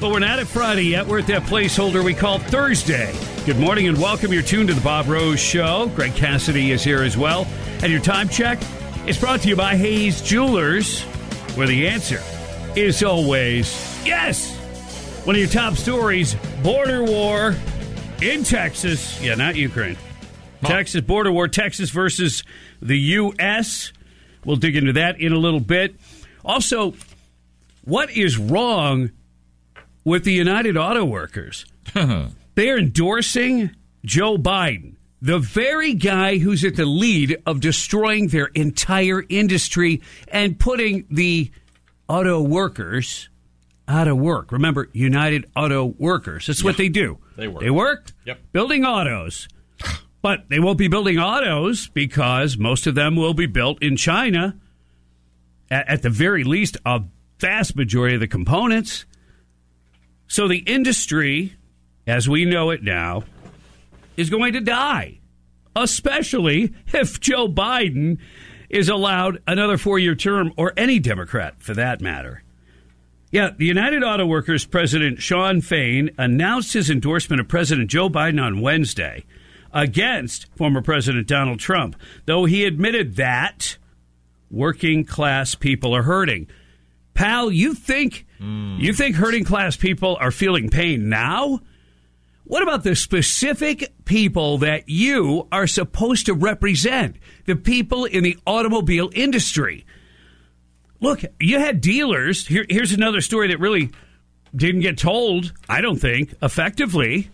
but we're not at Friday yet. We're at that placeholder we call Thursday. Good morning and welcome. You're tuned to the Bob Rose Show. Greg Cassidy is here as well. And your time check is brought to you by Hayes Jewelers, where the answer is always yes. One of your top stories border war in Texas. Yeah, not Ukraine. Texas border war, Texas versus the U.S. We'll dig into that in a little bit. Also, what is wrong with the United Auto Workers? they are endorsing Joe Biden, the very guy who's at the lead of destroying their entire industry and putting the auto workers out of work. Remember, United Auto Workers. That's what they do. They work. They work Yep. building autos. But they won't be building autos because most of them will be built in China. At, at the very least, a vast majority of the components. So the industry, as we know it now, is going to die, especially if Joe Biden is allowed another four year term, or any Democrat for that matter. Yeah, the United Auto Workers president Shawn Fain announced his endorsement of President Joe Biden on Wednesday against former President Donald Trump, though he admitted that working class people are hurting. Pal, you think Mm. you think hurting class people are feeling pain now? What about the specific people that you are supposed to represent? The people in the automobile industry. Look, you had dealers. Here, here's another story that really didn't get told, I don't think, effectively.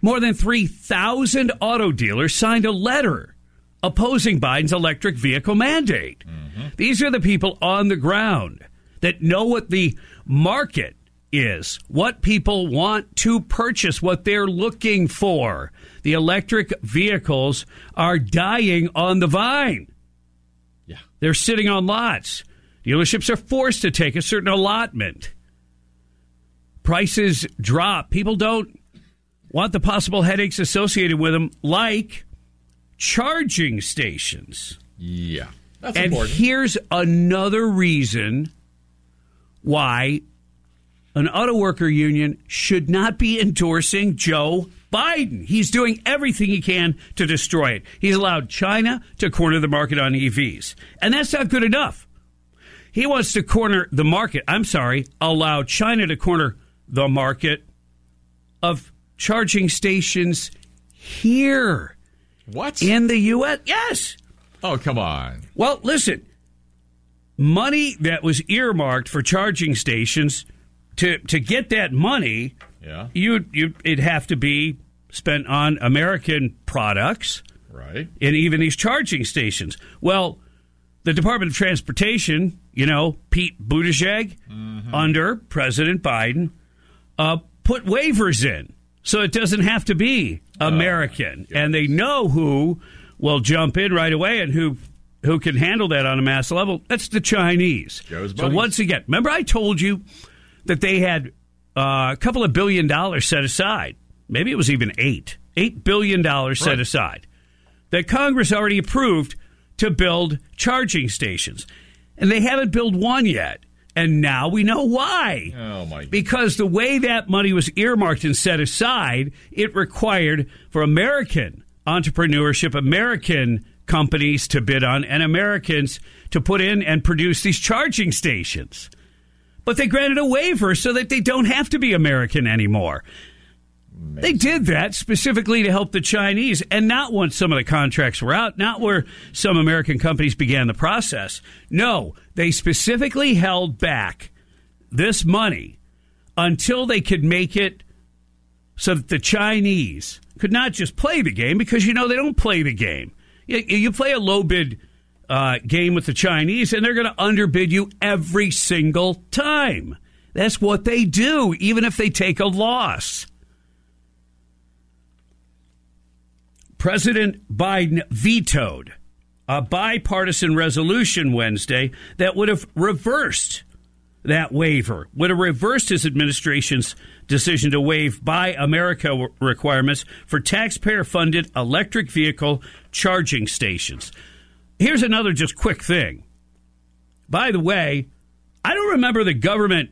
More than 3,000 auto dealers signed a letter opposing Biden's electric vehicle mandate. Mm-hmm. These are the people on the ground that know what the market is, what people want to purchase, what they're looking for. The electric vehicles are dying on the vine. Yeah. They're sitting on lots. Dealerships are forced to take a certain allotment. Prices drop. People don't want the possible headaches associated with them, like charging stations. Yeah. That's and important. here's another reason why an auto worker union should not be endorsing Joe Biden. He's doing everything he can to destroy it. He's allowed China to corner the market on EVs. And that's not good enough. He wants to corner the market. I'm sorry, allow China to corner the market of charging stations here what? in the U.S. Yes. oh, come on. Well, listen, money that was earmarked for charging stations to to get that money, Yeah. you you it'd have to be spent on American products Right. and even these charging stations. Well, the Department of Transportation, you know, Pete Buttigieg under President Biden, uh, put waivers in so it doesn't have to be American, and they know who will jump in right away and who who can handle that on a mass level. That's the Chinese. So once again, remember I told you that they had uh, a couple of billion dollars set aside. Maybe it was even eight, eight billion dollars set Right. aside that Congress already approved to build charging stations. And they haven't built one yet. And now we know why. Oh, my. Because the way that money was earmarked and set aside, it required for American entrepreneurship, American companies to bid on, and Americans to put in and produce these charging stations. But they granted a waiver so that they don't have to be American anymore. They did that specifically to help the Chinese, and not once some of the contracts were out, not where some American companies began the process. No, they specifically held back this money until they could make it so that the Chinese could not just play the game, because you know they don't play the game. You, play a low bid uh, game with the Chinese, and they're going to underbid you every single time. That's what they do, even if they take a loss. President Biden vetoed a bipartisan resolution Wednesday that would have reversed that waiver, would have reversed his administration's decision to waive Buy America requirements for taxpayer funded electric vehicle charging stations. Here's another just quick thing. By the way, I don't remember the government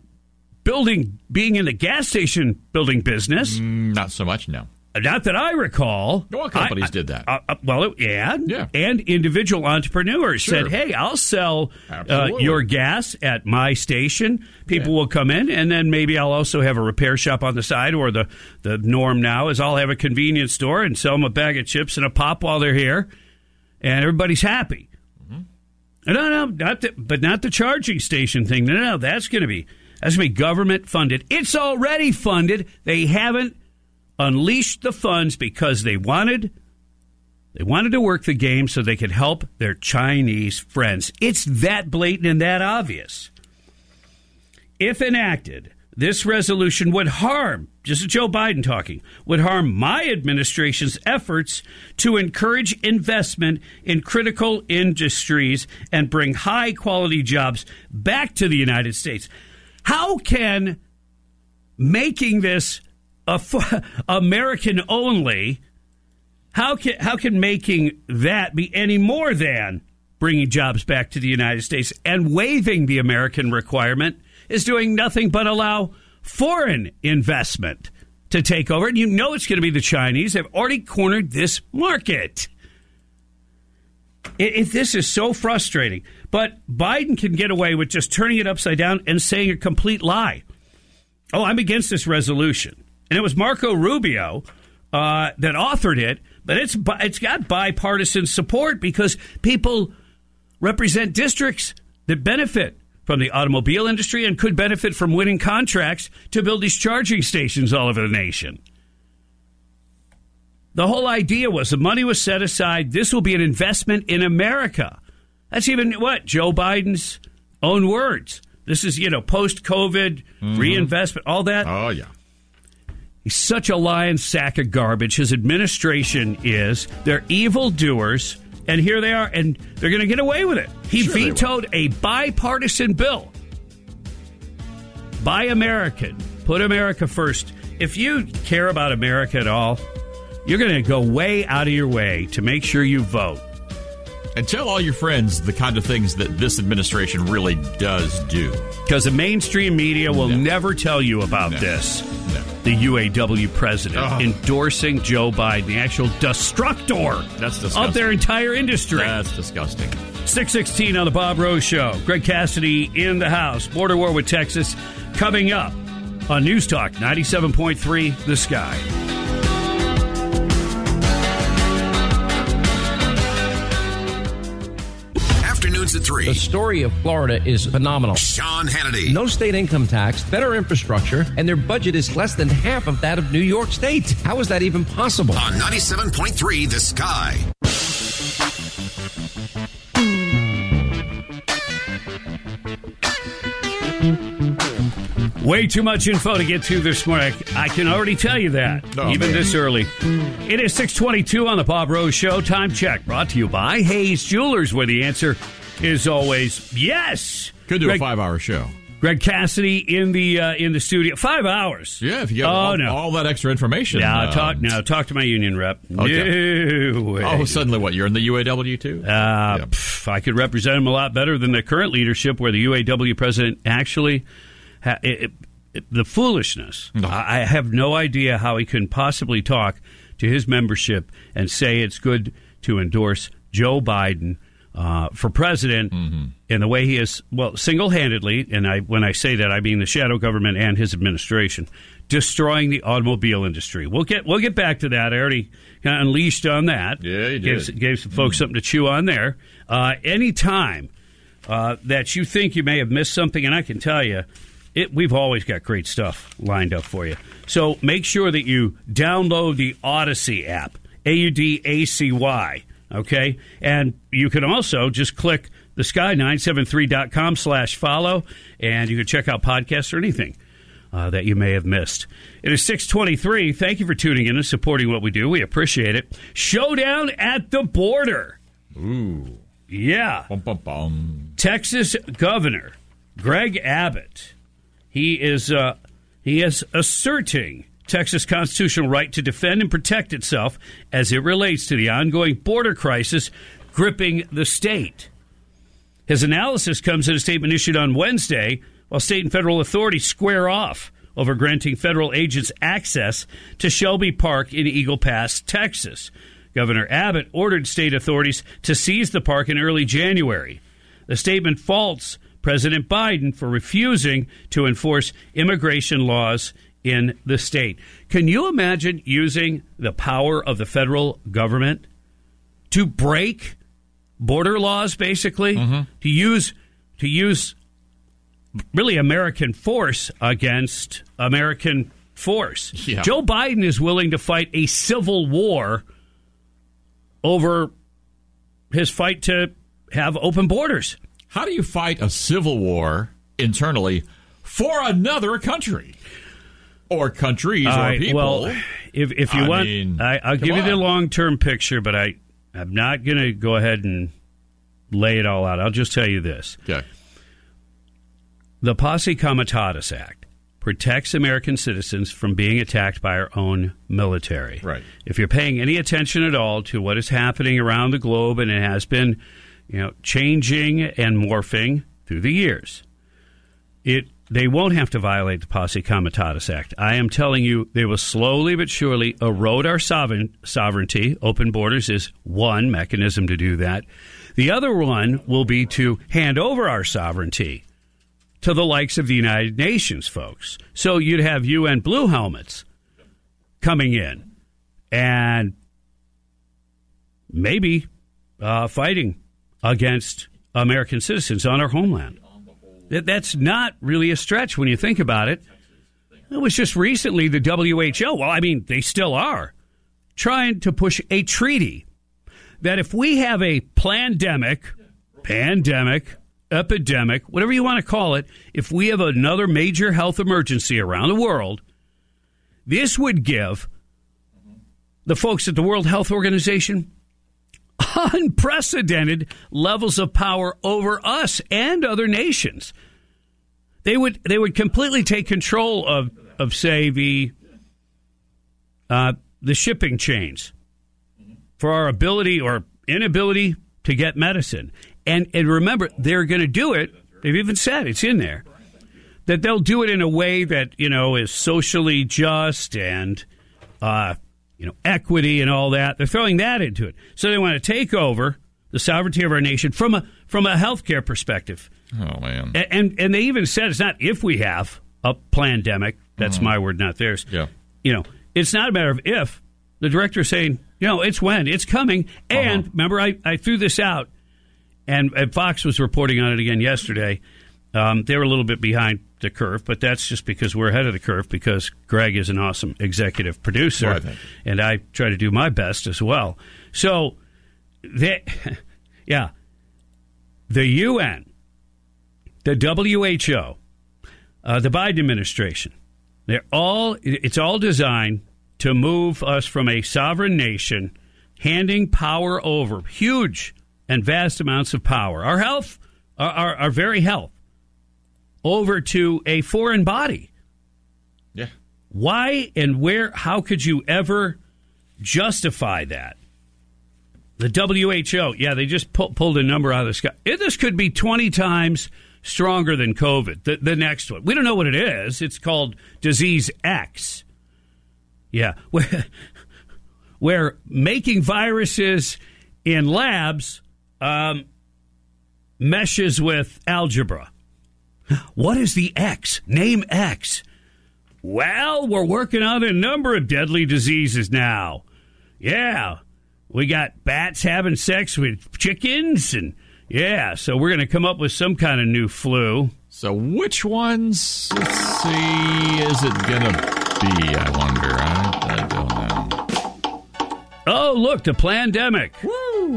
building being in the gas station building business. Mm, not so much, no. Not that I recall. Companies I- did that. Uh, uh, well, yeah, Yeah. and individual entrepreneurs Sure. said, "Hey, I'll sell uh, your gas at my station. People Yeah. will come in, and then maybe I'll also have a repair shop on the side. Or the the norm now is I'll have a convenience store and sell them a bag of chips and a pop while they're here, and everybody's happy." Mm-hmm. No, no, not the, but not the charging station thing. No, no, that's going to be that's going to be government funded. It's already funded. They haven't unleashed the funds because they wanted they wanted to work the game so they could help their Chinese friends. It's that blatant and that obvious. If enacted, this resolution would harm, just Joe Biden talking, would harm my administration's efforts to encourage investment in critical industries and bring high quality jobs back to the United States. How can making this American only, how can how can making that be any more than bringing jobs back to the United States and waiving the American requirement is doing nothing but allow foreign investment to take over. And you know it's going to be the Chinese. They've already cornered this market. It, it, this is so frustrating. But Biden can get away with just turning it upside down and saying a complete lie. Oh, I'm against this resolution. And it was Marco Rubio uh, that authored it, but it's it's got bipartisan support because people represent districts that benefit from the automobile industry and could benefit from winning contracts to build these charging stations all over the nation. The whole idea was the money was set aside. This will be an investment in America. That's even what Joe Biden's own words. This is, you know, post COVID reinvestment, all that. Oh, yeah. He's such a lion sack of garbage. His administration is. They're evil doers, and here they are, and they're going to get away with it. He Sure vetoed a bipartisan bill. Buy American. Put America first. If you care about America at all, you're going to go way out of your way to make sure you vote. And tell all your friends the kind of things that this administration really does do. Because the mainstream media will No. never tell you about No. this. No. The UAW president Oh. endorsing Joe Biden, the actual destructor That's of their entire industry. That's disgusting. 616 on the Bob Rose Show. Greg Cassidy in the house. Border war with Texas coming up on News Talk 97.3 The Sky. Afternoons at 3. The story of Florida is phenomenal. Sean Hannity. No state income tax, better infrastructure, and their budget is less than half of that of New York State. How is that even possible? On 97.3 The Sky. Way too much info to get to this morning. I can already tell you that, Oh, even man. this early. It is 622 on the Bob Rose Show. Time check brought to you by Hayes Jewelers, where the answer is always yes. Could do Greg, a five hour show. Greg Cassidy in the uh, in the studio. Five hours. Yeah, if you get oh, all, no. all that extra information. Now uh, talk. Now talk to my union rep. Okay. No. Oh, suddenly what? You're in the UAW too? Uh, Yeah. pff, I could represent him a lot better than the current leadership, where the UAW president actually ha- it, it- it- the foolishness. No. I, I have no idea how he can possibly talk to his membership and say it's good to endorse Joe Biden uh, for president Mm-hmm. in the way he is. Well, single handedly, and I when I say that, I mean the shadow government and his administration destroying the automobile industry. We'll get we'll get back to that. I already kind of unleashed on that. Yeah, you Gave, did. gave some folks something to chew on there. Uh, anytime uh, that you think you may have missed something, and I can tell you, it, we've always got great stuff lined up for you. So make sure that you download the Audacy app, A U D A C Y. Okay, and you can also just click the sky973.com slash follow, and you can check out podcasts or anything uh, that you may have missed. It is 623. Thank you for tuning in and supporting what we do. We appreciate it. Showdown at the border. Ooh. Yeah. Bum, bum, bum. Texas Governor Greg Abbott. He is uh, he is asserting Texas constitutional right to defend and protect itself as it relates to the ongoing border crisis gripping the state. His analysis comes in a statement issued on Wednesday while state and federal authorities square off over granting federal agents access to Shelby Park in Eagle Pass, Texas. Governor Abbott ordered state authorities to seize the park in early January. The statement faults President Biden for refusing to enforce immigration laws in the state. Can you imagine using the power of the federal government to break border laws basically mm-hmm. to use to use really American force against American force. Yeah. Joe Biden is willing to fight a civil war over his fight to have open borders. How do you fight a civil war internally for another country? Or countries or people? Well, if if you I want, mean, I, I'll come give you the long term picture, but I I'm not going to go ahead and lay it all out. I'll just tell you this: Okay. the Posse Comitatus Act protects American citizens from being attacked by our own military. Right. If you're paying any attention at all to what is happening around the globe, and it has been, you know, changing and morphing through the years, it they won't have to violate the Posse Comitatus Act. I am telling you, they will slowly but surely erode our sovereign, sovereignty. Open borders is one mechanism to do that. The other one will be to hand over our sovereignty to the likes of the United Nations, folks. So you'd have UN blue helmets coming in and maybe uh, fighting against American citizens on our homeland. That, that's not really a stretch when you think about it. It was just recently the WHO, well, I mean, they still are, trying to push a treaty that if we have a pandemic, pandemic, epidemic, whatever you want to call it, if we have another major health emergency around the world, this would give the folks at the World Health Organization unprecedented levels of power over us and other nations. They would they would completely take control of of say the uh, the shipping chains for our ability or inability to get medicine. And and remember, they're going to do it. They've even said it's in there that they'll do it in a way that you know is socially just and uh, you know equity and all that. They're throwing that into it, so they want to take over the sovereignty of our nation from a from a healthcare perspective. Oh man. A- And and they even said it's not if we have a pandemic. That's my word, not theirs. Yeah. You know, it's not a matter of if. The director's saying, you know, it's when it's coming. And remember, I, I threw this out, and, and Fox was reporting on it again yesterday. Um, they were a little bit behind the curve, but that's just because we're ahead of the curve because Greg is an awesome executive producer, Right, and I try to do my best as well. So, they, yeah, the UN, the WHO, uh, the Biden administration, they're all it's all designed to move us from a sovereign nation handing power over huge and vast amounts of power, our health, our, our, our very health, over to a foreign body. Yeah. Why and where? How could you ever justify that? The WHO, yeah, they just pu- pulled a number out of the sky. This could be 20 times stronger than COVID, the, the next one. We don't know what it is. It's called disease X. Yeah. Where, where making viruses in labs um, meshes with algebra. What is the X? Name X. Well, we're working on a number of deadly diseases now. Yeah. We got bats having sex with chickens and yeah, so we're going to come up with some kind of new flu. So which ones, let's see, is it going to be, I wonder? I, I don't know. Oh, look, the pandemic.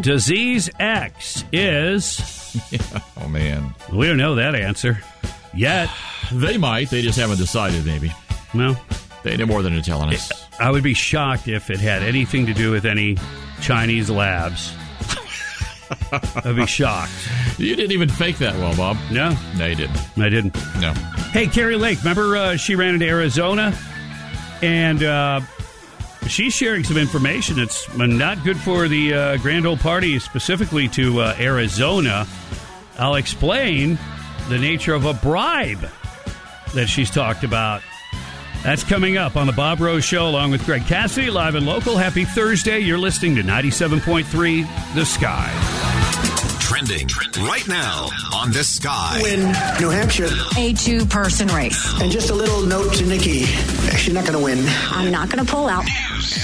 Disease X is Oh, man. we don't know that answer yet. They might. They just haven't decided, maybe. No. They know more than they're telling us. I would be shocked if it had anything to do with any Chinese labs. I'd be shocked. You didn't even fake that well, Bob. No, No, you didn't. I didn't. No. Hey, Kari Lake, remember uh, she ran into Arizona? And uh, she's sharing some information that's not good for the uh, Grand Old Party, specifically to uh, Arizona. I'll explain the nature of a bribe that she's talked about. That's coming up on the Bob Rose Show along with Greg Cassidy, live and local. Happy Thursday. You're listening to 97.3 The Sky. Trending right now on the sky. win New Hampshire. A two person race. And just a little note to Nikki. She's not going to win. I'm not going to pull out.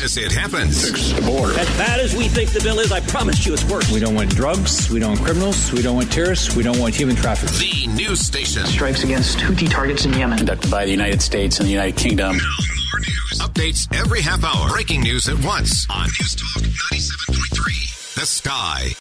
As it happens. The border. As bad as we think the bill is, I promise you it's worse. We don't want drugs. We don't want criminals. We don't want terrorists. We don't want human trafficking. The news station. Strikes against Houthi targets in Yemen. Conducted by the United States and the United Kingdom. More news. Updates every half hour. Breaking news at once on News Talk 97.3. The Sky.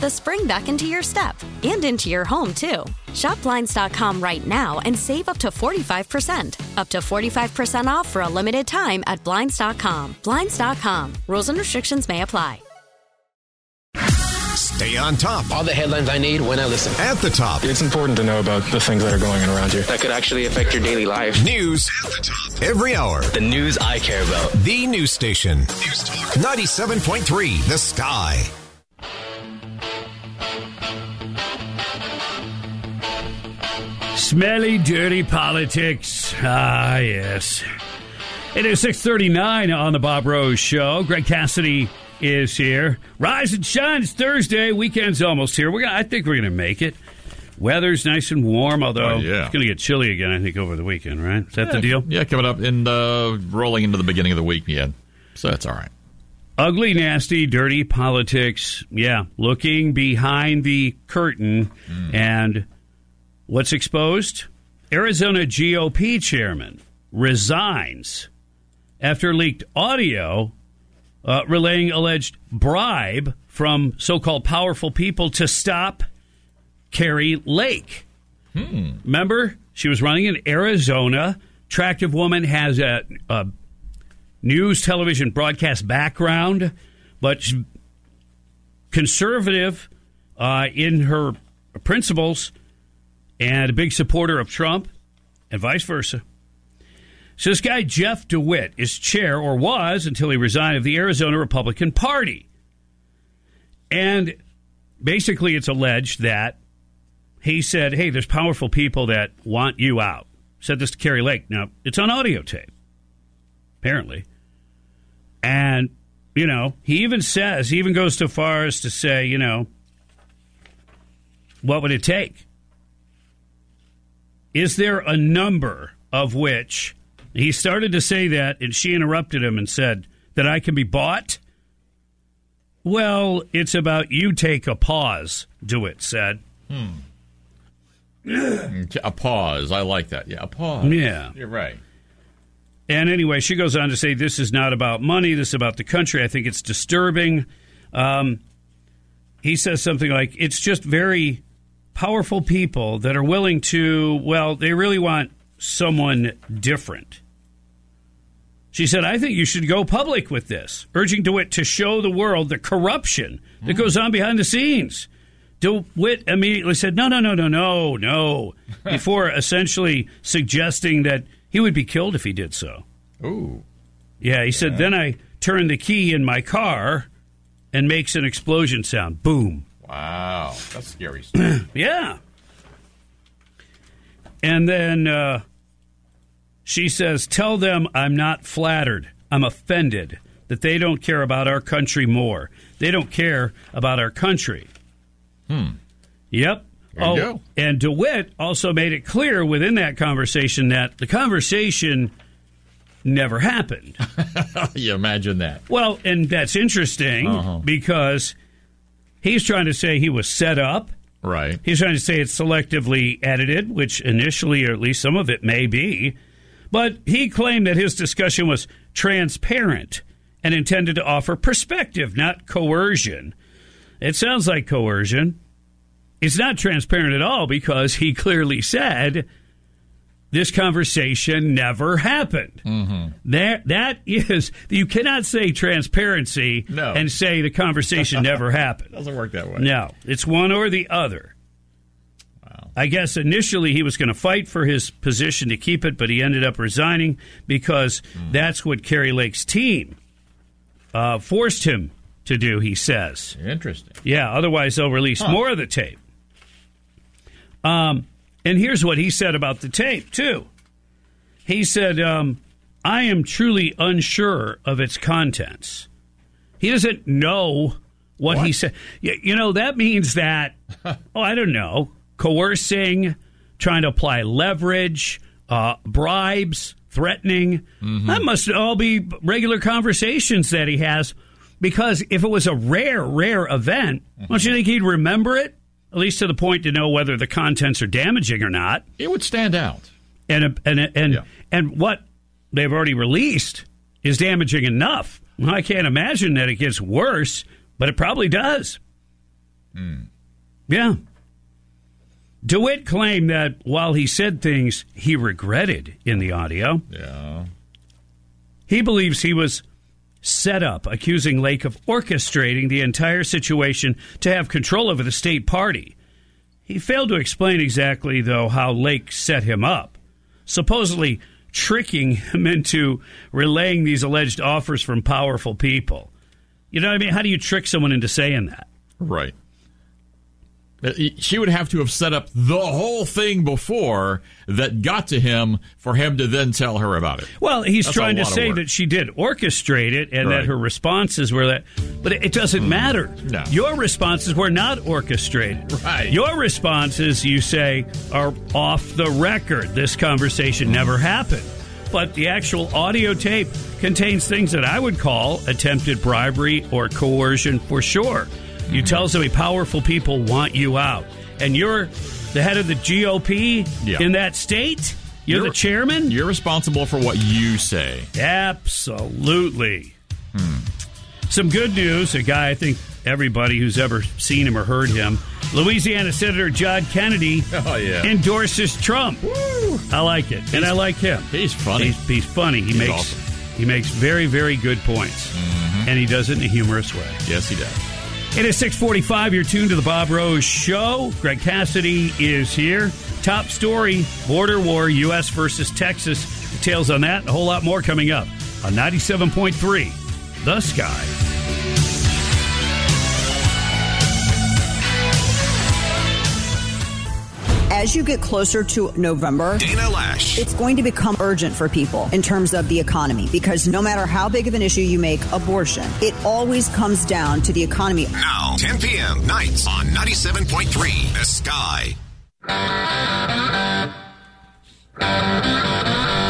the spring back into your step and into your home, too. Shop Blinds.com right now and save up to 45%. Up to 45% off for a limited time at Blinds.com. Blinds.com. Rules and restrictions may apply. Stay on top. All the headlines I need when I listen. At the top. It's important to know about the things that are going on around you. That could actually affect your daily life. News at the top. Every hour. The news I care about. The news station. News Talk 97.3. The Sky. Smelly, dirty politics. Ah, yes. It is 639 on the Bob Rose Show. Greg Cassidy is here. Rise and shine. It's Thursday. Weekend's almost here. We're gonna, I think we're going to make it. Weather's nice and warm, although Oh, yeah. it's going to get chilly again, I think, over the weekend, right? Is that the deal? Yeah, coming up and uh, rolling into the beginning of the week. Yeah, so that's all right. Ugly, nasty, dirty politics. Yeah, looking behind the curtain Hmm. and What's exposed? Arizona GOP chairman resigns after leaked audio uh, relaying alleged bribe from so called powerful people to stop Kari Lake. Hmm. Remember, she was running in Arizona. Attractive woman has a, a news television broadcast background, but conservative uh, in her principles and a big supporter of Trump, and vice versa. So this guy Jeff DeWitt is chair, or was until he resigned, of the Arizona Republican Party. And basically, it's alleged that he said, "Hey, there's powerful people that want you out." Said this to Kari Lake. Now it's on audio tape, apparently. And you know, he even says, he even goes so far as to say, you know, what would it take? Is there a number of which he started to say that, and she interrupted him and said that I can be bought? Well, it's about you take a pause, DeWitt said. Hmm. a pause. I like that. Yeah, a pause. Yeah. You're right. And anyway, she goes on to say, This is not about money. This is about the country. I think it's disturbing. Um, he says something like, It's just very powerful people that are willing to, well, they really want someone different. She said, I think you should go public with this, urging DeWitt to show the world the corruption that hmm. goes on behind the scenes. DeWitt immediately said, No, no, no, no, no, no, before essentially suggesting that he would be killed if he did so. Ooh. Yeah, he said, Then I turn the key in my car and makes an explosion sound. Boom. Wow. That's scary stuff. yeah. And then uh, she says, Tell them I'm not flattered. I'm offended that they don't care about our country more. They don't care about our country. Hmm. Yep. Oh, go. and DeWitt also made it clear within that conversation that the conversation never happened. you imagine that. Well, and that's interesting Uh-huh. because he's trying to say he was set up. Right. He's trying to say it's selectively edited, which initially, or at least some of it may be. But he claimed that his discussion was transparent and intended to offer perspective, not coercion. It sounds like coercion. It's not transparent at all because he clearly said this conversation never happened. Mm-hmm. That that is you cannot say transparency No. and say the conversation never happened. Doesn't work that way. No, it's one or the other. I guess initially he was going to fight for his position to keep it, but he ended up resigning because Hmm. that's what Kari Lake's team uh, forced him to do. He says. Interesting. Yeah, otherwise they'll release Huh. more of the tape. Um, and here's what he said about the tape, too. He said, um, I am truly unsure of its contents. He doesn't know what, he said. Y- You know, that means that, oh, I don't know, coercing, trying to apply leverage, uh, bribes, threatening. That must all be regular conversations that he has. Because if it was a rare, rare event, don't you think he'd remember it? At least to the point to know whether the contents are damaging or not. It would stand out. And and and and what they've already released is damaging enough. I can't imagine that it gets worse, but it probably does. Hmm. Yeah. DeWitt claimed that while he said things he regretted in the audio, Yeah. he believes he was set up, accusing Lake of orchestrating the entire situation to have control over the state party. He failed to explain exactly, though, how Lake set him up, supposedly tricking him into relaying these alleged offers from powerful people. You know what I mean? How do you trick someone into saying that? Right. Uh, She would have to have set up the whole thing before that got to him for him to then tell her about it. Well, he's That's trying to say that she did orchestrate it and Right. that her responses were that, but it, it doesn't matter. No. Your responses were not orchestrated. Right. Your responses, you say, are off the record. This conversation never happened. But the actual audio tape contains things that I would call attempted bribery or coercion for sure. You tell somebody powerful people want you out, and you're the head of the GOP Yeah. in that state. You're, You're- the chairman. You're responsible for what you say. Absolutely. Hmm. Some good news. A guy I think everybody who's ever seen him or heard him, Louisiana Senator John Kennedy, Oh, yeah. endorses Trump. I like it, and I like him. He's funny. He's, he's funny. He He's makes awesome. he makes very very good points, mm-hmm. and he does it in a humorous way. Yes, he does. It is 645. You're tuned to the Bob Rose Show. Greg Cassidy is here. Top story, border war, U.S. versus Texas. Details on that a whole lot more coming up on 97.3 The Sky. As you get closer to November, Dana Loesch. it's going to become urgent for people in terms of the economy because no matter how big of an issue you make abortion, it always comes down to the economy. Now, 10 p.m. nights on 97.3 The Sky.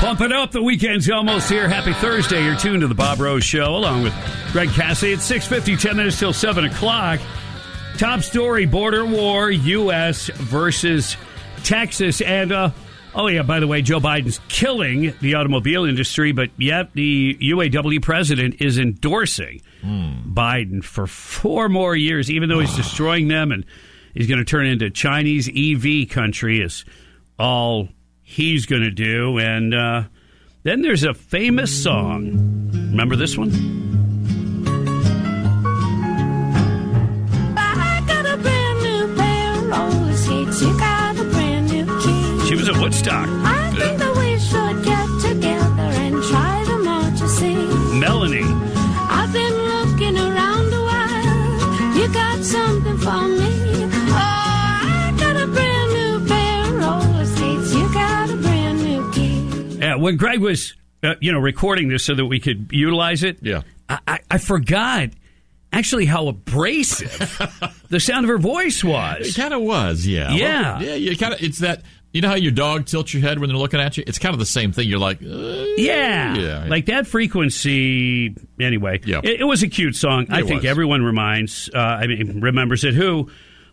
Pump it up. The weekend's almost here. Happy Thursday. You're tuned to the Bob Rose Show along with Greg Cassie. It's 6.50, 10 minutes till 7 o'clock. Top story, border war, U.S. versus Texas. And, uh, oh, yeah, by the way, Joe Biden's killing the automobile industry, but yet the UAW president is endorsing Biden for four more years, even though he's destroying them and he's going to turn into Chinese EV country is all he's going to do. And uh, then there's a famous song. Remember this one? I got was at Woodstock. I think that we should get together and try them out to see. Melanie. I've been looking around a while. You got something for me. Oh, I got a brand new pair of roller skates. You got a brand new key. Yeah, when Greg was, uh, you know, recording this so that we could utilize it, Yeah. I, I, I forgot actually how abrasive the sound of her voice was. It kind of was, yeah. Yeah. Well, yeah, you kind of, it's that, you know how your dog tilts your head when they're looking at you? It's kind of the same thing. You're like, uh, Yeah. Yeah. like that frequency. Anyway, Yeah. it, it was a cute song. I think was. everyone reminds, uh, I mean, remembers it. Who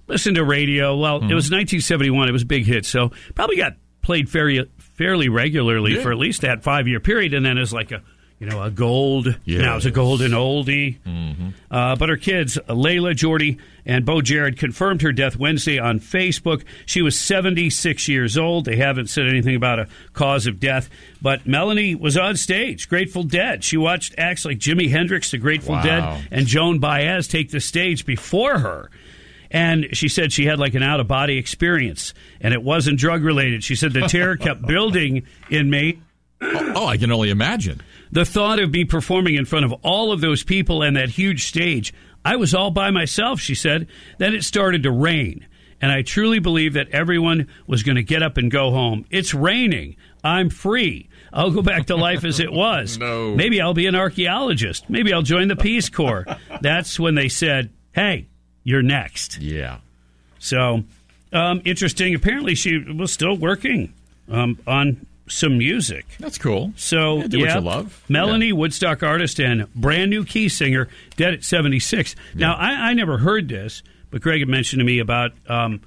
listened to radio? Well, Mm-hmm. it was 1971. It was a big hit, so probably got played fairly fairly regularly Yeah. for at least that five year period, and then as like a you know a gold. Now it's a golden oldie. Mm-hmm. Uh, but her kids, Leilah, Jeordie, and Beau Jarred, confirmed her death Wednesday on Facebook. She was 76 years old. They haven't said anything about a cause of death. But Melanie was on stage, Grateful Dead. She watched acts like Jimi Hendrix, the Grateful Wow. Dead, and Joan Baez take the stage before her. And she said she had like an out of body experience, and it wasn't drug related. She said the terror kept building in me. oh, I can only imagine. The thought of me performing in front of all of those people and that huge stage, I was all by myself, she said. Then it started to rain. And I truly believe that everyone was going to get up and go home. It's raining. I'm free. I'll go back to life as it was. No. Maybe I'll be an archaeologist. Maybe I'll join the Peace Corps. That's when they said, hey, you're next. Yeah. So, um, interesting. Apparently, she was still working um, on some music. That's cool. So, Yeah, do what you love. Melanie, Woodstock artist and brand new key singer, dead at 76. Now, I, I never heard this, but Greg had mentioned to me about. Um,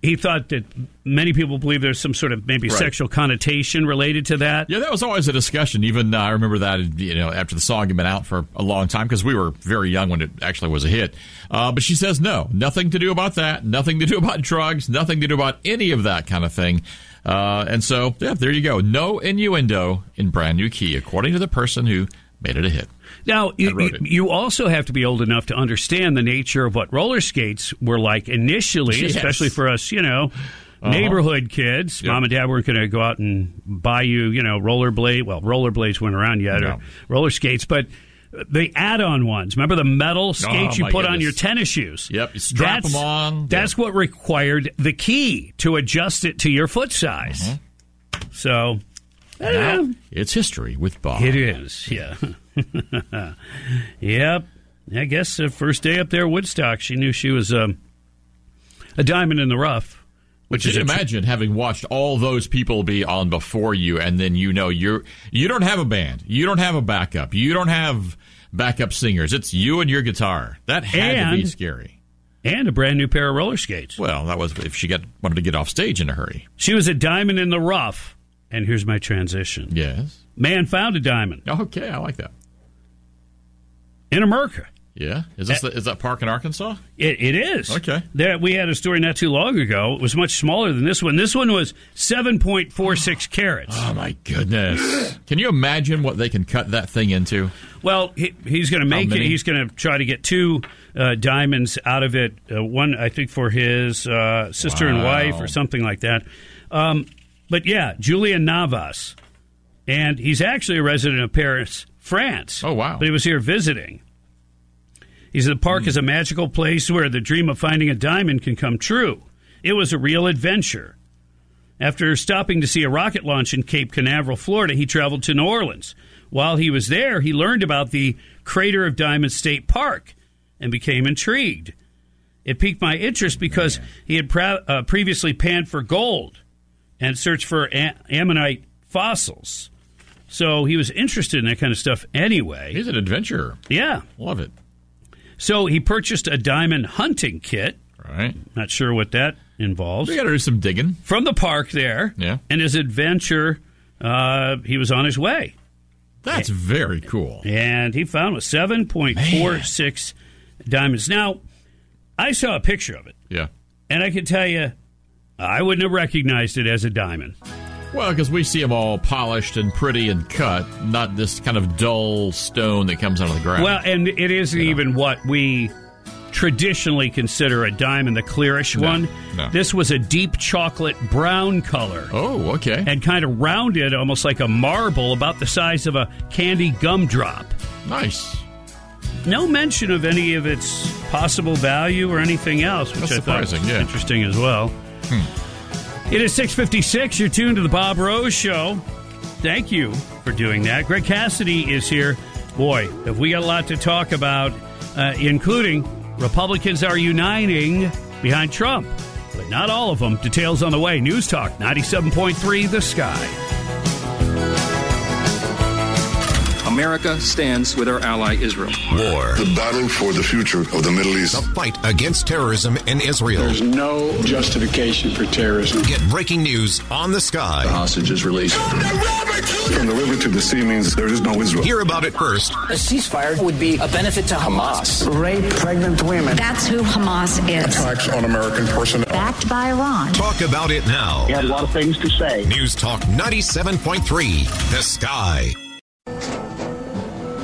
he thought that many people believe there's some sort of maybe Right. sexual connotation related to that. Yeah, that was always a discussion. Even uh, I remember that you know after the song had been out for a long time because we were very young when it actually was a hit. Uh, but she says no, nothing to do about that, nothing to do about drugs, nothing to do about any of that kind of thing. Uh, and so yeah, there you go. No innuendo in brand new key, according to the person who made it a hit. Now, you, you, also have to be old enough to understand the nature of what roller skates were like initially, Yes. especially for us, you know, Uh-huh. neighborhood kids. Yep. Mom and dad weren't going to go out and buy you, you know, rollerblade. Well, rollerblades weren't around yet, or roller skates, but the add-on ones. Remember the metal skates you Oh, my put on your tennis shoes? Yep, you strap That's- 'em on. That's what required the key to adjust it to your foot size. So, I don't. Now, it's history with Bob. It is, yeah. yep. I guess the first day up there, Woodstock, she knew she was um, a diamond in the rough. Which is a tr- imagine having watched all those people be on before you, and then you know you're you don't have a band, you don't have a backup, you don't have backup singers. It's you and your guitar. That had to be scary. and a brand new pair of roller skates. Well, that was if she got wanted to get off stage in a hurry. She was a diamond in the rough. And here's my transition. Yes. Man found a diamond Okay, I like that. in America. Yeah. Is this the, is that park in Arkansas? It, it is. Okay. There, we had a story not too long ago. It was much smaller than this one. This one was 7.46 carats. Oh my goodness! Can you imagine what they can cut that thing into? Well, he, he's going to make it. He's going to try to get two uh, diamonds out of it. Uh, one, I think, for his uh, sister and wife or something like that. Um, but yeah, Julien Navas. And he's actually a resident of Paris, France. Oh, wow. But he was here visiting. He said the park is a magical place where the dream of finding a diamond can come true. It was a real adventure. After stopping to see a rocket launch in Cape Canaveral, Florida, he traveled to New Orleans. While he was there, he learned about the Crater of Diamonds State Park and became intrigued. It piqued my interest because he had pra- uh, previously panned for gold and searched for a- ammonite fossils. So he was interested in that kind of stuff anyway. He's an adventurer. Yeah. Love it. So he purchased a diamond hunting kit. Right. Not sure what that involves. We got to do some digging. From the park there. Yeah. And his adventure, uh, he was on his way. That's very cool. And he found a 7.46 diamonds. Now, I saw a picture of it, Yeah. and I can tell you, I wouldn't have recognized it as a diamond. Well, because we see them all polished and pretty and cut, not this kind of dull stone that comes out of the ground. Well, and it isn't even what we traditionally consider a diamond, the clearish No, one. no. This was a deep chocolate brown color. Oh, okay. And kind of rounded, almost like a marble, about the size of a candy gumdrop. Nice. No mention of any of its possible value or anything else, which That's I thought was yeah. interesting as well. Hmm. It is 656. You're tuned to the Bob Rose Show. Thank you for doing that. Greg Cassidy is here. Boy, have we got a lot to talk about, uh, including Republicans are uniting behind Trump, but not all of them. Details on the way. News Talk 97.3 The Sky. America stands with our ally Israel. War. The battle for the future of the Middle East. The fight against terrorism in Israel. There's no justification for terrorism. Get breaking news on the sky. The hostage is released. From the river to the sea means there is no Israel. Hear about it first. A ceasefire would be a benefit to Hamas. Rape pregnant women. That's who Hamas is. Attacks on American personnel. Backed by Iran. Talk about it now. He had a lot of things to say. News Talk 97.3 The Sky.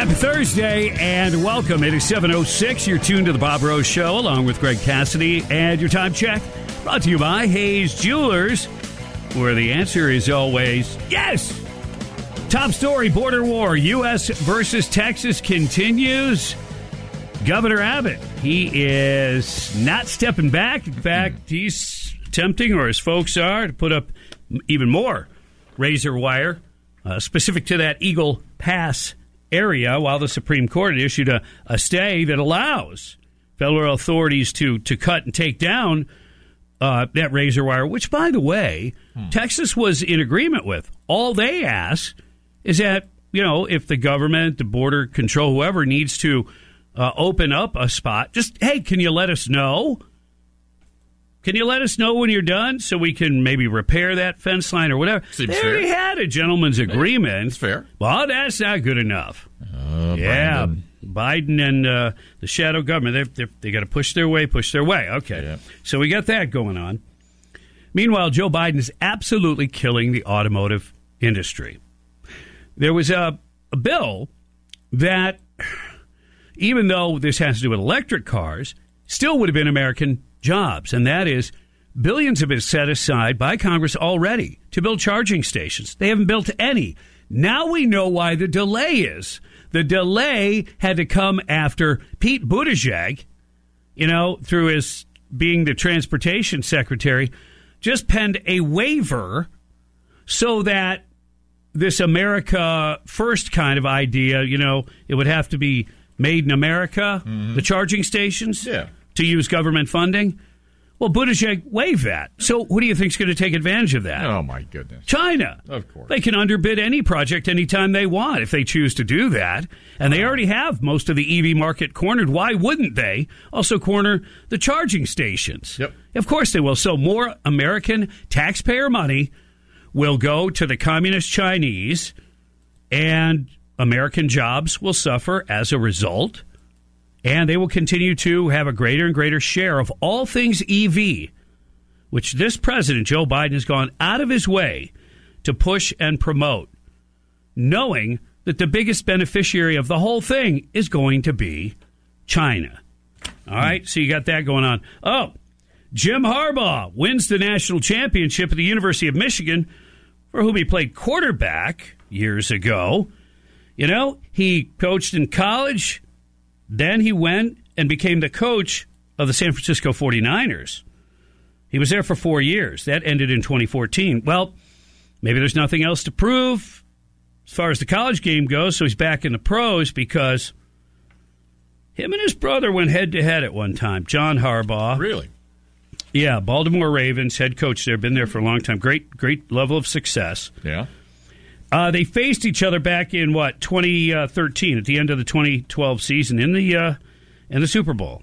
Happy Thursday and welcome. It is 7.06. You're tuned to the Bob Rose Show along with Greg Cassidy and your time check brought to you by Hayes Jewelers, where the answer is always yes. Top story border war, U.S. versus Texas continues. Governor Abbott, he is not stepping back. In fact, he's attempting, or his folks are, to put up even more razor wire uh, specific to that Eagle Pass area while the Supreme Court issued a, a stay that allows federal authorities to, to cut and take down uh, that razor wire, which, by the way, Texas was in agreement with. All they ask is that, you know, if the government, the border control, whoever needs to uh, open up a spot, just, hey, can you let us know? Can you let us know when you're done so we can maybe repair that fence line or whatever? Seems they already fair. had a gentleman's agreement. That's fair. Well, that's not good enough. Uh, yeah, Brandon. Biden and uh, the shadow government, they're, they're, they got to push their way, push their way. Okay. So we got that going on. Meanwhile, Joe Biden is absolutely killing the automotive industry. There was a, a bill that, even though this has to do with electric cars, still would have been American jobs. And that is billions have been set aside by Congress already to build charging stations. They haven't built any. Now we know why the delay is. The delay had to come after Pete Buttigieg, you know, through his being the transportation secretary, just penned a waiver so that this America first kind of idea, you know, it would have to be made in America, mm-hmm. the charging stations, Yeah. To use government funding. Well, Buttigieg waived that. So who do you think is going to take advantage of that? Oh my goodness. China. Of course. They can underbid any project anytime they want if they choose to do that. And they already have most of the EV market cornered. Why wouldn't they also corner the charging stations? Yep. Of course they will. So more American taxpayer money will go to the communist Chinese and American jobs will suffer as a result. And they will continue to have a greater and greater share of all things EV, which this president, Joe Biden, has gone out of his way to push and promote, knowing that the biggest beneficiary of the whole thing is going to be China. All right, so you got that going on. Oh, Jim Harbaugh wins the national championship at the University of Michigan, for whom he played quarterback years ago. You know, he coached in college, then he went and became the coach of the San Francisco 49ers. He was there for four years. That ended in 2014. Well, maybe there's nothing else to prove as far as the college game goes, so he's back in the pros because him and his brother went head to head at one time. John Harbaugh. Really? Yeah, Baltimore Ravens head coach there, been there for a long time. Great, great level of success. Yeah. Uh, they faced each other back in what 2013 at the end of the 2012 season in the uh, in the Super Bowl,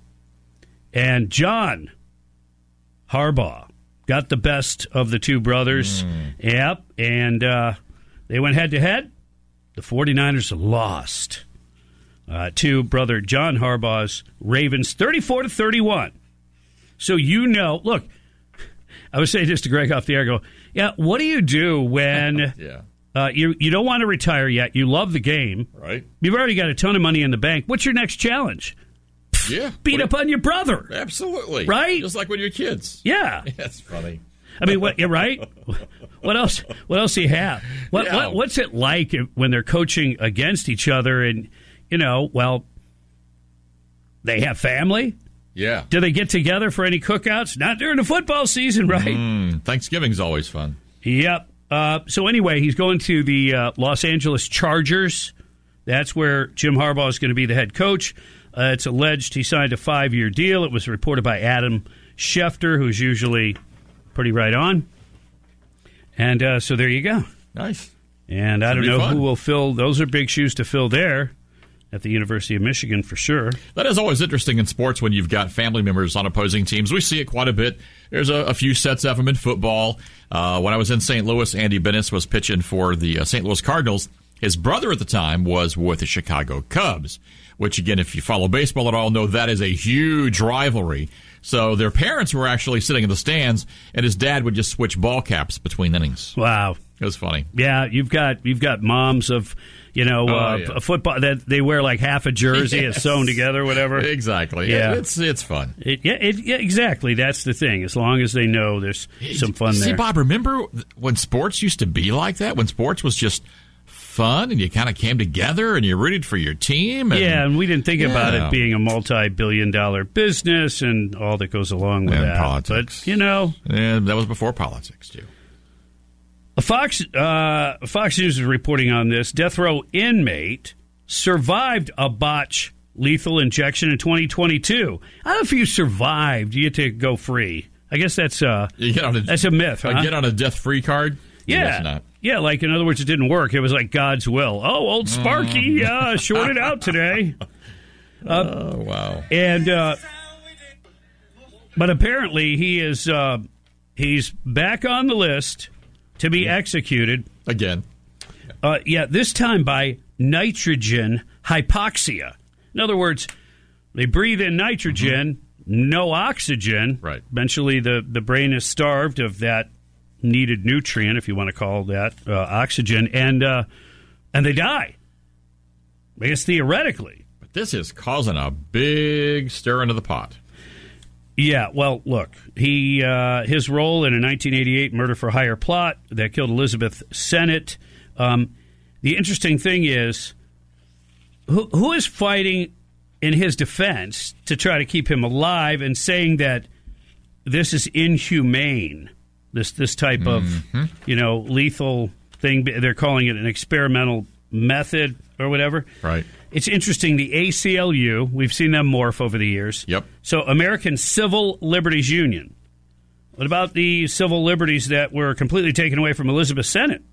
and John Harbaugh got the best of the two brothers. Yep, and uh, they went head to head. The 49ers lost uh, to brother John Harbaugh's Ravens, 34 to 31. So you know, look, I was saying this to Greg off the air. I Go, yeah. What do you do when? Yeah. Uh, you you don't want to retire yet. You love the game. Right. You've already got a ton of money in the bank. What's your next challenge? Yeah. Beat up on your brother. Absolutely. Right? Just like when you're kids. Yeah. That's funny. I mean, what? Right. What else? What else do you have? What, Yeah. what What's it like when they're coaching against each other? And you know, well, they have family. Yeah. Do they get together for any cookouts? Not during the football season, right? Mm, Thanksgiving's always fun. Yep. Uh, so anyway, he's going to the uh, Los Angeles Chargers. That's where Jim Harbaugh is going to be the head coach. Uh, it's alleged he signed a five-year deal. It was reported by Adam Schefter, who's usually pretty right on. And uh, so there you go. Nice. And I don't know fun. who will fill. Those are big shoes to fill there at the University of Michigan for sure. That is always interesting in sports when you've got family members on opposing teams. We see it quite a bit. There's a, a few sets of them in football. Uh, when I was in St. Louis, Andy Benes was pitching for the uh, St. Louis Cardinals. His brother at the time was with the Chicago Cubs, which, again, if you follow baseball at all, know that is a huge rivalry. So their parents were actually sitting in the stands, and his dad would just switch ball caps between innings. Wow. It was funny. Yeah, you've got you've got moms of you know Oh, uh, yeah. a football that they wear like half a jersey, Yes. it's sewn together, whatever. Exactly. Yeah, It's it's fun. It, yeah, it, yeah, exactly. That's the thing. As long as they know there's some fun See, there. See, Bob, remember when sports used to be like that? When sports was just fun and you kind of came together and you rooted for your team? And, yeah, and we didn't think about it being a multi-billion-dollar business and all that goes along with And that. politics. But you know, And that was before politics, too. Fox uh, Fox News is reporting on this. Death row inmate survived a botch lethal injection in 2022. I don't know if you survived, you get to go free. I guess that's uh, You get on a, that's a myth. uh, huh? get on a death free card? Yeah. Not. Yeah, like in other words, it didn't work. It was like God's will. Oh, old Sparky uh, shorted out today. oh, wow. And uh, But apparently, he is uh, he's back on the list to be executed again. Uh, yeah, this time by nitrogen hypoxia. In other words, they breathe in nitrogen, no oxygen. Right. Eventually, the the brain is starved of that needed nutrient, if you want to call that uh, oxygen, and uh, and they die. I guess theoretically. But this is causing a big stir into the pot. Yeah, well, look, he uh, his role in a 1988 murder for hire plot that killed Elizabeth Sennett. Um, the interesting thing is, who, who is fighting in his defense to try to keep him alive and saying that this is inhumane? This this type Mm-hmm. of you know lethal thing. They're calling it an experimental method or whatever. Right. It's interesting. The ACLU, we've seen them morph over the years. Yep. So, American Civil Liberties Union. What about the civil liberties that were completely taken away from Elizabeth Sennett?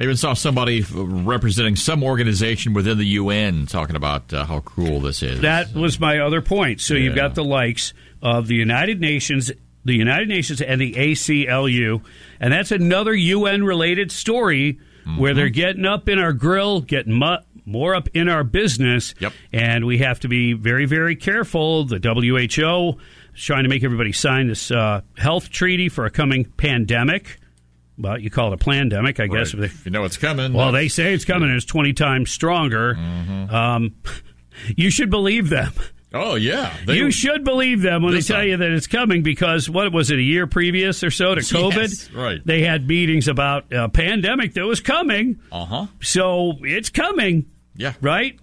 I even saw somebody representing some organization within the UN talking about uh, how cruel this is. That was my other point. So you've got the likes of the United Nations, the United Nations, and the ACLU, and that's another UN related story where they're getting up in our grill, getting mu- more up in our business, Yep. and we have to be very, very careful. The WHO is trying to make everybody sign this uh, health treaty for a coming pandemic. Well, you call it a pandemic, I guess. Right. If you know it's coming. Well, they say it's coming. and It's twenty times stronger. Um, you should believe them. Oh yeah, They- you should believe them when they tell time. you that it's coming because what was it a year previous or so to COVID? Yes, right. They had meetings about a pandemic that was coming. Uh huh. So it's coming. Yeah. Right.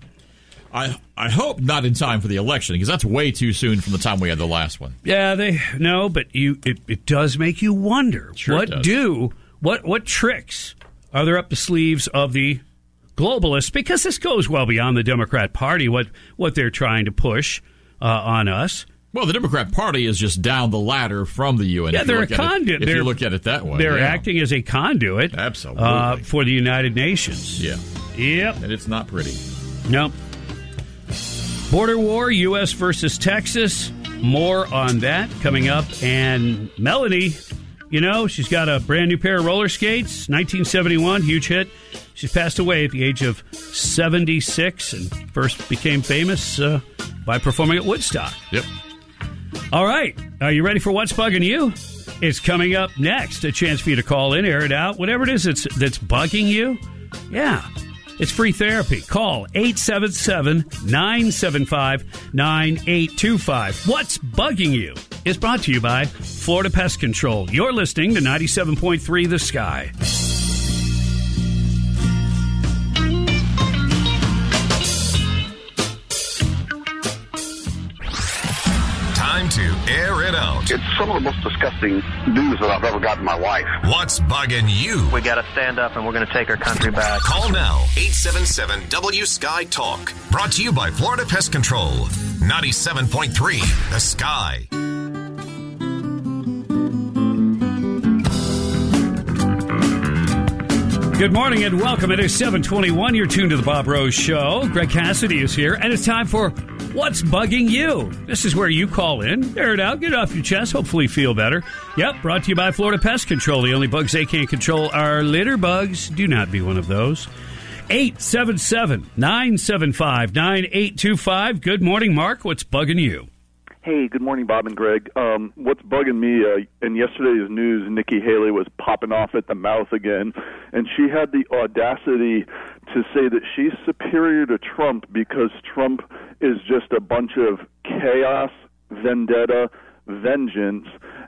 I I hope not in time for the election because that's way too soon from the time we had the last one. Yeah, they no, but you it, it does make you wonder Sure what do what what tricks are there up the sleeves of the globalists because this goes well beyond the Democrat Party what what they're trying to push uh, on us. Well, the Democrat Party is just down the ladder from the UN. Yeah, they're a look at it- conduit. If They're- you look at it that way, They're yeah. acting as a conduit Absolutely. uh, for the United Nations. Yeah, Yep. and it's not pretty. Nope. Border war, U.S. versus Texas. More on that coming up. And Melanie, you know, she's got a brand new pair of roller skates, 1971, huge hit. She's passed away at the age of 76 and first became famous uh, by performing at Woodstock. Yep. All right. Are you ready for What's Bugging You? It's coming up next. A chance for you to call in, air it out, whatever it is that's, that's bugging you. Yeah. It's free therapy. Call 877 975 9825. What's Bugging You is brought to you by Florida Pest Control. You're listening to 97.3 The Sky. Air it out. It's some of the most disgusting news that I've ever gotten in my life. What's bugging you? We got to stand up and we're going to take our country back. Call now 877 W Sky Talk. Brought to you by Florida Pest Control. 97.3 The Sky. Good morning and welcome. It is 721. You're tuned to the Bob Rose Show. Greg Cassidy is here, and it's time for What's Bugging You? This is where you call in, air it out, get it off your chest, hopefully feel better. Yep, brought to you by Florida Pest Control. The only bugs they can't control are litter bugs. Do not be one of those. 877 975 9825. Good morning, Mark. What's bugging you? Hey, good morning, Bob and Greg. Um, what's bugging me uh, in yesterday's news? Nikki Haley was popping off at the mouth again, and she had the audacity to say that she's superior to Trump because Trump is just a bunch of chaos, vendetta, vengeance,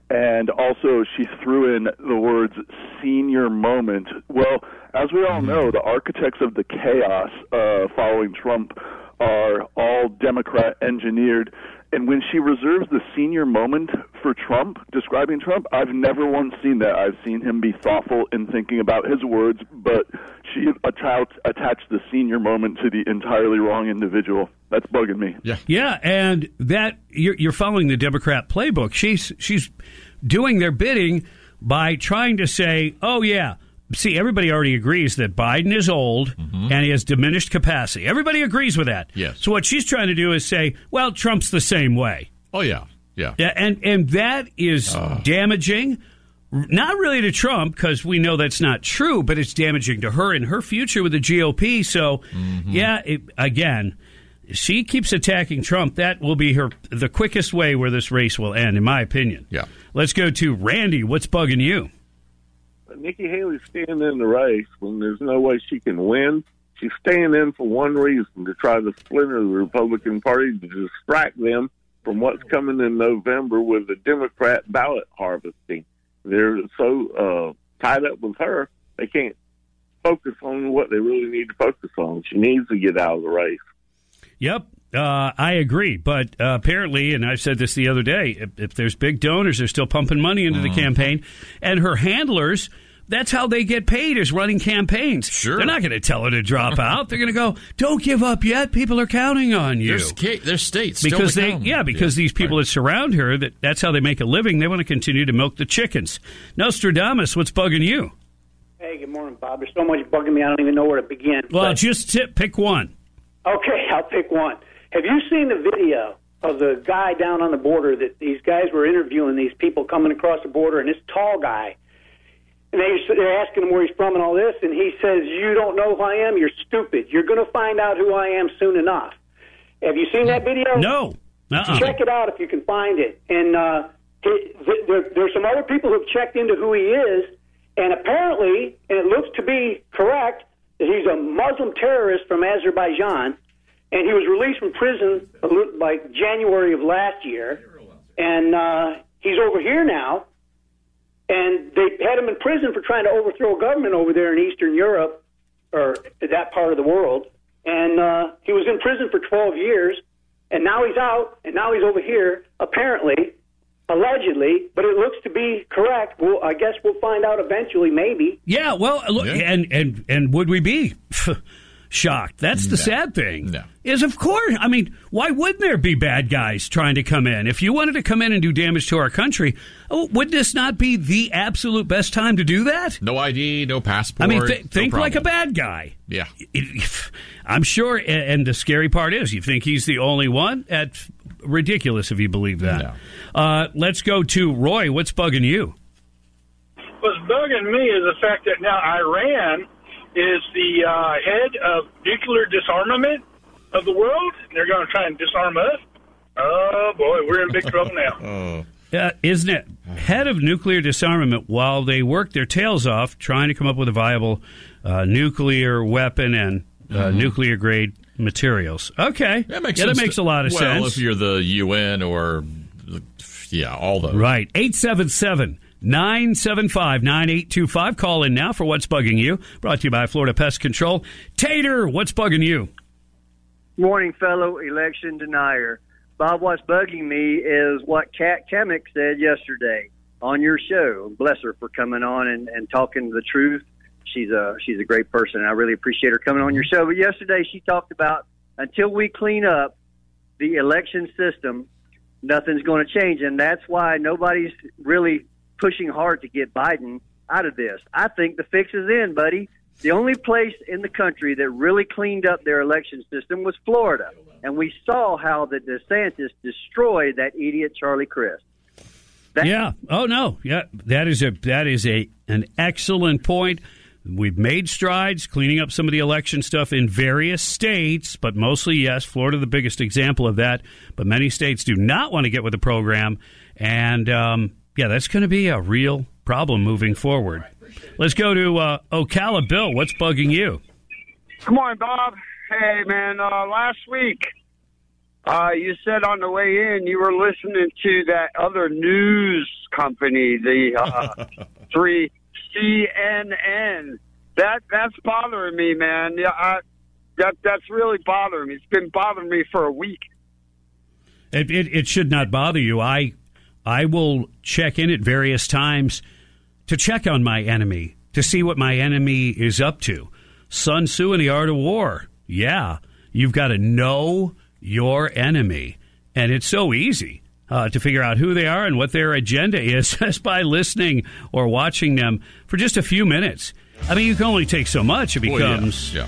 and also she threw in the words senior moment. Well, as we all know, the architects of the chaos uh, following Trump are all Democrat engineered. And when she reserves the senior moment for Trump, describing Trump, I've never once seen that. I've seen him be thoughtful in thinking about his words, but she attached, attached the senior moment to the entirely wrong individual. That's bugging me. Yeah. Yeah, and that you're, you're following the Democrat playbook. She's she's doing their bidding by trying to say, "Oh yeah, see, everybody already agrees that Biden is old and he has diminished capacity. Everybody agrees with that. Yes. So what she's trying to do is say, well, Trump's the same way. Oh yeah, Yeah. Yeah, and and that is damaging. Not really to Trump because we know that's not true, but it's damaging to her and her future with the GOP. So, Mm-hmm. yeah, it, again, she keeps attacking Trump. That will be her the quickest way where this race will end, in my opinion. Yeah. Let's go to Randy. What's bugging you? Nikki Haley's staying in the race when there's no way she can win. She's staying in for one reason to try to splinter the Republican Party to distract them from what's coming in November with the Democrat ballot harvesting. They're so uh, tied up with her, they can't focus on what they really need to focus on. She needs to get out of the race. Yep, uh, I agree. But uh, apparently, and I said this the other day, if, if there's big donors, they're still pumping money into the campaign, and her handlers. That's how they get paid is running campaigns. Sure. They're not going to tell her to drop out. They're going to go, don't give up yet. People are counting on you. There's, ca- there's states because to they come. yeah because these people that surround her that that's how they make a living they want to continue to milk the chickens nostradamus what's bugging you Hey, good morning, Bob. There's so much bugging me, I don't even know where to begin. well But- just tip, pick one okay, I'll pick one. Have you seen the video of the guy down on the border that these guys were interviewing these people coming across the border, and this tall guy, and they, they're asking him where he's from and all this, and he says, "You don't know who I am. You're stupid. You're going to find out who I am soon enough." Have you seen that video? no Uh-uh. Check it out if you can find it. And uh, he- th- there, there's some other people who've checked into who he is, and apparently, and it looks to be correct, that he's a Muslim terrorist from Azerbaijan, and he was released from prison a li- like January of last year, and uh, he's over here now, and they had him in prison for trying to overthrow a government over there in Eastern Europe or that part of the world, and uh, he was in prison for 12 years, and now he's out, and now he's over here, apparently, allegedly, but it looks to be correct. Well, I guess we'll find out eventually, maybe. yeah well look and and and would we be shocked that's the sad thing is of course i mean why wouldn't there be bad guys trying to come in if you wanted to come in and do damage to our country oh, would this not be the absolute best time to do that No ID, no passport. I mean, th- no think like a bad guy. Yeah. I'm sure, and the scary part is, you think he's the only one? That's ridiculous if you believe that. Uh, let's go to Roy. What's bugging you? What's bugging me is the fact that now Iran is the uh, head of nuclear disarmament of the world. They're going to try and disarm us. Oh boy, we're in big trouble now. Uh, isn't it head of nuclear disarmament while they work their tails off trying to come up with a viable uh, nuclear weapon and uh, nuclear grade materials? Okay, That makes yeah, sense that makes a lot of well, sense. if you're the UN or, yeah, all those. Right. 877 975 9825. Call in now for What's Bugging You. Brought to you by Florida Pest Control. Tater, what's bugging you? Morning, fellow election denier. Bob, what's bugging me is what Kat Cammack said yesterday on your show. Bless her for coming on and, and talking the truth. She's a she's a great person. I really appreciate her coming on your show. But yesterday she talked about until we clean up the election system, nothing's going to change, and that's why nobody's really pushing hard to get Biden out of this. I think the fix is in, buddy. The only place in the country that really cleaned up their election system was Florida, and we saw how the DeSantis destroyed that idiot Charlie Crist. yeah. Oh no. Yeah. That is a that is a an excellent point. We've made strides cleaning up some of the election stuff in various states, but mostly yes, Florida the biggest example of that. But many states do not want to get with the program, and um, yeah, that's going to be a real problem moving forward. Let's go to uh, Ocala. Bill, what's bugging you? Good morning, Bob. Hey, man. Uh, last week, uh, you said on the way in you were listening to that other news company, the uh, three CNN. That that's bothering me, man. Yeah, I, that that's really bothering me. It's been bothering me for a week. It, it, it should not bother you. I I will check in at various times to check on my enemy to see what my enemy is up to. Sun Tzu and the Art of War. Yeah, you've got to know your enemy, and it's so easy uh, to figure out who they are and what their agenda is just by listening or watching them for just a few minutes. I mean, you can only take so much. It Well, yeah, becomes yeah.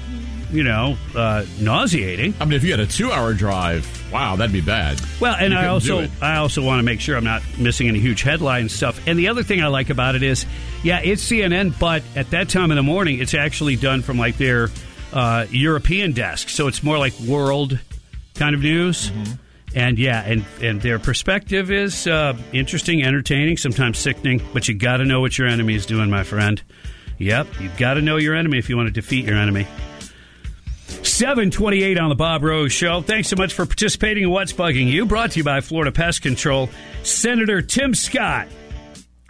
You know, uh, nauseating. I mean, if you had a two-hour drive, wow, that'd be bad. Well, and You I also. I also want to make sure I'm not missing any huge headline stuff. And the other thing I like about it is, yeah, it's CNN, but at that time in the morning, it's actually done from like their uh, European desk, so it's more like world kind of news. Mm-hmm. And yeah, and and their perspective is uh, interesting, entertaining, sometimes sickening. But you got to know what your enemy is doing, my friend. Yep, you've got to know your enemy if you want to defeat your enemy. 728 on the Bob Rose Show. Thanks so much for participating in What's Bugging You. Brought to you by Florida Pest Control. Senator Tim Scott,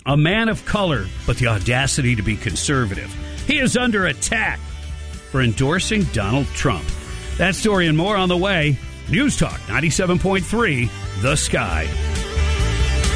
a man of color, but the audacity to be conservative. He is under attack for endorsing Donald Trump. That story and more on the way. News Talk 97.3, The Sky.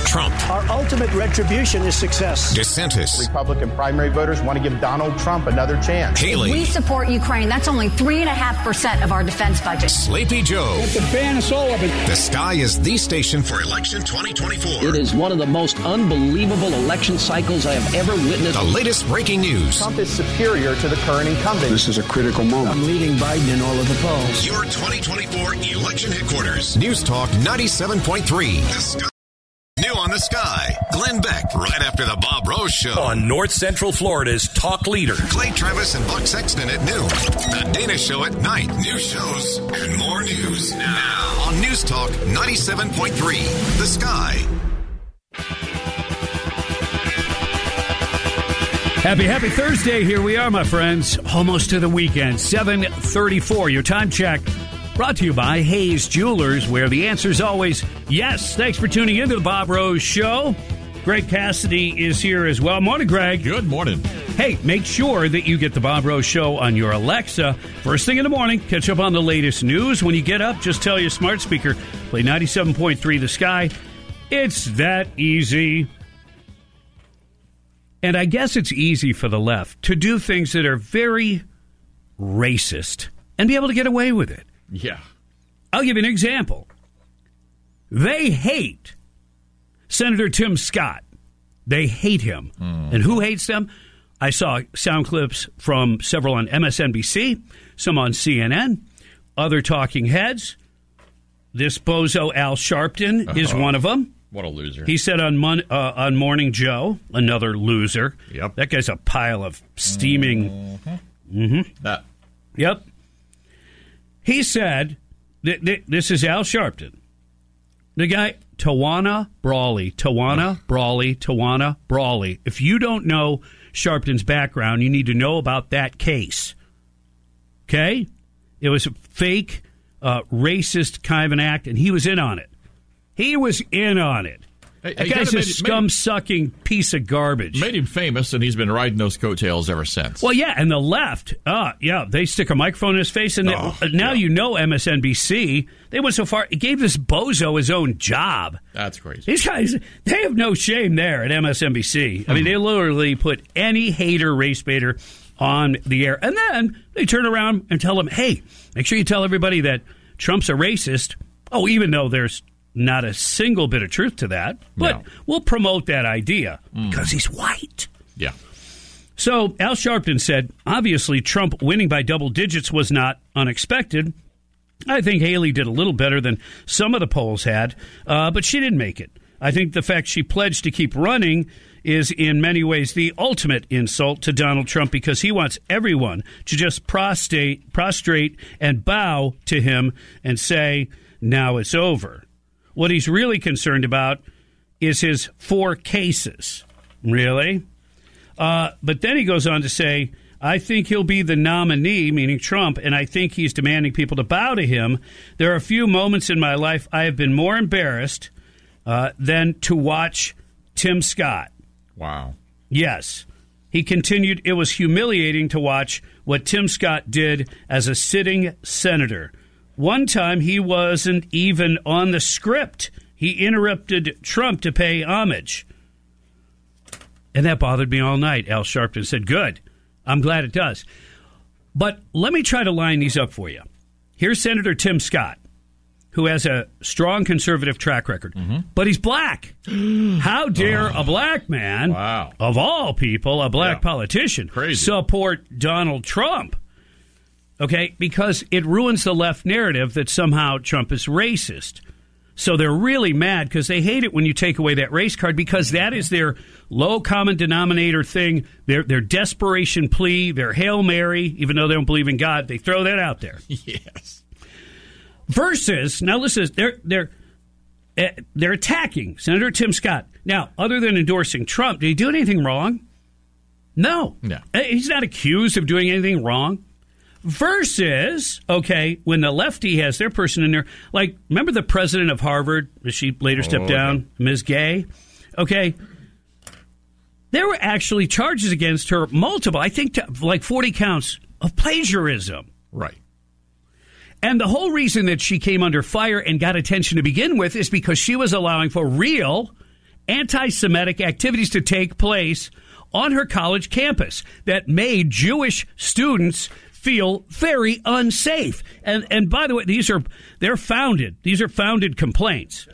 Trump. Our ultimate retribution is success. DeSantis. Republican primary voters want to give Donald Trump another chance. Haley. We support Ukraine. That's only 3.5% of our defense budget. Sleepy Joe. to ban us all of it. The Sky is the station for election 2024. It is one of the most unbelievable election cycles I have ever witnessed. The latest breaking news. Trump is superior to the current incumbent. This is a critical moment. I'm leading Biden in all of the polls. Your 2024 election headquarters. News Talk 97.3. The Sky. New on the Sky. Glenn Beck. Right after the Bob Rose Show. On North Central Florida's talk leader. Clay Travis and Buck Sexton at noon. The Dana Show at night. New shows and more news now on News Talk 97.3. The Sky. Happy, happy Thursday. Here we are, my friends. Almost to the weekend. 734. Your time check brought to you by Hayes Jewelers, where the answer is always yes. Thanks for tuning in to the Bob Rose Show. Greg Cassidy is here as well. Morning, Greg. Good morning. Hey, make sure that you get the Bob Rose Show on your Alexa first thing in the morning. Catch up on the latest news. When you get up, just tell your smart speaker, play 97.3 The Sky. It's that easy. And I guess it's easy for the left to do things that are very racist and be able to get away with it. Yeah. I'll give you an example. They hate Senator Tim Scott. They hate him. And who hates them? I saw sound clips from several on MSNBC, some on CNN, other talking heads. This bozo Al Sharpton is Oh. one of them. What a loser. He said on Mon- uh, on Morning Joe, another loser. Yep. That guy's a pile of steaming. Mm-hmm. That. Yep. He said, th- th- this is Al Sharpton. The guy, Tawana Brawley, Tawana Brawley, Tawana Brawley. If you don't know Sharpton's background, you need to know about that case. Okay? It was a fake, uh, racist kind of an act, and he was in on it. He was in on it. Hey, that guy's a scum sucking piece of garbage. Made him famous, and he's been riding those coattails ever since. Well, yeah, and the left, uh, yeah, they stick a microphone in his face, and they- Oh, uh, now you know MSNBC. They went so far, it gave this bozo his own job. That's crazy. These guys, they have no shame there at MSNBC. I mean, Hmm. they literally put any hater, race baiter on the air, and then they turn around and tell them, "Hey, make sure you tell everybody that Trump's a racist." Oh, even though there's not a single bit of truth to that, but No. we'll promote that idea Hmm. because he's white. Yeah. So Al Sharpton said, obviously, Trump winning by double digits was not unexpected. I think Haley did a little better than some of the polls had, uh, but she didn't make it. I think the fact she pledged to keep running is in many ways the ultimate insult to Donald Trump because he wants everyone to just prostrate, prostrate and bow to him and say, now it's over. What he's really concerned about is his four cases. Really? Uh, but then he goes on to say, I think he'll be the nominee, meaning Trump, and I think he's demanding people to bow to him. There are a few moments in my life I have been more embarrassed uh, than to watch Tim Scott. Wow. Yes. He continued, it was humiliating to watch what Tim Scott did as a sitting senator. One time he wasn't even on the script. He interrupted Trump to pay homage. And that bothered me all night. Al Sharpton said, Good. I'm glad it does. But let me try to line these up for you. Here's Senator Tim Scott, who has a strong conservative track record, mm-hmm. but he's black. How dare a black man, Wow. of all people, a black Yeah. politician, Crazy. support Donald Trump? Okay? Because it ruins the left narrative that somehow Trump is racist. So they're really mad because they hate it when you take away that race card because that is their low common denominator thing, their their desperation plea, their hail mary. Even though they don't believe in God, they throw that out there. Yes. Versus now, listen, they're they're uh, they're attacking Senator Tim Scott. Now, other than endorsing Trump, did he do anything wrong? No. No. Uh, He's not accused of doing anything wrong. Versus, okay, when the lefty has their person in there, like, remember the president of Harvard? She later stepped Oh, down, Ms. Gay? Okay. There were actually charges against her, multiple, I think to, like 40 counts of plagiarism. Right. And the whole reason that she came under fire and got attention to begin with is because she was allowing for real anti Semitic activities to take place on her college campus that made Jewish students feel very unsafe. And and by the way, these are they're founded. These are founded complaints.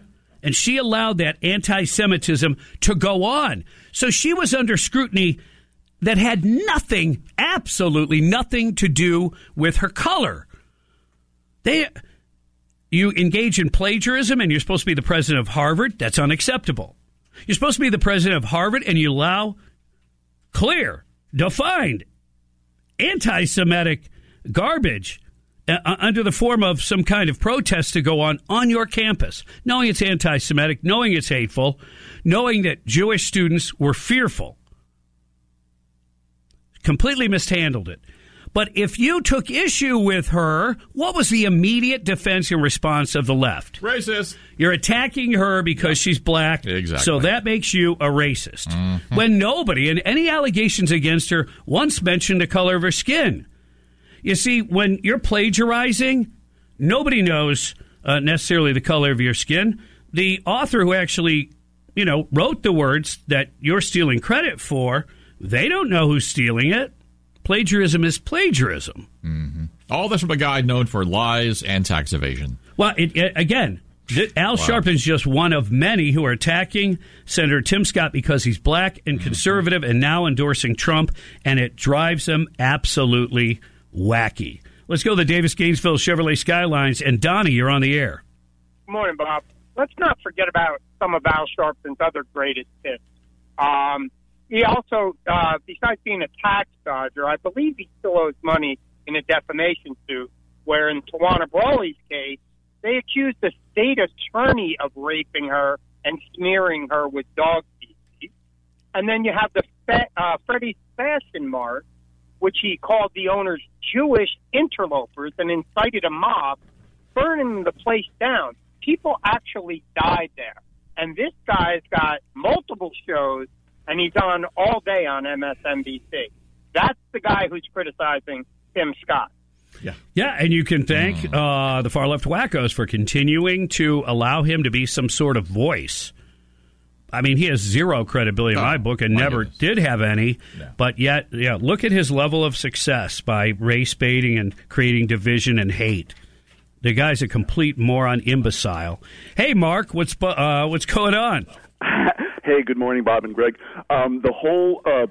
And she allowed that anti Semitism to go on. So she was under scrutiny that had nothing, absolutely nothing to do with her color. They you engage in plagiarism and you're supposed to be the president of Harvard, that's unacceptable. You're supposed to be the president of Harvard and you allow clear, defined anti Semitic garbage uh, uh, under the form of some kind of protest to go on on your campus, knowing it's anti Semitic, knowing it's hateful, knowing that Jewish students were fearful. Completely mishandled it. But if you took issue with her, what was the immediate defense and response of the left? Racist. You're attacking her because she's black. Exactly. So that makes you a racist. When nobody, and any allegations against her, once mentioned the color of her skin. You see, when you're plagiarizing, nobody knows uh, necessarily the color of your skin. The author who actually, you know, wrote the words that you're stealing credit for, they don't know who's stealing it. Plagiarism is plagiarism. All this from a guy known for lies and tax evasion. Well, it, it- again, th- Al Sharpton's just one of many who are attacking Senator Tim Scott because he's black and conservative and now endorsing Trump, and it drives him absolutely wacky. Let's go to the Davis Gainesville Chevrolet Skylines. And Donnie, you're on the air. Good morning, Bob. Let's not forget about some of Al Sharpton's other greatest hits. Um, he also, uh, besides being a tax dodger, I believe he still owes money in a defamation suit. Where in Tawana Brawley's case, they accused the state attorney of raping her and smearing her with dog feces. And then you have the Fe- uh, Freddie's Fashion Mart, which he called the owners Jewish interlopers and incited a mob, burning the place down. People actually died there. And this guy's got multiple shows, and he's on all day on MSNBC. That's the guy who's criticizing Tim Scott. Yeah, Yeah, and you can thank uh, the far left wackos for continuing to allow him to be some sort of voice. I mean, he has zero credibility in my book and never did have any. But yet, yeah, look at his level of success by race baiting and creating division and hate. The guy's a complete moron, imbecile. Hey, Mark, what's uh, what's going on? Hey, good morning, Bob and Greg. Um, the whole uh,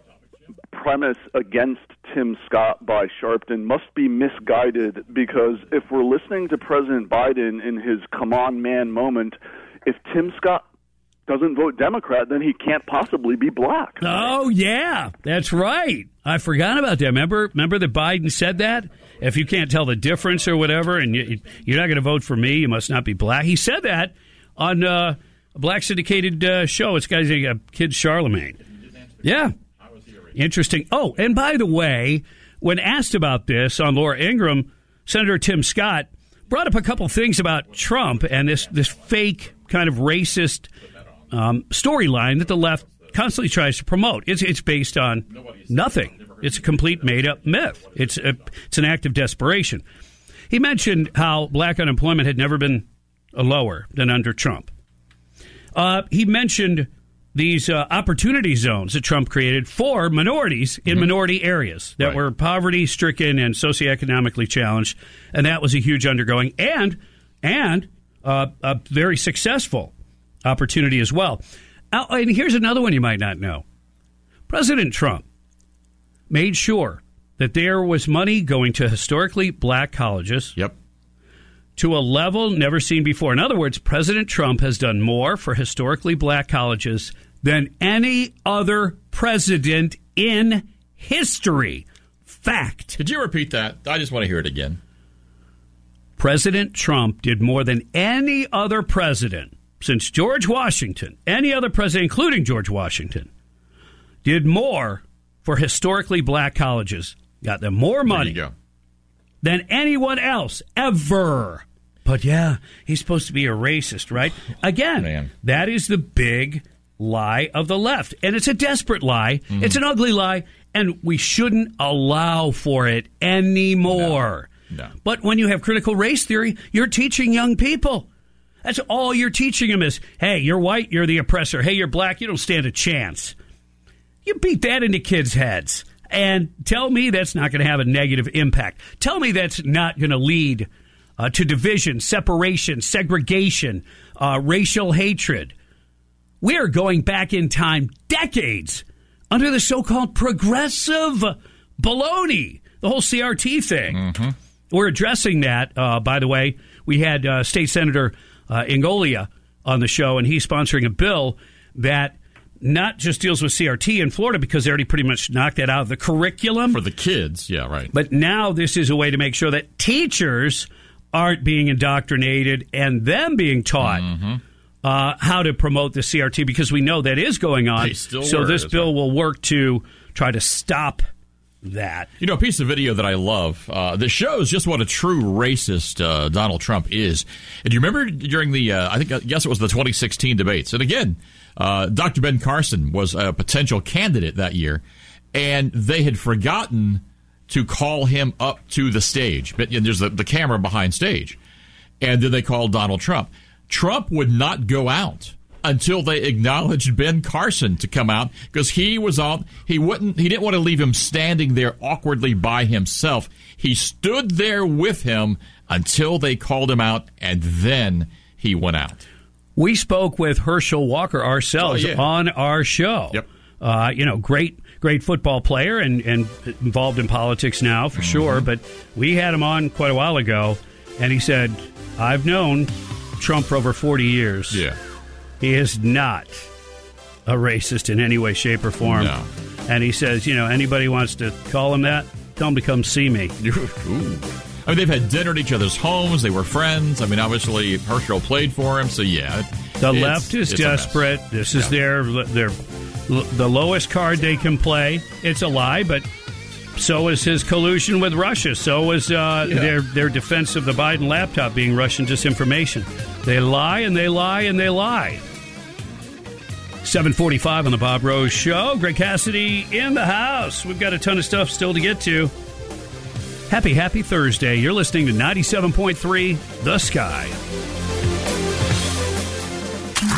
premise against Tim Scott by Sharpton must be misguided because if we're listening to President Biden in his come on man moment, if Tim Scott doesn't vote Democrat, then he can't possibly be black. Oh yeah, that's right. I forgot about that. Remember, remember that Biden said that. If you can't tell the difference or whatever, and you, you're not going to vote for me, you must not be black. He said that on uh, a black syndicated uh, show. It's guys, uh, Kid Charlemagne. Yeah, interesting. Oh, and by the way, when asked about this on Laura Ingraham, Senator Tim Scott brought up a couple things about Trump and this this fake kind of racist um, storyline that the left constantly tries to promote. It's it's based on nothing. It's a complete made up myth. It's a, it's an act of desperation. He mentioned how black unemployment had never been lower than under Trump. Uh, he mentioned these uh, opportunity zones that Trump created for minorities in minority areas that were poverty stricken and socioeconomically challenged, and that was a huge undergoing and and uh, a very successful opportunity as well. Uh, and here's another one you might not know: President Trump made sure that there was money going to historically black colleges. Yep. To a level never seen before. In other words, President Trump has done more for historically black colleges than any other president in history. Fact. Could you repeat that? I just want to hear it again. President Trump did more than any other president since George Washington, any other president, including George Washington, did more for historically black colleges, got them more money than anyone else ever. But yeah, he's supposed to be a racist, right? Again, that is the big lie of the left. And it's a desperate lie. Mm-hmm. It's an ugly lie. And we shouldn't allow for it anymore. No. But when you have critical race theory, you're teaching young people. That's all you're teaching them is, hey, you're white, you're the oppressor. Hey, you're black, you don't stand a chance. You beat that into kids' heads and tell me that's not going to have a negative impact. Tell me that's not going to lead uh, to division, separation, segregation, uh, racial hatred. We are going back in time decades under the so called progressive baloney, the whole CRT thing. We're addressing that, uh, by the way. We had uh, State Senator uh, Ingoglia on the show, and he's sponsoring a bill that not just deals with CRT in Florida because they already pretty much knocked that out of the curriculum. For the kids, yeah, right. But now this is a way to make sure that teachers aren't being indoctrinated and them being taught Mm-hmm. uh, how to promote the CRT because we know that is going on. So were, this bill will work to try to stop that. You know, a piece of video that I love uh, that shows just what a true racist uh, Donald Trump is. And do you remember during the, uh, I think, uh, yes, it was the 2016 debates. And again, uh, Dr. Ben Carson was a potential candidate that year, and they had forgotten to call him up to the stage. But there's the, the camera behind stage. And then they called Donald Trump. Trump would not go out until they acknowledged Ben Carson to come out because he was on he wouldn't he didn't want to leave him standing there awkwardly by himself. He stood there with him until they called him out and then he went out. We spoke with Herschel Walker ourselves Oh, yeah. on our show. Yep. Uh, you know, great, great football player and, and involved in politics now Mm-hmm. for sure. But we had him on quite a while ago, and he said, "I've known Trump for over forty years. Yeah. he is not a racist in any way, shape, or form. No. And he says, you know, anybody wants to call him that, tell him to come see me. Ooh. I mean, they've had dinner at each other's homes. They were friends. I mean, obviously Herschel played for him, so yeah. The it's- left is it's a mess. desperate. This is their their the lowest card they can play. It's a lie, but so is his collusion with Russia. So is uh, Yeah. their their defense of the Biden laptop being Russian disinformation. They lie and they lie and they lie. 745 on the Bob Rose Show. Greg Cassidy in the house. We've got a ton of stuff still to get to. Happy, happy Thursday. You're listening to 97.3 The Sky.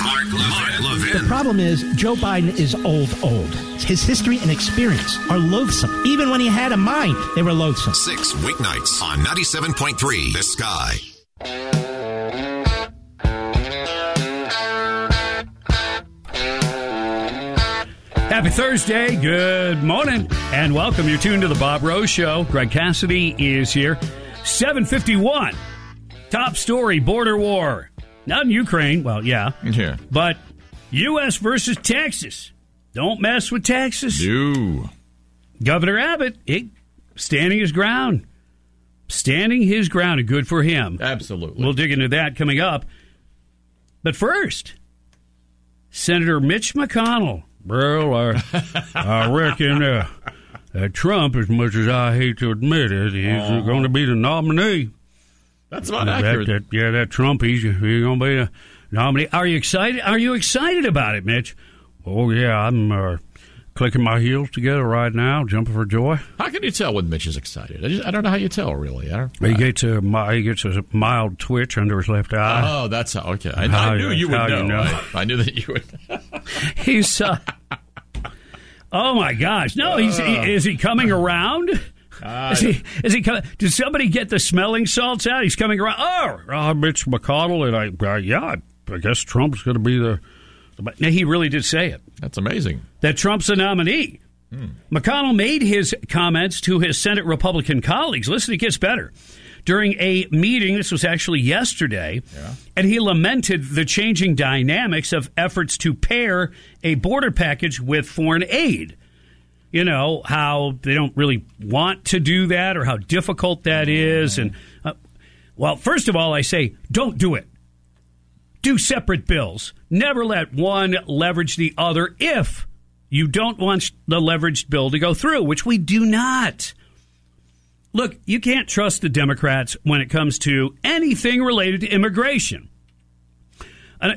Mark, Mark Levin. The problem is Joe Biden is old, old. His history and experience are loathsome. Even when he had a mind, they were loathsome. Six weeknights on 97.3 The Sky. Happy Thursday. Good morning and welcome. You're tuned to the Bob Rose Show. Greg Cassidy is here. 751. Top story border war. Not in Ukraine. Well, yeah. Yeah. But U.S. versus Texas. Don't mess with Texas. Do. Governor Abbott, standing his ground. Standing his ground, and good for him. Absolutely. We'll dig into that coming up. But first, Senator Mitch McConnell. Well, I, I reckon uh, that Trump, as much as I hate to admit it, is he's going to be the nominee. That's about That- accurate. that- yeah, that Trump, he's, he's going to be the nominee. Are you excited? Are you excited about it, Mitch? Oh, yeah, I'm uh, clicking my heels together right now, jumping for joy. How can you tell when Mitch is excited? I, just, I don't know how you tell, really. I don't, He gets a he gets a mild twitch under his left eye. Oh, that's how. Okay, I, How I knew you- you would know. you know. I, I knew that you would. He's. Uh, oh my gosh! No, he's. he- is he coming around? Is he? Is he coming? Did somebody get the smelling salts out? He's coming around. Oh, uh, Mitch McConnell, and I. Uh, yeah, I, I guess Trump's going to be the. But he really did say it. That's amazing. That Trump's a nominee. McConnell made his comments to his Senate Republican colleagues. Listen, it gets better. During a meeting, this was actually yesterday, and he lamented the changing dynamics of efforts to pair a border package with foreign aid. You know, how they don't really want to do that or how difficult that is. And, uh, well, first of all, I say, don't do it do separate bills. Never let one leverage the other if you don't want the leveraged bill to go through, which we do not. Look, you can't trust the Democrats when it comes to anything related to immigration. Uh,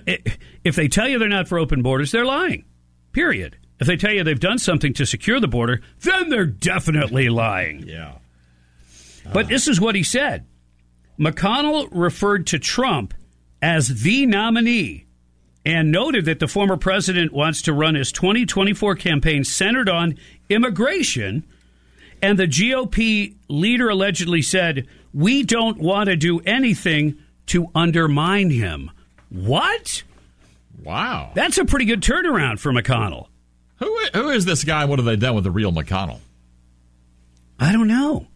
If they tell you they're not for open borders, they're lying. Period. If they tell you they've done something to secure the border, then they're definitely lying. Yeah. But this is what he said. McConnell referred to Trump as the nominee and noted that the former president wants to run his 2024 campaign centered on immigration. And the GOP leader allegedly said, We don't want to do anything to undermine him. What? Wow. That's a pretty good turnaround for McConnell. Who, who is this guy? What have they done with the real McConnell? I don't know.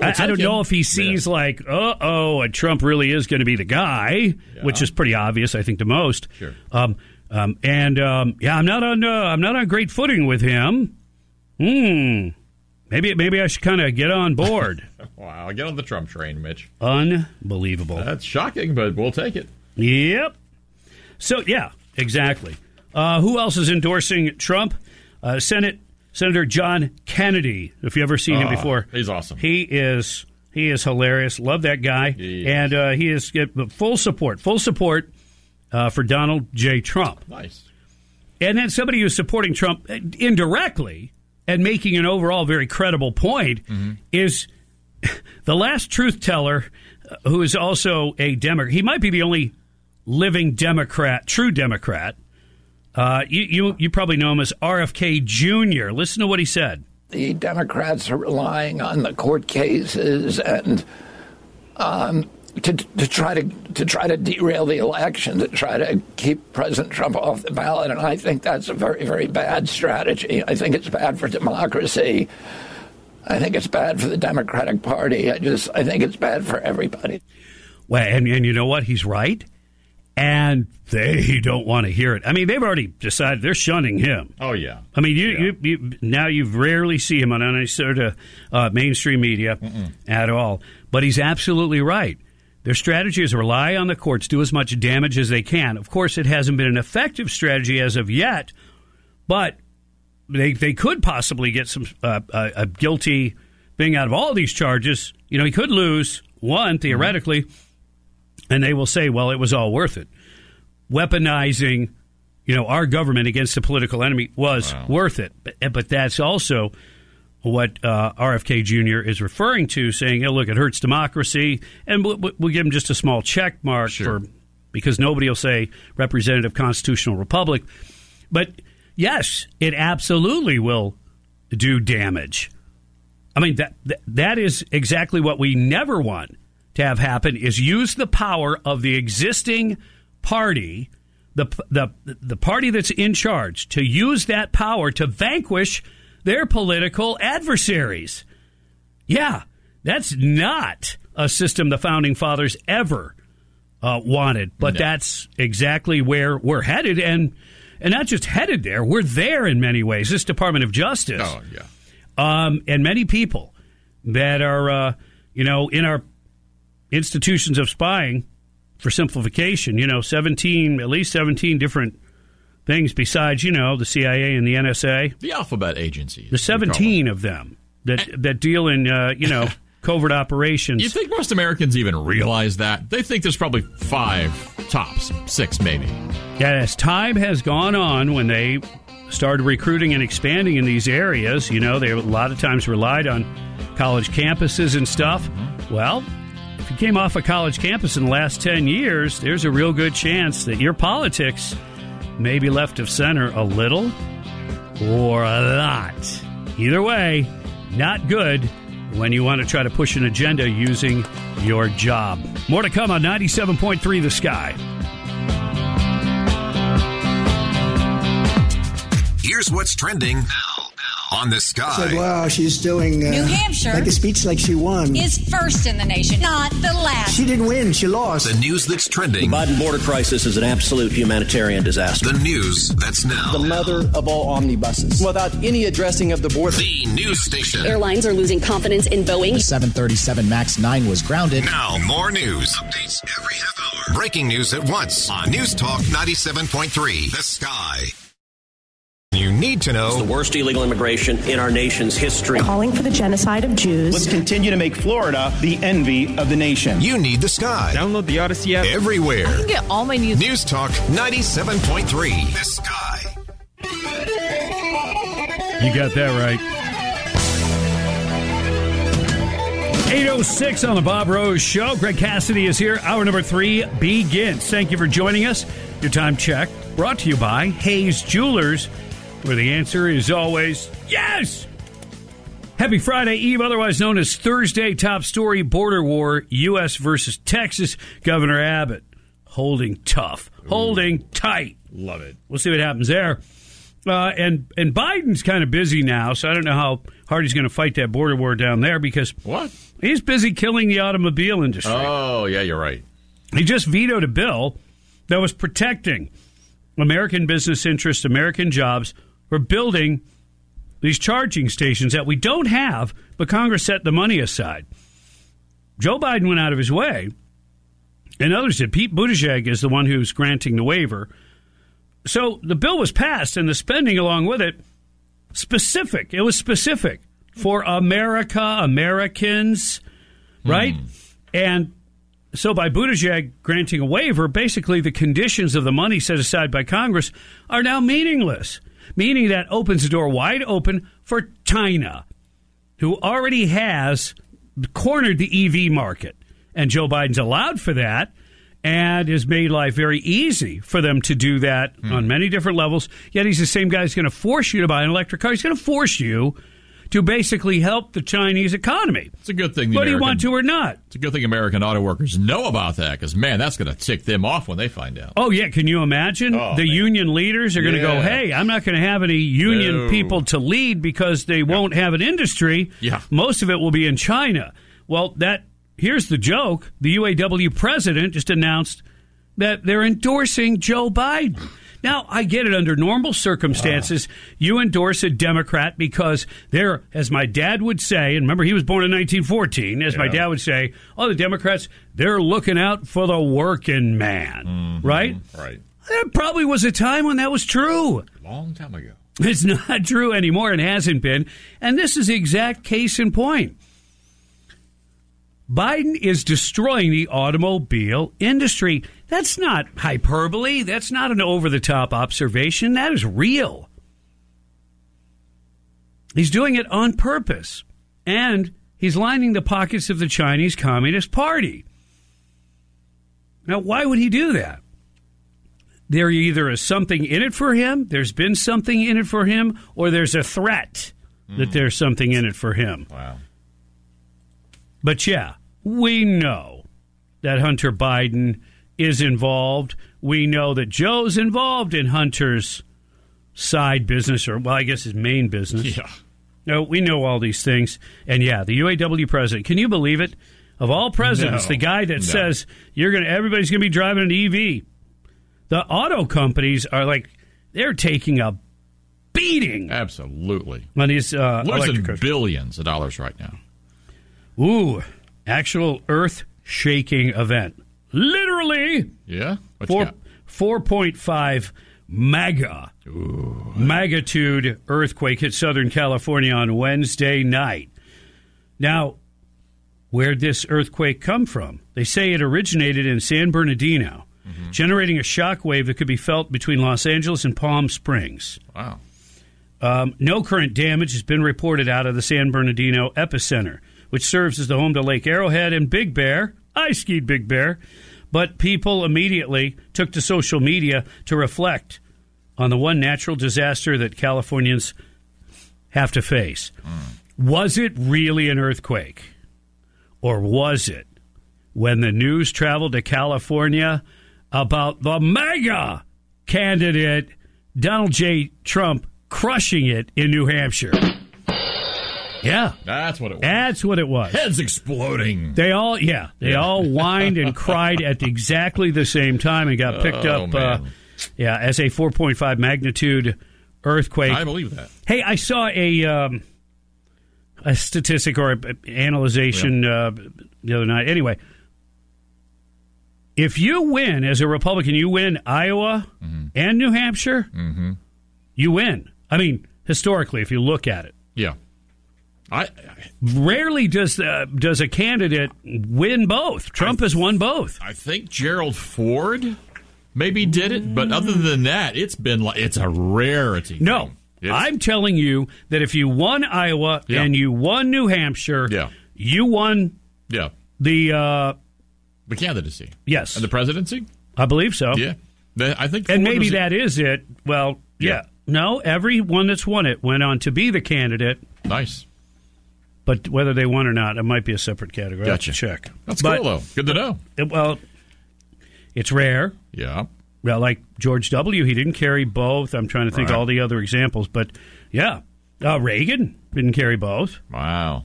I, I don't know if he sees like, uh oh, Trump really is going to be the guy, which is pretty obvious, I think, to most. Sure. Um, um, and um, yeah, I'm not on uh, I'm not on great footing with him. Hmm. Maybe maybe I should kind of get on board. Wow. Get on the Trump train, Mitch. Unbelievable. That's shocking, but we'll take it. Yep. So yeah, exactly. Uh, who else is endorsing Trump? Uh, Senate Senator John Kennedy. If you ever seen him Ah, before, he's awesome. He is he is hilarious. Love that guy, and uh, he is get full support, full support uh, for Donald J. Trump. Nice. And then somebody who's supporting Trump uh, indirectly and making an overall very credible point Mm-hmm. is the last truth teller, uh, who is also a Democrat. He might be the only living Democrat, true Democrat. Uh, you, you you probably know him as RFK Jr. Listen to what he said. the Democrats are relying on the court cases and um, to, to try to to try to derail the election, to try to keep President Trump off the ballot, and I think that's a very very bad strategy. I think it's bad for democracy. I think it's bad for the Democratic Party. I just I think it's bad for everybody. Well, and, and you know what? He's right. And they don't want to hear it. I mean, they've already decided they're shunning him. Oh, yeah. I mean, you, you, you now you rarely see him on any sort of uh, mainstream media at all. But he's absolutely right. Their strategy is rely on the courts, do as much damage as they can. Of course, it hasn't been an effective strategy as of yet, but they they could possibly get some uh, a, a guilty thing out of all these charges. You know, he could lose one theoretically, and they will say, "Well, it was all worth it." Weaponizing, you know, our government against a political enemy was worth it, but, but that's also what uh, RFK Jr. is referring to, saying, "Oh, look, it hurts democracy," and we'll, we'll give him just a small check mark for because nobody will say representative constitutional republic. But yes, it absolutely will do damage. I mean that that, that is exactly what we never want to have happen is use the power of the existing party the the the party that's in charge to use that power to vanquish their political adversaries. Yeah, that's not a system the founding fathers ever uh, wanted, but that's exactly where we're headed, and and not just headed there, we're there in many ways. This Department of Justice, Oh, yeah. um, and many people that are uh, you know in our institutions of spying. For simplification, you know, seventeen, at least seventeen different things besides, you know, the CIA and the NSA. The alphabet agencies. The 17 of them that that deal in uh, you know covert operations. You think most Americans even realize that? They think there's probably five tops, six maybe. Yeah, as time has gone on, when they started recruiting and expanding in these areas, you know, they a lot of times relied on college campuses and stuff. Well, if you came off a college campus in the last 10 years, there's a real good chance that your politics may be left of center a little or a lot. Either way, not good when you want to try to push an agenda using your job. More to come on 97.3 The Sky. Here's what's trending now on the sky. Said, wow, she's doing uh, New Hampshire Like a speech like she won. is first in the nation, not the last. She didn't win. She lost. The news that's trending. The Biden border crisis is an absolute humanitarian disaster. The news that's now. The mother of all omnibuses. Without any addressing of the border. The news station. Airlines are losing confidence in Boeing. The 737 MAX 9 was grounded. Now, more news. Updates every half hour. Breaking news at once on News Talk 97.3. The Sky. You need to know. It's the worst illegal immigration in our nation's history. Calling for the genocide of Jews. Let's continue to make Florida the envy of the nation. You need the sky. Download the Audacy app. Everywhere. I can get all my news. News Talk 97.3. The Sky. You got that right. 806 on the Bob Rose Show. Greg Cassidy is here. Hour number three begins. Thank you for joining us. Your time check brought to you by Hayes Jewelers, where the answer is always yes. Happy Friday Eve, otherwise known as Thursday. Top story border war, U.S. versus Texas. Governor Abbott holding tough, holding tight. Love it. We'll see what happens there. Uh, and and Biden's kind of busy now, so I don't know how hard he's going to fight that border war down there because what he's busy killing the automobile industry. Oh, yeah, you're right. He just vetoed a bill that was protecting American business interests, American jobs. We're building these charging stations that we don't have, but Congress set the money aside. Joe Biden went out of his way, and others did. Pete Buttigieg is the one who's granting the waiver. So the bill was passed, and the spending along with it specific. It was specific for America, Americans, right? Hmm. And so by Buttigieg granting a waiver, basically the conditions of the money set aside by Congress are now meaningless, meaning that opens the door wide open for China, who already has cornered the EV market. And Joe Biden's allowed for that and has made life very easy for them to do that hmm. on many different levels. Yet he's the same guy who's going to force you to buy an electric car. He's going to force you to basically help the Chinese economy. It's a good thing. the Whether you want to or not. It's a good thing American auto workers know about that because man, that's going to tick them off when they find out. Oh yeah, can you imagine? Oh, the man. union leaders are going to go, "Hey, I'm not going to have any union No. people to lead because they won't have an industry. Yeah. Most of it will be in China." Well, that here's the joke. The UAW president just announced that they're endorsing Joe Biden. Now, I get it under normal circumstances. You endorse a Democrat because they're, as my dad would say, and remember he was born in 1914, as my dad would say, oh, the Democrats, they're looking out for the working man, mm-hmm. right? Right. There probably was a time when that was true. Long time ago. It's not true anymore and hasn't been. And this is the exact case in point. Biden is destroying the automobile industry. That's not hyperbole. That's not an over the top observation. That is real. He's doing it on purpose. And he's lining the pockets of the Chinese Communist Party. Now, why would he do that? There either is something in it for him, there's been something in it for him, or there's a threat that hmm. there's something in it for him. Wow. But yeah, we know that Hunter Biden is involved. We know that Joe's involved in Hunter's side business, or, well, I guess his main business. Yeah. No, we know all these things. And yeah, the UAW president, can you believe it? Of all presidents, No. the guy that No. says you're going to everybody's going to be driving an EV. The auto companies are like they're taking a beating Absolutely. on these uh, Losing billions of dollars right now. Ooh, actual earth shaking event. Literally Yeah. What four got? four point five mega magnitude earthquake hit Southern California on Wednesday night. Now, where'd this earthquake come from? They say it originated in San Bernardino, generating a shock wave that could be felt between Los Angeles and Palm Springs. Wow. Um, no current damage has been reported out of the San Bernardino epicenter, which serves as the home to Lake Arrowhead and Big Bear. I skied Big Bear. But people immediately took to social media to reflect on the one natural disaster that Californians have to face. Was it really an earthquake? Or was it when the news traveled to California about the mega candidate Donald J. Trump crushing it in New Hampshire? Yeah. That's what it was. That's what it was. Heads exploding. They all, yeah, they Yeah. all whined and cried at exactly the same time and got picked Oh, up, uh, yeah, as a 4.5 magnitude earthquake. I believe that. Hey, I saw a um, a statistic or a, analyzation uh, the other night. Anyway, if you win as a Republican, you win Iowa Mm-hmm. and New Hampshire, you win. I mean, historically, if you look at it. Yeah. I Rarely does uh, does a candidate win both. Trump has won both. I think Gerald Ford maybe did it, but other than that, it's been like it's a rarity. No. I'm telling you that if you won Iowa Yeah. and you won New Hampshire, Yeah. you won yeah, the uh, the candidacy. yes, And the presidency? I believe so. Yeah. I think and maybe that is it. Well, yeah. Yeah. No, everyone that's won it went on to be the candidate. Nice. But whether they won or not, it might be a separate category. Gotcha. check. That's But- cool though. Good to know. it- well, it's rare. Yeah. Well, like George W., he didn't carry both. I'm trying to think Right. all the other examples, but yeah, uh, Reagan didn't carry both. Wow.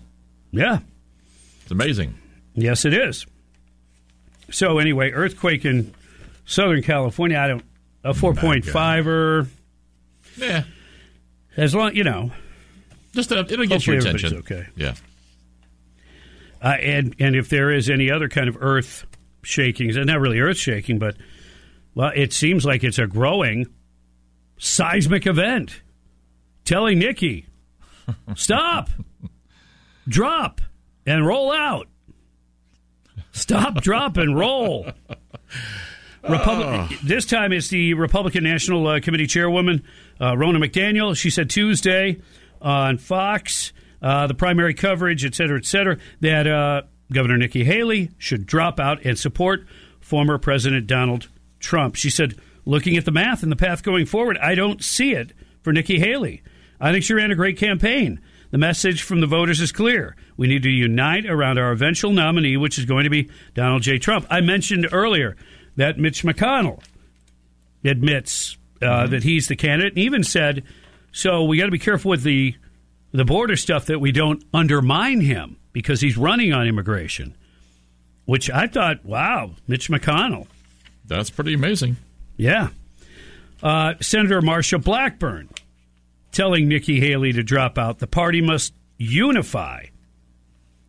Yeah, It's amazing. yes, it is. So anyway, earthquake in Southern California. I don't a four point fiver. Yeah. As long you know, Just enough, it'll get Hopefully your attention. okay. Yeah. uh, and and if there is any other kind of earth shakings, and not really earth shaking, but well, it seems like it's a growing seismic event. Telling Nikki, stop, drop, and roll out. Stop, drop, and roll. Republic, This time it's the Republican National uh, Committee Chairwoman, uh, Ronna McDaniel. She said Tuesday on Fox, uh, the primary coverage, et cetera, et cetera, that uh, Governor Nikki Haley should drop out and support former President Donald Trump. She said, looking at the math and the path going forward, I don't see it for Nikki Haley. I think she ran a great campaign. The message from the voters is clear. We need to unite around our eventual nominee, which is going to be Donald J. Trump. I mentioned earlier that Mitch McConnell admits uh, that he's the candidate, and even said, "So we got to be careful with the the border stuff that we don't undermine him because he's running on immigration." Which I thought, wow, Mitch McConnell. That's pretty amazing. Yeah. Uh, Senator Marsha Blackburn telling Nikki Haley to drop out. The party must unify.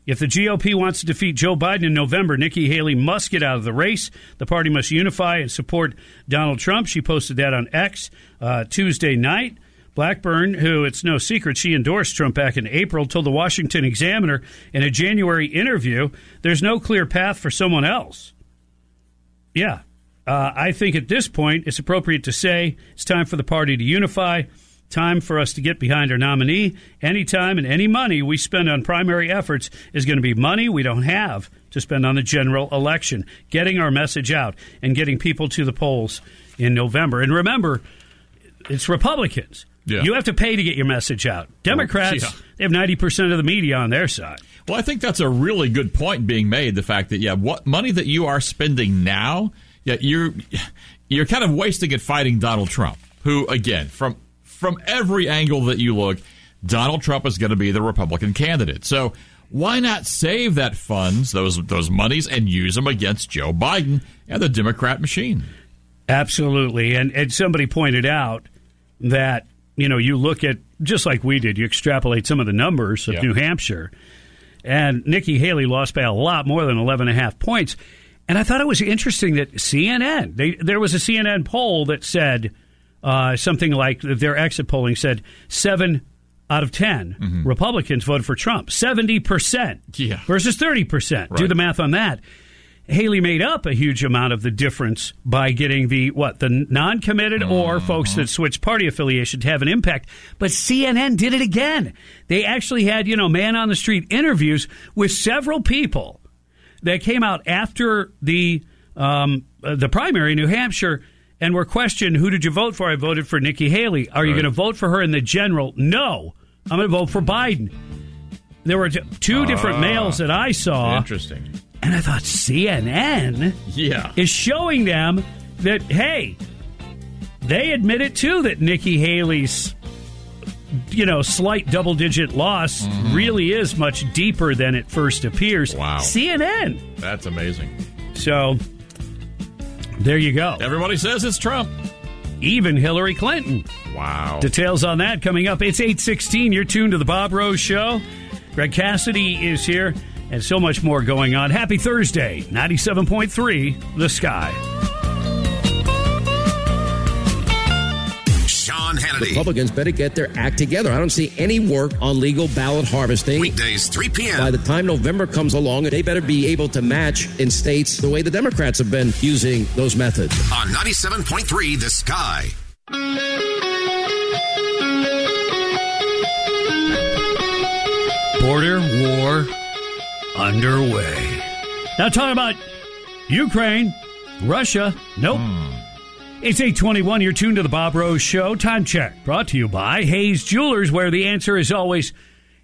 If the GOP wants to defeat Joe Biden in November, Nikki Haley must get out of the race. The party must unify and support Donald Trump. She posted that on X uh, Tuesday night. Blackburn, who it's no secret she endorsed Trump back in April, told the Washington Examiner in a January interview there's no clear path for someone else. Yeah. Uh, I think at this point it's appropriate to say it's time for the party to unify, time for us to get behind our nominee. Any time and any money we spend on primary efforts is going to be money we don't have to spend on the general election, getting our message out and getting people to the polls in November. And remember, it's Republicans. Yeah. You have to pay to get your message out. Democrats, yeah. they have 90% of the media on their side. Well, I think that's a really good point being made. The fact that yeah, what money that you are spending now, yeah, you're you're kind of wasting it fighting Donald Trump, who again from from every angle that you look, Donald Trump is going to be the Republican candidate. So why not save that funds, those those monies, and use them against Joe Biden and the Democrat machine? Absolutely. And, and somebody pointed out that, you know, you look at, just like we did, you extrapolate some of the numbers of Yeah. New Hampshire, and Nikki Haley lost by a lot more than 11 and a half points. And I thought it was interesting that CNN, they, there was a CNN poll that said uh, something like their exit polling said seven out of 10 Republicans voted for Trump. 70% Yeah. versus 30%. Do the math on that. Haley made up a huge amount of the difference by getting the what the non-committed or folks that switched party affiliation to have an impact. But CNN did it again. They actually had you know man on the street interviews with several people that came out after the um, uh, the primary in New Hampshire and were questioned, "Who did you vote for?" I voted for Nikki Haley. Are you going to vote for her in the general? No, I'm going to vote for Biden. There were two different Ah. males that I saw. Interesting. And I thought CNN Yeah. is showing them that hey, they admit it too that Nikki Haley's you know, slight double digit loss mm-hmm. really is much deeper than it first appears. Wow. CNN. That's amazing. So there you go. Everybody says it's Trump. Even Hillary Clinton. Wow. Details on that coming up. It's 816. You're tuned to the Bob Rose Show. Greg Cassidy is here and so much more going on. Happy Thursday. 97.3 The Sky. Sean Hannity. Republicans better get their act together. I don't see any work on legal ballot harvesting. Weekdays, 3 p.m. By the time November comes along, they better be able to match in states the way the Democrats have been using those methods. On 97.3 The Sky. Border war underway. Now, talking about Ukraine, Russia, nope. Hmm. It's 821. You're tuned to the Bob Rose Show. Time check brought to you by Hayes Jewelers, where the answer is always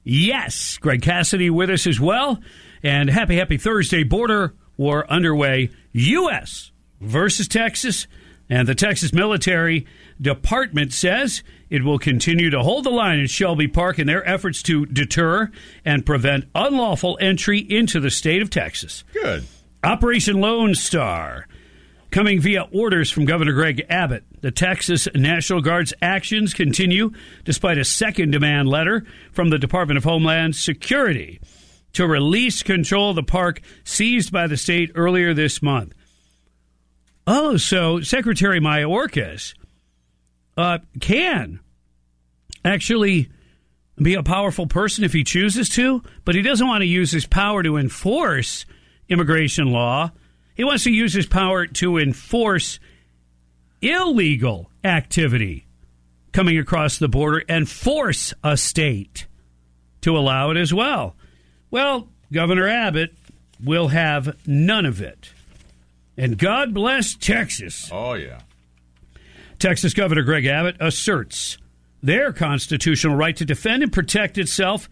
yes. Greg Cassidy with us as well. And happy, happy Thursday. Border war underway. U.S. versus Texas. And the Texas Military Department says it will continue to hold the line in Shelby Park in their efforts to deter and prevent unlawful entry into the state of Texas. Good. Operation Lone Star. Coming via orders from Governor Greg Abbott, the Texas National Guard's actions continue despite a second demand letter from the Department of Homeland Security to release control of the park seized by the state earlier this month. Oh, so Secretary Mayorkas uh, can actually be a powerful person if he chooses to, but he doesn't want to use his power to enforce immigration law. He wants to use his power to enforce illegal activity coming across the border and force a state to allow it as well. Well, Governor Abbott will have none of it. And God bless Texas. Oh, yeah. Texas Governor Greg Abbott asserts their constitutional right to defend and protect itself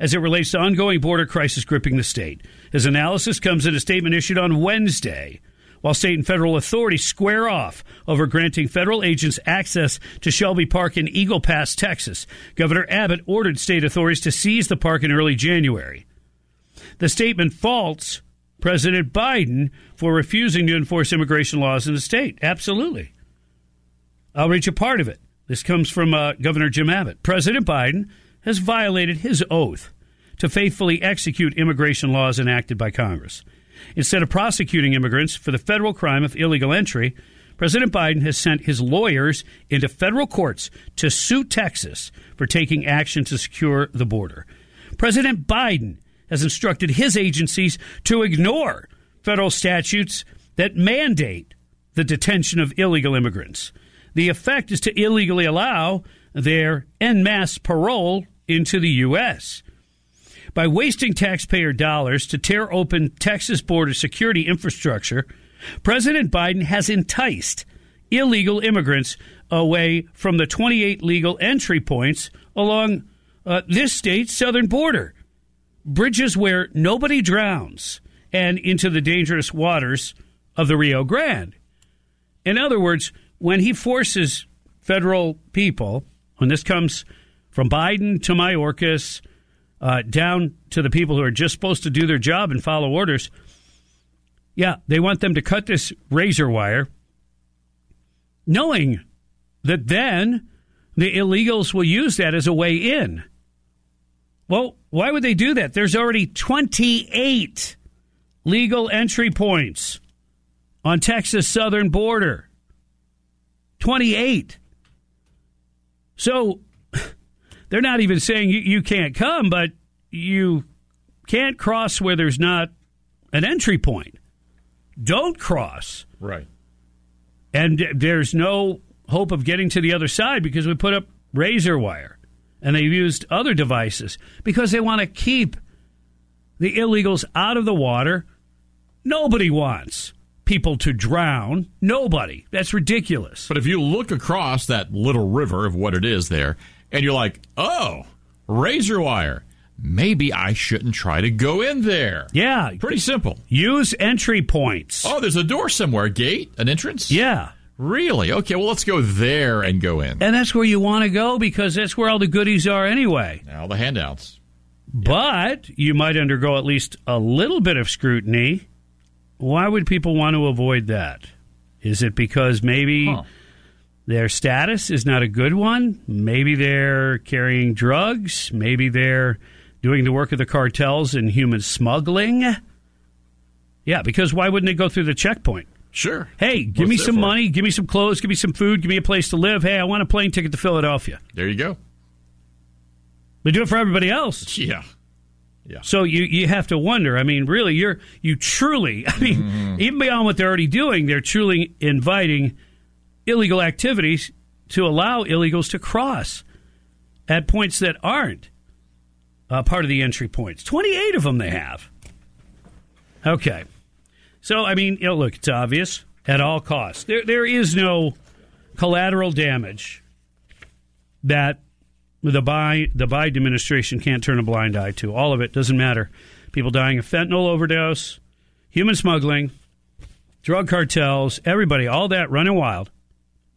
as it relates to ongoing border crisis gripping the state. His analysis comes in a statement issued on Wednesday. While state and federal authorities square off over granting federal agents access to Shelby Park in Eagle Pass, Texas, Governor Abbott ordered state authorities to seize the park in early January. The statement faults President Biden for refusing to enforce immigration laws in the state. Absolutely. I'll read a part of it. This comes from uh, Governor Jim Abbott. President Biden has violated his oath to faithfully execute immigration laws enacted by Congress. Instead of prosecuting immigrants for the federal crime of illegal entry, President Biden has sent his lawyers into federal courts to sue Texas for taking action to secure the border. President Biden has instructed his agencies to ignore federal statutes that mandate the detention of illegal immigrants. The effect is to illegally allow their en masse parole into the U.S. By wasting taxpayer dollars to tear open Texas border security infrastructure, President Biden has enticed illegal immigrants away from the 28 legal entry points along uh, this state's southern border, bridges where nobody drowns, and into the dangerous waters of the Rio Grande. In other words, when he forces federal people, when this comes from Biden to Mayorkas, uh, down to the people who are just supposed to do their job and follow orders, yeah, they want them to cut this razor wire, knowing that then the illegals will use that as a way in. Well, why would they do that? There's already 28 legal entry points on Texas southern border. 28. So they're not even saying you, you can't come, but you can't cross where there's not an entry point. Don't cross. Right. And there's no hope of getting to the other side because we put up razor wire and they've used other devices because they want to keep the illegals out of the water. Nobody wants people to drown. Nobody. That's ridiculous. But if you look across that little river of what it is there, and you're like, oh, razor wire, maybe I shouldn't try to go in there. Yeah. Pretty simple. Use entry points. Oh, there's a door somewhere, a gate, an entrance? Yeah. Really? Okay, well, let's go there and go in. And that's where you want to go because that's where all the goodies are anyway. Now, the handouts. But you might undergo at least a little bit of scrutiny. Why would people want to avoid that? Is it because maybe Huh. their status is not a good one? Maybe they're carrying drugs? Maybe they're doing the work of the cartels in human smuggling? Yeah, because why wouldn't they go through the checkpoint? Sure. Hey, give What's me some for? money, give me some clothes, give me some food, give me a place to live. Hey, I want a plane ticket to Philadelphia. There you go. They do it for everybody else. Yeah. So you you have to wonder. I mean, really, you're you truly. I mean, Mm-hmm. even beyond what they're already doing, they're truly inviting illegal activities to allow illegals to cross at points that aren't uh, part of the entry points. Twenty eight of them they have. Okay, so I mean, you know, look, it's obvious at all costs. There there is no collateral damage that the Biden, the Biden administration can't turn a blind eye to. All of it doesn't matter. People dying of fentanyl overdose, human smuggling, drug cartels, everybody, all that running wild.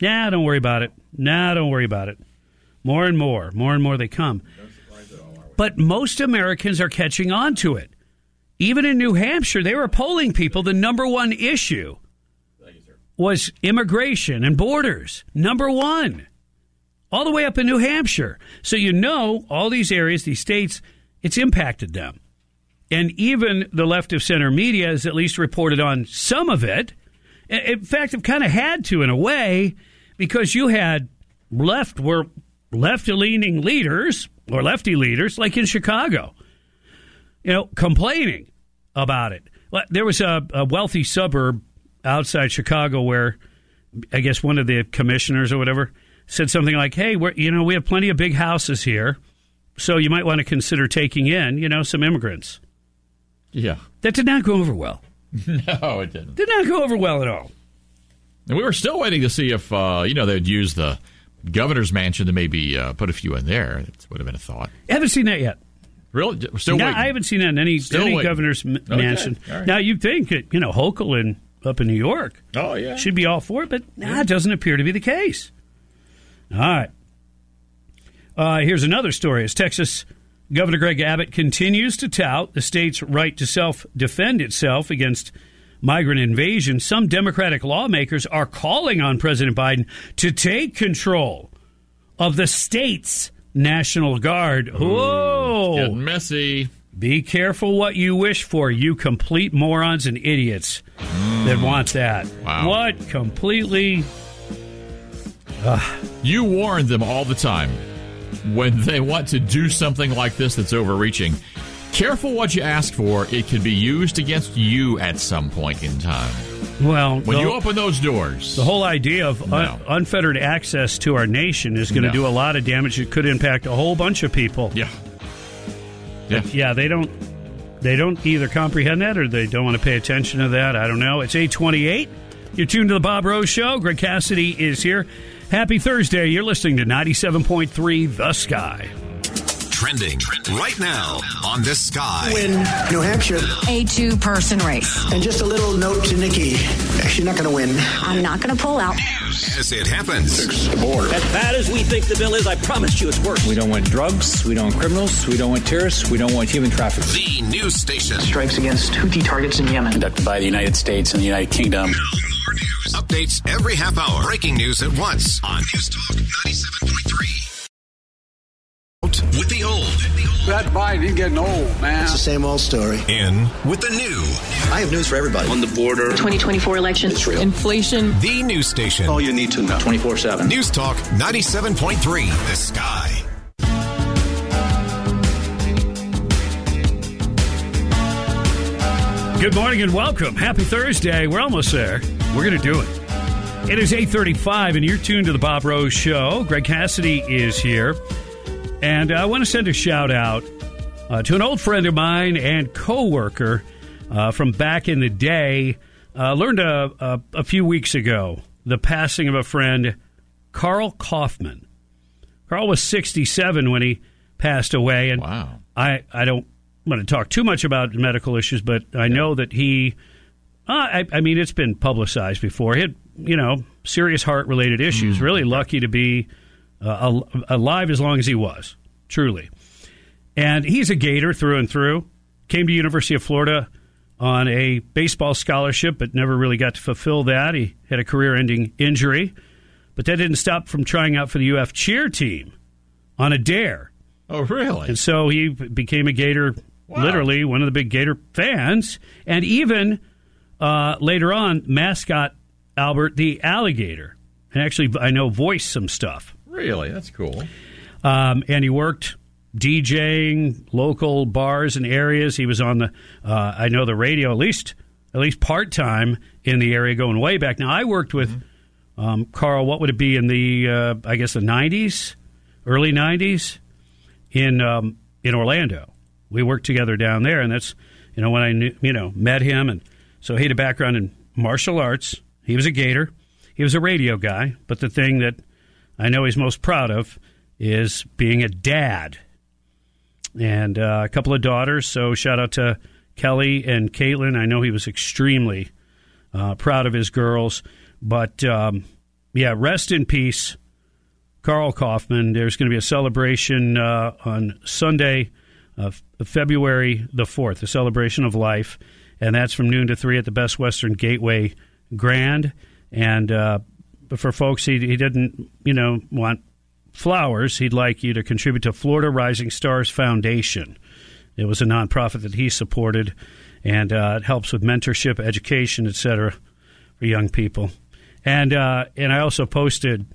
Nah, don't worry about it. Nah, don't worry about it. More and more, more and more they come. But most Americans are catching on to it. Even in New Hampshire, they were polling people. The number one issue was immigration and borders. Number one all the way up in New Hampshire. So you know all these areas, these states, it's impacted them. And even the left of center media has at least reported on some of it. In fact, have kind of had to in a way because you had left were left leaning leaders or lefty leaders like in Chicago, you know, complaining about it. There was a, a wealthy suburb outside Chicago where I guess one of the commissioners or whatever said something like, "Hey, we're, you know, we have plenty of big houses here, so you might want to consider taking in, you know, some immigrants." Yeah. That did not go over well. No, it didn't. Did not go over well at all. And we were still waiting to see if, uh, you know, they'd use the governor's mansion to maybe uh, put a few in there. That would have been a thought. I haven't seen that yet. Really? We're still No, waiting. I haven't seen that in any, Still any waiting. governor's m- Okay. mansion. Right. Now you'd think that you know Hochul in up in New York, Oh, yeah. should be all for it, but nah, it doesn't appear to be the case. All right. Uh, here's another story. As Texas Governor Greg Abbott continues to tout the state's right to self defend itself against migrant invasion, some Democratic lawmakers are calling on President Biden to take control of the state's National Guard. Whoa! Getting messy. Be careful what you wish for, you complete morons and idiots that want that. Wow. What completely. You warn them all the time when they want to do something like this that's overreaching. Careful what you ask for. It could be used against you at some point in time. Well, When the, you open those doors, the whole idea of un- unfettered access to our nation is going to No. do a lot of damage. It could impact a whole bunch of people. yeah, yeah, Yeah, they don't. They don't either comprehend that or they don't want to pay attention to that. I don't know. It's eight twenty-eight. You're tuned to the Bob Rose Show. Greg Cassidy is here. Happy Thursday. You're listening to ninety-seven point three The Sky. Trending right now on the sky. Win New Hampshire. A two person race. And just a little note to Nikki. She's not going to win. I'm not going to pull out. As it happens. As bad as we think the bill is, I promise you it's worse. We don't want drugs. We don't want criminals. We don't want terrorists. We don't want human trafficking. The news station. Strikes against Houthi targets in Yemen. Conducted by the United States and the United Kingdom. More. Updates every half hour. Breaking news at once on News Talk 97.3. Out with the old. That Biden, he's getting old, man. It's the same old story. In with the new. I have news for everybody. On the border. 2024 election. Israel. Inflation. The news station. All you need to know. 24 7. News Talk 97.3. The Sky. Good morning and welcome. Happy Thursday. We're almost there. We're going to do it. It is 8:35 and you're tuned to the Bob Rose show. Greg Cassidy is here. And I want to send a shout out uh, to an old friend of mine and coworker uh, from back in the day. Uh, learned a, a, a few weeks ago the passing of a friend, Carl Kaufman. Carl was 67 when he passed away, and Wow. I, I don't want to talk too much about medical issues, but I know that he, uh, I, I mean, it's been publicized before. He had, you know, serious heart related issues. Really lucky to be uh, al- alive as long as he was, truly. And he's a Gator through and through. Came to University of Florida on a baseball scholarship, but never really got to fulfill that. He had a career-ending injury, but that didn't stop from trying out for the UF cheer team on a dare. Oh, really? And so he became a Gator, literally one of the big Gator fans, and even uh, later on, mascot Albert the alligator, and actually I know voiced some stuff. Really? That's cool. Um, and he worked DJing local bars and areas. He was on the uh, I know the radio at least at least part time in the area going way back. Now I worked with um, Carl. What would it be in the uh, I guess the nineties, early nineties in um, in Orlando. We worked together down there, and that's you know when I knew, you know met him, and so he had a background in martial arts. He was a Gator. He was a radio guy, but the thing that I know he's most proud of is being a dad and uh, a couple of daughters. So shout out to Kelly and Caitlin. I know he was extremely uh, proud of his girls. But um, yeah, rest in peace, Carl Kaufman. There's going to be a celebration uh, on Sunday, February the 4th, a celebration of life. And that's from noon to 3 at the Best Western Gateway Grand. And uh, for folks, he, he didn't, you know, want flowers. He'd like you to contribute to Florida Rising Stars Foundation. It was a nonprofit that he supported, and uh, it helps with mentorship, education, etc., for young people. And uh, and I also posted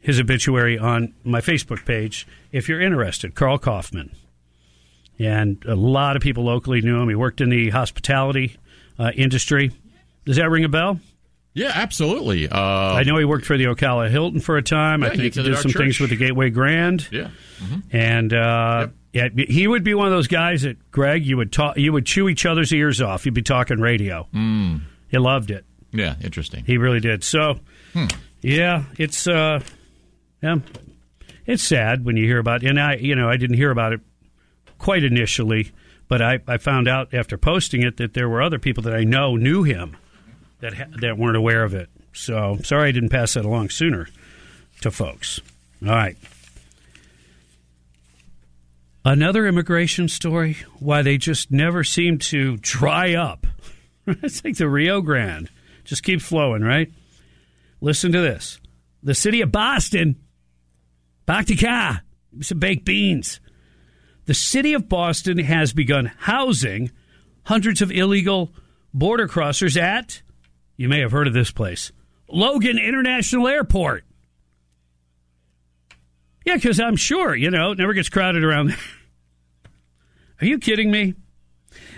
his obituary on my Facebook page. If you're interested, Carl Kaufman, and a lot of people locally knew him. He worked in the hospitality uh, industry. Does that ring a bell? Yeah, absolutely. Uh, I know he worked for the Ocala Hilton for a time. Yeah, I think he did some church. things with the Gateway Grand. Yeah. Mm-hmm. And uh, yeah, he would be one of those guys that Greg, you would talk, you would chew each other's ears off. You'd be talking radio. Mm. He loved it. Yeah, interesting. He really did. So, Hmm. yeah, it's uh, yeah, it's sad when you hear about. And I, you know, I didn't hear about it quite initially, but I, I found out after posting it that there were other people that I know knew him that ha- that weren't aware of it. So sorry I didn't pass that along sooner to folks. All right. Another immigration story. Why they just never seem to dry up. it's like the Rio Grande. Just keeps flowing, right? Listen to this. The city of Boston, Back to Baktika, some baked beans. The city of Boston has begun housing hundreds of illegal border crossers at, you may have heard of this place, Logan International Airport. Yeah, because I'm sure, you know, it never gets crowded around there. Are you kidding me?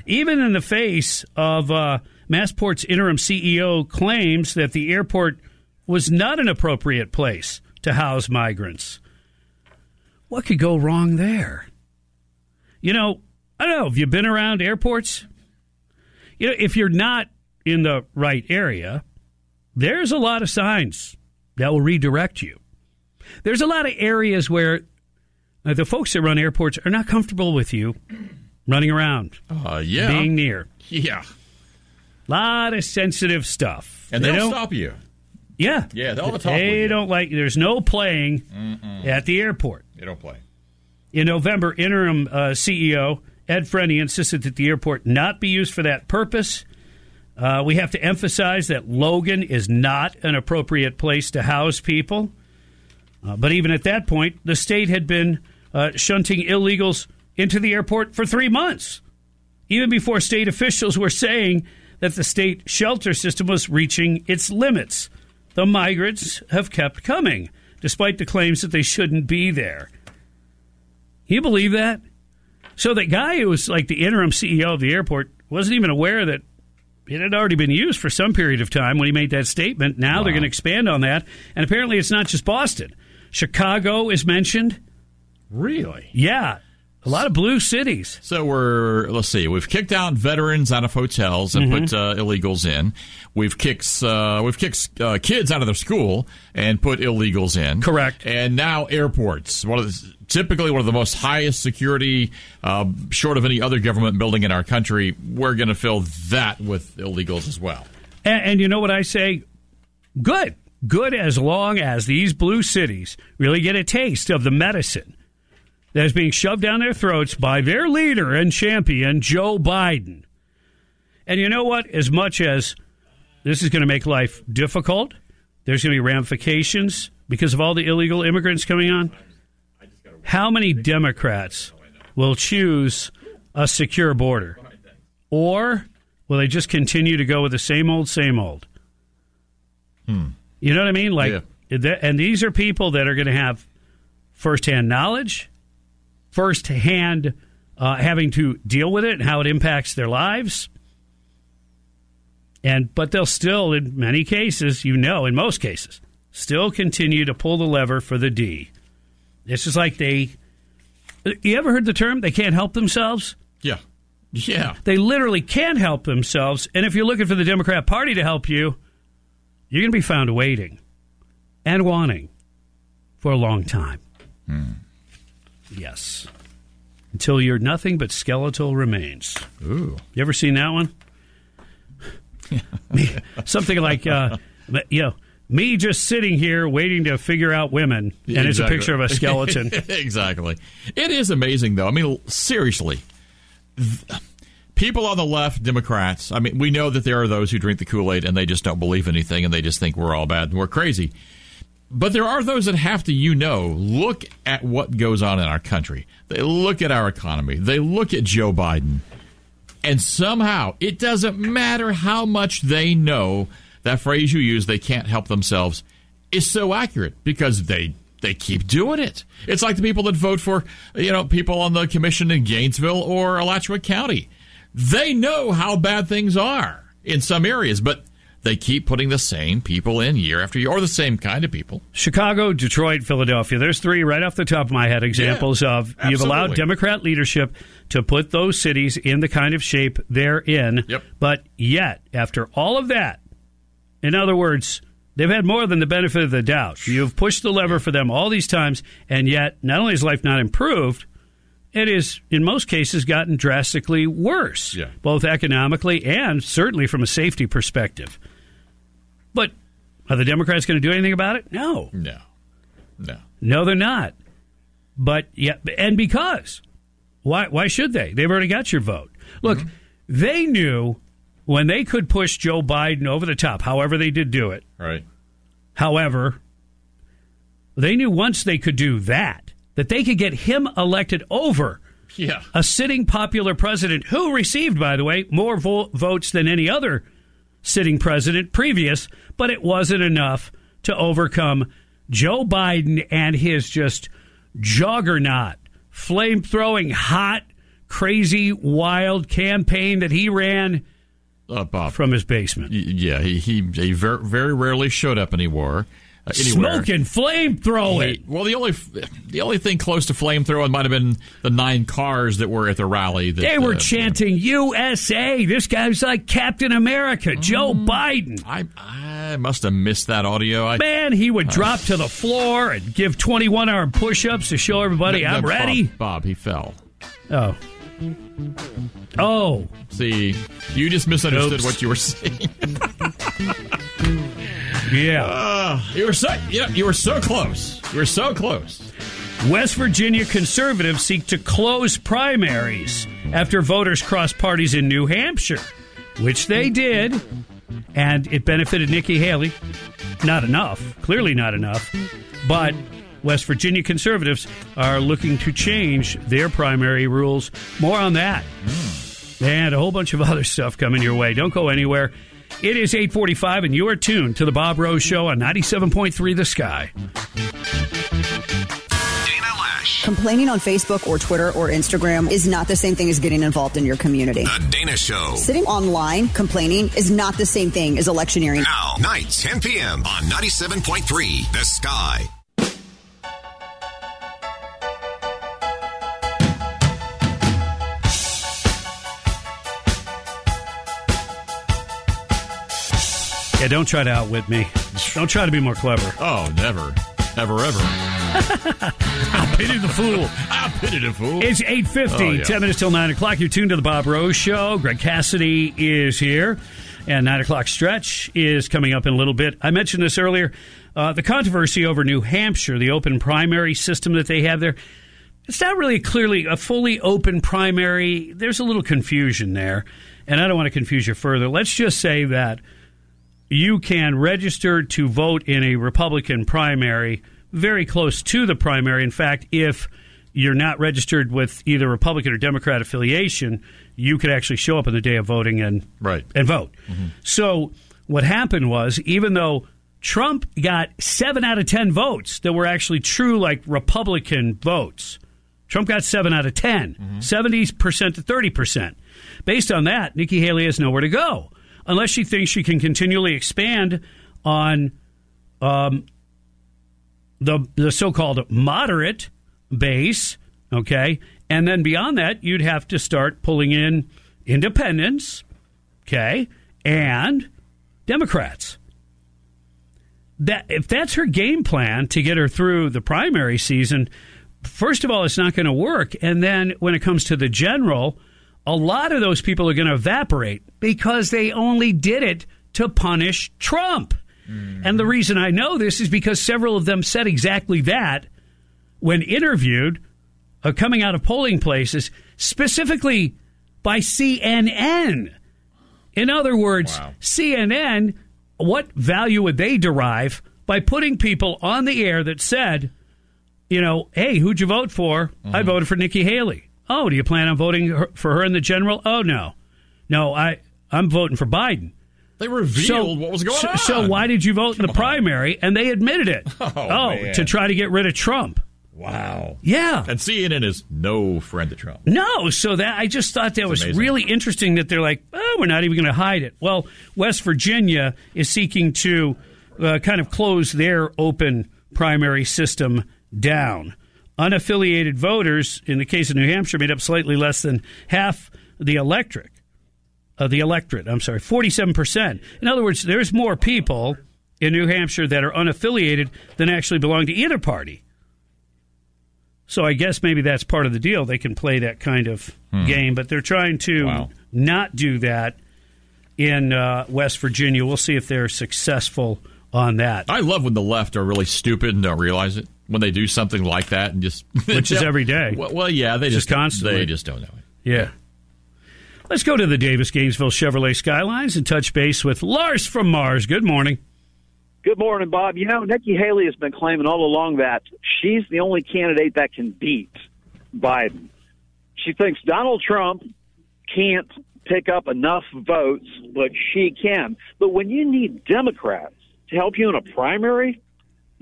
Even in the face of uh, Massport's interim CEO claims that the airport was not an appropriate place to house migrants. What could go wrong there? You know, I don't know. Have you been around airports? You know, if you're not in the right area, there's a lot of signs that will redirect you. There's a lot of areas where uh, the folks that run airports are not comfortable with you running around, Uh, yeah. being near. Yeah. A lot of sensitive stuff. And They they'll don't- stop you. Yeah. Yeah, they'll have a talk They don't like, there's no playing Mm-mm. at the airport. They don't play. In November, interim uh, CEO Ed Freni insisted that the airport not be used for that purpose. Uh, we have to emphasize that Logan is not an appropriate place to house people. Uh, but even at that point, the state had been uh, shunting illegals into the airport for three months, even before state officials were saying that the state shelter system was reaching its limits. The migrants have kept coming, despite the claims that they shouldn't be there. You believe that? So that guy who was like the interim CEO of the airport wasn't even aware that it had already been used for some period of time when he made that statement. Now they're going to expand on that, and apparently it's not just Boston. Chicago is mentioned. Really? Yeah, a lot of blue cities. So we're let's see, we've kicked out veterans out of hotels and Mhm. put uh, illegals in. We've kicked uh, we've kicked uh, kids out of their school and put illegals in. Correct. And now airports, one of the, typically one of the most highest security, uh, short of any other government building in our country. We're going to fill that with illegals as well. And, and you know what I say? Good. good as long as these blue cities really get a taste of the medicine that is being shoved down their throats by their leader and champion, Joe Biden. And you know what? As much as this is going to make life difficult, there's going to be ramifications because of all the illegal immigrants coming on. How many Democrats will choose a secure border? Or will they just continue to go with the same old, same old? Hmm. You know what I mean? Like, th- and these are people that are going to have firsthand knowledge, firsthand uh, having to deal with it and how it impacts their lives. And but they'll still, in many cases, you know, in most cases, still continue to pull the lever for the D. It's just like they. You ever heard the term? They can't help themselves. Yeah. Yeah. They literally can't help themselves. And if you're looking for the Democrat Party to help you, you're going to be found waiting and wanting for a long time. Yes. Until you're nothing but skeletal remains. Ooh. You ever seen that one? Something like, uh, you know, me just sitting here waiting to figure out women, and it's a picture of a skeleton. exactly. It is amazing, though. I mean, seriously. th- People on the left, Democrats, I mean, we know that there are those who drink the Kool Aid and they just don't believe anything and they just think we're all bad and we're crazy. But there are those that have to, you know, look at what goes on in our country. They look at our economy. They look at Joe Biden. And somehow, it doesn't matter how much they know, that phrase you use, they can't help themselves, is so accurate because they they keep doing it. It's like the people that vote for, you know, people on the commission in Gainesville or Alachua County. They know how bad things are in some areas, but they keep putting the same people in year after year, or the same kind of people. Chicago, Detroit, Philadelphia. There's three right off the top of my head examples Yeah, of you've allowed. Democrat leadership to put those cities in the kind of shape they're in. Yep. But yet, after all of that, in other words, they've had more than the benefit of the doubt. You've pushed the lever for them all these times, and yet not only has life not improved, it is in most cases gotten drastically worse, Yeah. both economically and certainly from a safety perspective. But are the Democrats going to do anything about it? No. No. No. No, they're not. But yeah, and because why? Why should they? They've already got your vote. Look, mm-hmm. they knew when they could push Joe Biden over the top. However, they did do it. Right. However, they knew once they could do that that they could get him elected over Yeah. a sitting popular president who received, by the way, more vo- votes than any other sitting president previous, but it wasn't enough to overcome Joe Biden and his just juggernaut, flame throwing, hot, crazy, wild campaign that he ran Uh, Bob. from his basement. Yeah, he he, he very, very rarely showed up anywhere. Uh, anywhere. Smoking, flame throwing. Well, the only the only thing close to flamethrowing might have been the nine cars that were at the rally. That, They were uh, chanting USA. This guy's like Captain America, Joe Biden. I I must have missed that audio. I, Man, he would drop to the floor and give 21 arm push ups to show everybody No, I'm ready. Bob, Bob, he fell. Oh. Oh. See, you just misunderstood Oops. what you were saying. Yeah. Uh, you were so know, you were so close. You were so close. West Virginia conservatives seek to close primaries after voters crossed parties in New Hampshire, which they did, and it benefited Nikki Haley. Not enough, clearly not enough, but West Virginia conservatives are looking to change their primary rules. More on that. Hmm. And a whole bunch of other stuff coming your way. Don't go anywhere. It is 845, and you are tuned to the Bob Rose Show on 97.3 The Sky. Complaining on Facebook or Twitter or Instagram is not the same thing as getting involved in your community. The Dana Show. Sitting online complaining is not the same thing as electioneering. Now, nights 10 p.m. on 97.3 The Sky. Yeah, don't try to outwit me. Don't try to be more clever. Oh, never, ever, ever. I pity the fool. I pity the fool. It's 8.50, Oh, yeah. 10 minutes till 9 o'clock. You're tuned to the Bob Rose Show. Greg Cassidy is here. And 9 o'clock stretch is coming up in a little bit. I mentioned this earlier. Uh, the controversy over New Hampshire, the open primary system that they have there, it's not really clearly a fully open primary. There's a little confusion there, and I don't want to confuse you further. Let's just say that you can register to vote in a Republican primary very close to the primary. In fact, if you're not registered with either Republican or Democrat affiliation, you could actually show up on the day of voting and right. and vote. Mm-hmm. So what happened was, even though Trump got seven out of ten votes that were actually true, like Republican votes, Trump got seven out of 10, mm-hmm. 70 percent to thirty percent. Based on that, Nikki Haley has nowhere to go unless she thinks she can continually expand on um, the the so-called moderate base, okay? And then beyond that, you'd have to start pulling in independents, okay? And Democrats. That if that's her game plan to get her through the primary season, first of all, it's not going to work. And then when it comes to the general, a lot of those people are going to evaporate because they only did it to punish Trump. And the reason I know this is because several of them said exactly that when interviewed, uh, coming out of polling places, specifically by CNN. In other words, CNN, what value would they derive by putting people on the air that said, you know, hey, who'd you vote for? I voted for Nikki Haley. Oh, do you plan on voting for her in the general? Oh, no. No, I, I'm voting for Biden. They revealed what was going so, on. So why did you vote in the primary? And they admitted it. Oh, man. to try to get rid of Trump. Wow. Yeah. And CNN is no friend to Trump. No, so that I just thought that was amazing. really interesting that they're like, oh, we're not even going to hide it. Well, West Virginia is seeking to uh, kind of close their open primary system down. Unaffiliated voters, in the case of New Hampshire, made up slightly less than half the electric. Uh, the electorate, I'm sorry, 47%. In other words, there's more people in New Hampshire that are unaffiliated than actually belong to either party. So I guess maybe that's part of the deal. They can play that kind of Hmm. game, but they're trying to Wow. not do that in uh, West Virginia. We'll see if they're successful on that. I love when the left are really stupid and don't realize it. When they do something like that and just Which is every day. Well, well, yeah, they Just just, constantly. They just don't know it. Yeah. Let's go to the Davis Gainesville Chevrolet Skylines and touch base with Lars from Mars. Good morning. Good morning, Bob. You know, Nikki Haley has been claiming all along that she's the only candidate that can beat Biden. She thinks Donald Trump can't pick up enough votes, but she can. But when you need Democrats to help you in a primary,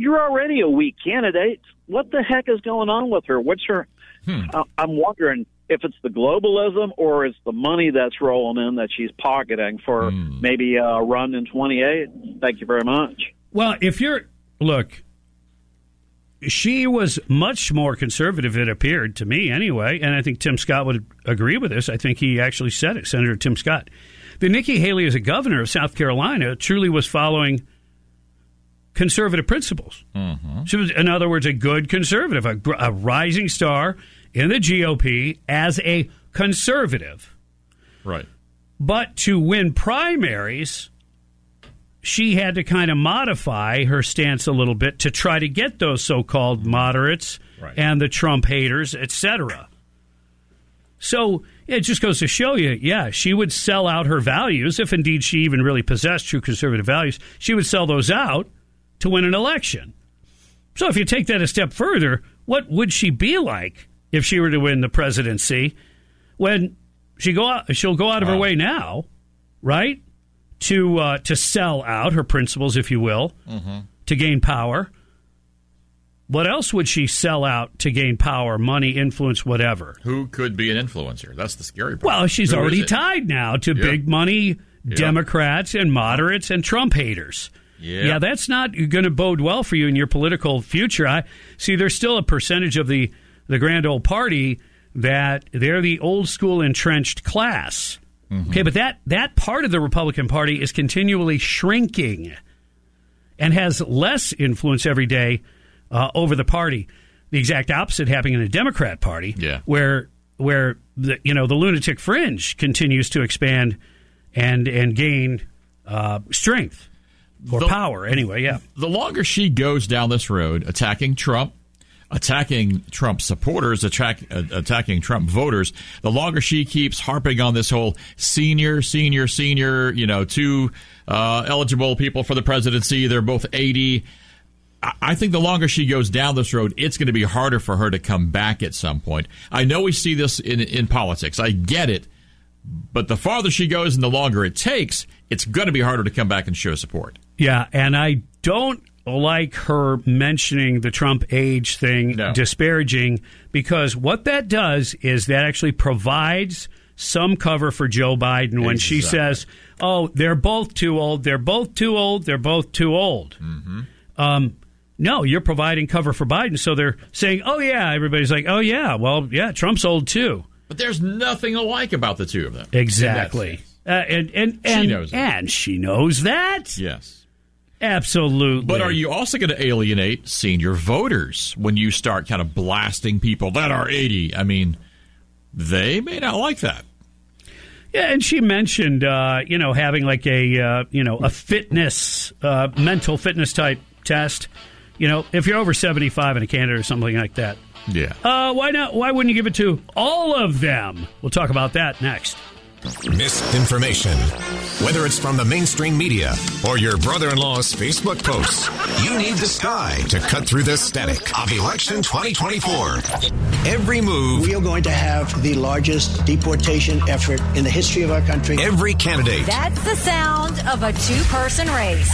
you're already a weak candidate. What the heck is going on with her? What's her? Hmm. I- I'm wondering if it's the globalism or it's the money that's rolling in that she's pocketing for hmm. maybe a run in 28. Thank you very much. Well, if you're look, she was much more conservative. It appeared to me, anyway, and I think Tim Scott would agree with this. I think he actually said it, Senator Tim Scott. The Nikki Haley, as a governor of South Carolina, truly was following conservative principles. Mm-hmm. She was, in other words, a good conservative, a, a rising star in the GOP as a conservative. Right. But to win primaries, she had to kind of modify her stance a little bit to try to get those so-called moderates Right. and the Trump haters, etc. So it just goes to show you, yeah, she would sell out her values if indeed she even really possessed true conservative values. She would sell those out to win an election. So if you take that a step further, what would she be like if she were to win the presidency when she go out, she'll go out of her way now, right? To uh, to sell out her principles, if you will, to gain power. What else would she sell out to gain power, money, influence, whatever? Who could be an influencer? That's the scary part. Well, she's Who already tied now to Yeah. big money Yeah. Democrats and moderates and Trump haters. Yeah. that's not going to bode well for you in your political future. I see there's still a percentage of the the grand old party that they're the old school entrenched class. Mm-hmm. Okay, but that that part of the Republican Party is continually shrinking and has less influence every day uh, over the party. The exact opposite happening in the Democrat Party, Yeah. where where the you know the lunatic fringe continues to expand and and gain uh, strength or The- power. Anyway, yeah. The longer she goes down this road, attacking Trump, attacking Trump supporters, attack, uh, attacking Trump voters, the longer she keeps harping on this whole senior, senior, senior, you know, two uh, eligible people for the presidency, they're both 80. I- I think the longer she goes down this road, it's going to be harder for her to come back at some point. I know we see this in, in politics. I get it. But the farther she goes and the longer it takes, it's going to be harder to come back and show support. Yeah, and I don't like her mentioning the Trump age thing disparaging because what that does is that actually provides some cover for Joe Biden when she says, "Oh, they're both too old. They're both too old. They're both too old." Mm-hmm. Um, no, you're providing cover for Biden, so they're saying, "Oh yeah." Everybody's like, "Oh yeah." Well, yeah, Trump's old too. But there's nothing alike about the two of them. Exactly. Uh, and and She and, knows that. and she knows that. Yes. Absolutely. But are you also going to alienate senior voters when you start kind of blasting people that are 80? I mean, they may not like that. Yeah, and she mentioned, uh, you know, having like a, uh, you know, a fitness, uh, mental fitness type test. You know, if you're over 75 in a candidate or something like that. Yeah. Uh, why not? Why wouldn't you give it to all of them? We'll talk about that next. Misinformation. Whether it's from the mainstream media or your brother in law's Facebook posts, you need the sky to cut through the static of election 2024. Every move. We are going to have the largest deportation effort in the history of our country. Every candidate. That's the sound of a two person race.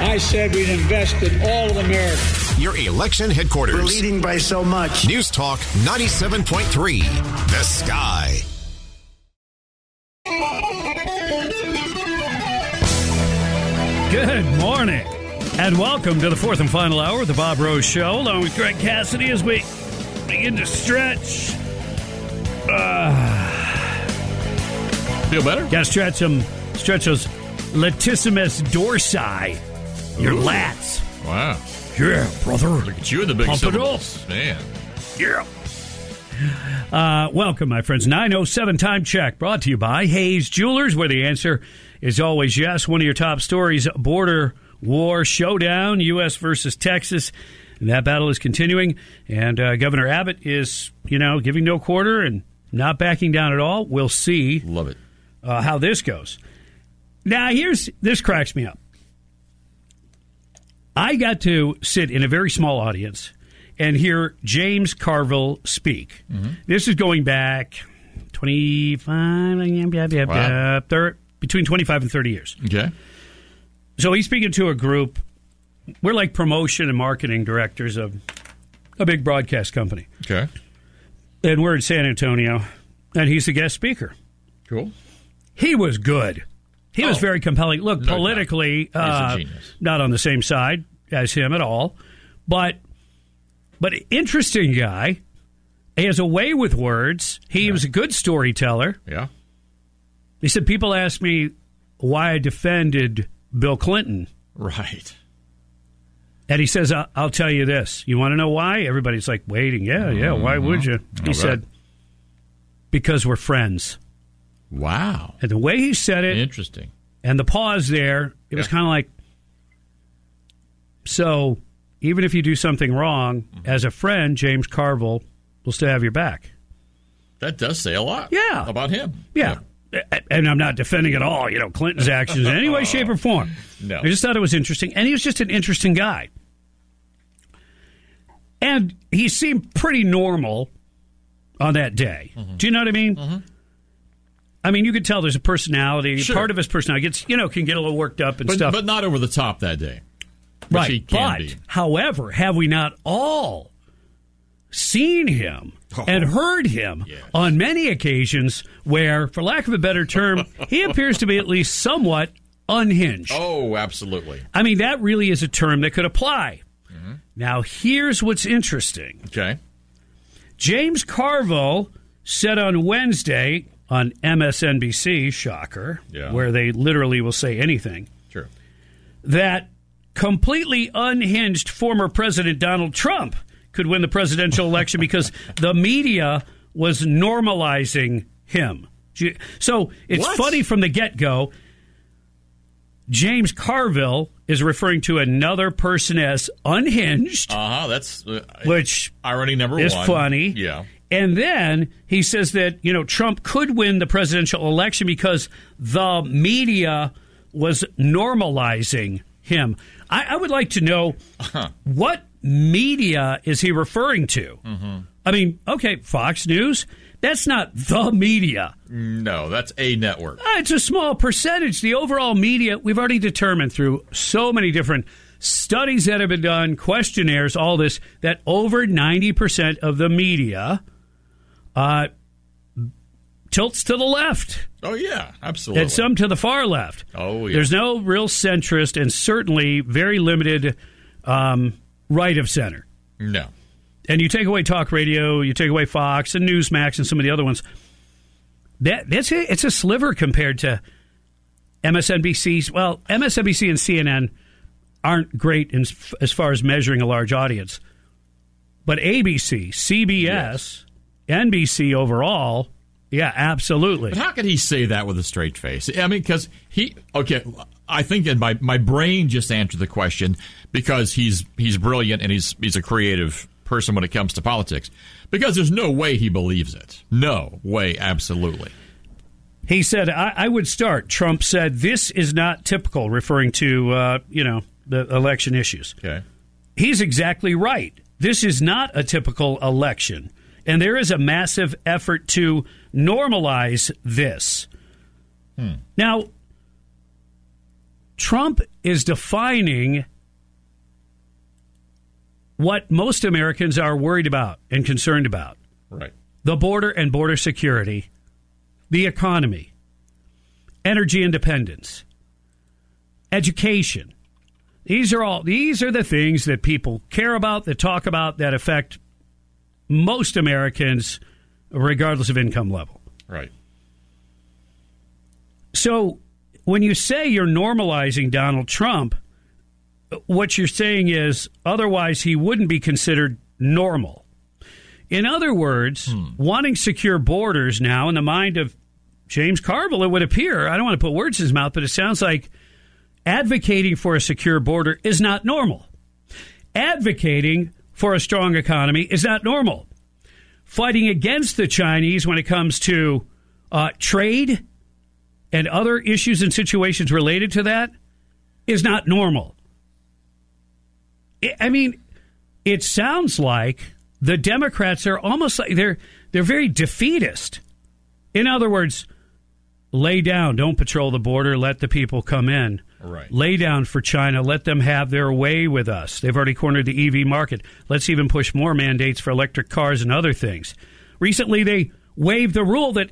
I said we'd invest in all of America. Your election headquarters. We're leading by so much. News Talk 97.3. The Sky. Good morning, and welcome to the fourth and final hour of the Bob Rose Show, along with Greg Cassidy as we begin to stretch. Uh, Feel better? Got to stretch them, stretch those latissimus dorsi, your Ooh. lats. Wow. Yeah, brother. Look at you in the big Pump it syllables. Man. Yeah. Uh, welcome, my friends. 907 Time Check brought to you by Hayes Jewelers, where the answer is always yes. One of your top stories border war showdown, U.S. versus Texas. And that battle is continuing. And uh, Governor Abbott is, you know, giving no quarter and not backing down at all. We'll see. Love it. Uh, how this goes. Now, here's this cracks me up. I got to sit in a very small audience and hear James Carville speak. This is going back 25, yeah, yeah, Wow. thir- between 25 and 30 years. Okay. So he's speaking to a group. We're like promotion and marketing directors of a big broadcast company. Okay. And we're in San Antonio, and he's the guest speaker. Cool. He was good. He was Oh. very compelling. Look, No politically, uh, not on the same side as him at all, but but interesting guy. He has a way with words. He was a good storyteller. Yeah. He said people ask me why I defended Bill Clinton, Right. and he says, "I'll, tell you this. You want to know why?" Everybody's like, "Waiting, yeah, yeah. Why would you?" He said, "Because we're friends." Wow. And the way he said it, Interesting. and the pause there, it was kind of like, so even if you do something wrong, Mm-hmm. as a friend, James Carville will still have your back. That does say a lot. Yeah. About him. Yeah. A- And I'm not defending at all, you know, Clinton's actions in any way, shape, or form. No. I just thought it was interesting. And he was just an interesting guy. And he seemed pretty normal on that day. Mm-hmm. Do you know what I mean? I mean, you could tell there's a personality. Sure. Part of his personality gets, you know, can get a little worked up and But, stuff. but not over the top that day. Right. but, be. however, have we not all seen him Oh. and heard him on many occasions where, for lack of a better term, he appears to be at least somewhat unhinged? Oh, absolutely. I mean, that really is a term that could apply. Mm-hmm. Now, here's what's interesting. Okay. James Carville said on Wednesday on MSNBC, shocker, Yeah. where they literally will say anything, Sure. that completely unhinged former President Donald Trump could win the presidential election because the media was normalizing him. So it's What? funny from the get go. James Carville is referring to another person as unhinged. Uh huh. That's uh, which irony number is one. funny. Yeah. And then he says that you know Trump could win the presidential election because the media was normalizing him. I, I would like to know Uh-huh. what media is he referring to? Mm-hmm. I mean, okay, Fox News. That's not the media. No, that's a network. Uh, It's a small percentage. The overall media, we've already determined through so many different studies that have been done, questionnaires, all this, that over 90% of the media uh, tilts to the left. Oh yeah, absolutely. And some to the far left. Oh yeah. There's no real centrist and certainly very limited um, right of center. no. And you take away talk radio, you take away Fox and Newsmax and some of the other ones. That that's a, it's a sliver compared to MSNBC's. Well, MSNBC and CNN aren't great in, as far as measuring a large audience, but ABC, CBS, NBC overall, yeah, absolutely. But how could he say that with a straight face? I mean, because he okay. I think that my my brain just answered the question because he's he's brilliant and he's he's a creative person when it comes to politics. Because there's no way he believes it. No way, absolutely. He said, I, I would start. Trump said, this is not typical, referring to, uh, you know, the election issues. Okay. He's exactly right. This is not a typical election. And there is a massive effort to normalize this. Now, Trump is defining what most Americans are worried about and concerned about Right. the border and border security, the economy, energy independence, education. These are all these are the things that people care about, that talk about, that affect most Americans regardless of income level. Right. So when you say you're normalizing Donald Trump, what you're saying is otherwise he wouldn't be considered normal. In other words, wanting secure borders now in the mind of James Carville, it would appear, I don't want to put words in his mouth, but it sounds like advocating for a secure border is not normal. Advocating for a strong economy is not normal. Fighting against the Chinese when it comes to uh, trade and other issues and situations related to that is not normal. I- I mean, it sounds like the Democrats are almost like they're they're very defeatist. In other words, lay down, don't patrol the border, let the people come in. Right. Lay down for China, let them have their way with us. They've already cornered the EV market. Let's even push more mandates for electric cars and other things. Recently they waived the rule that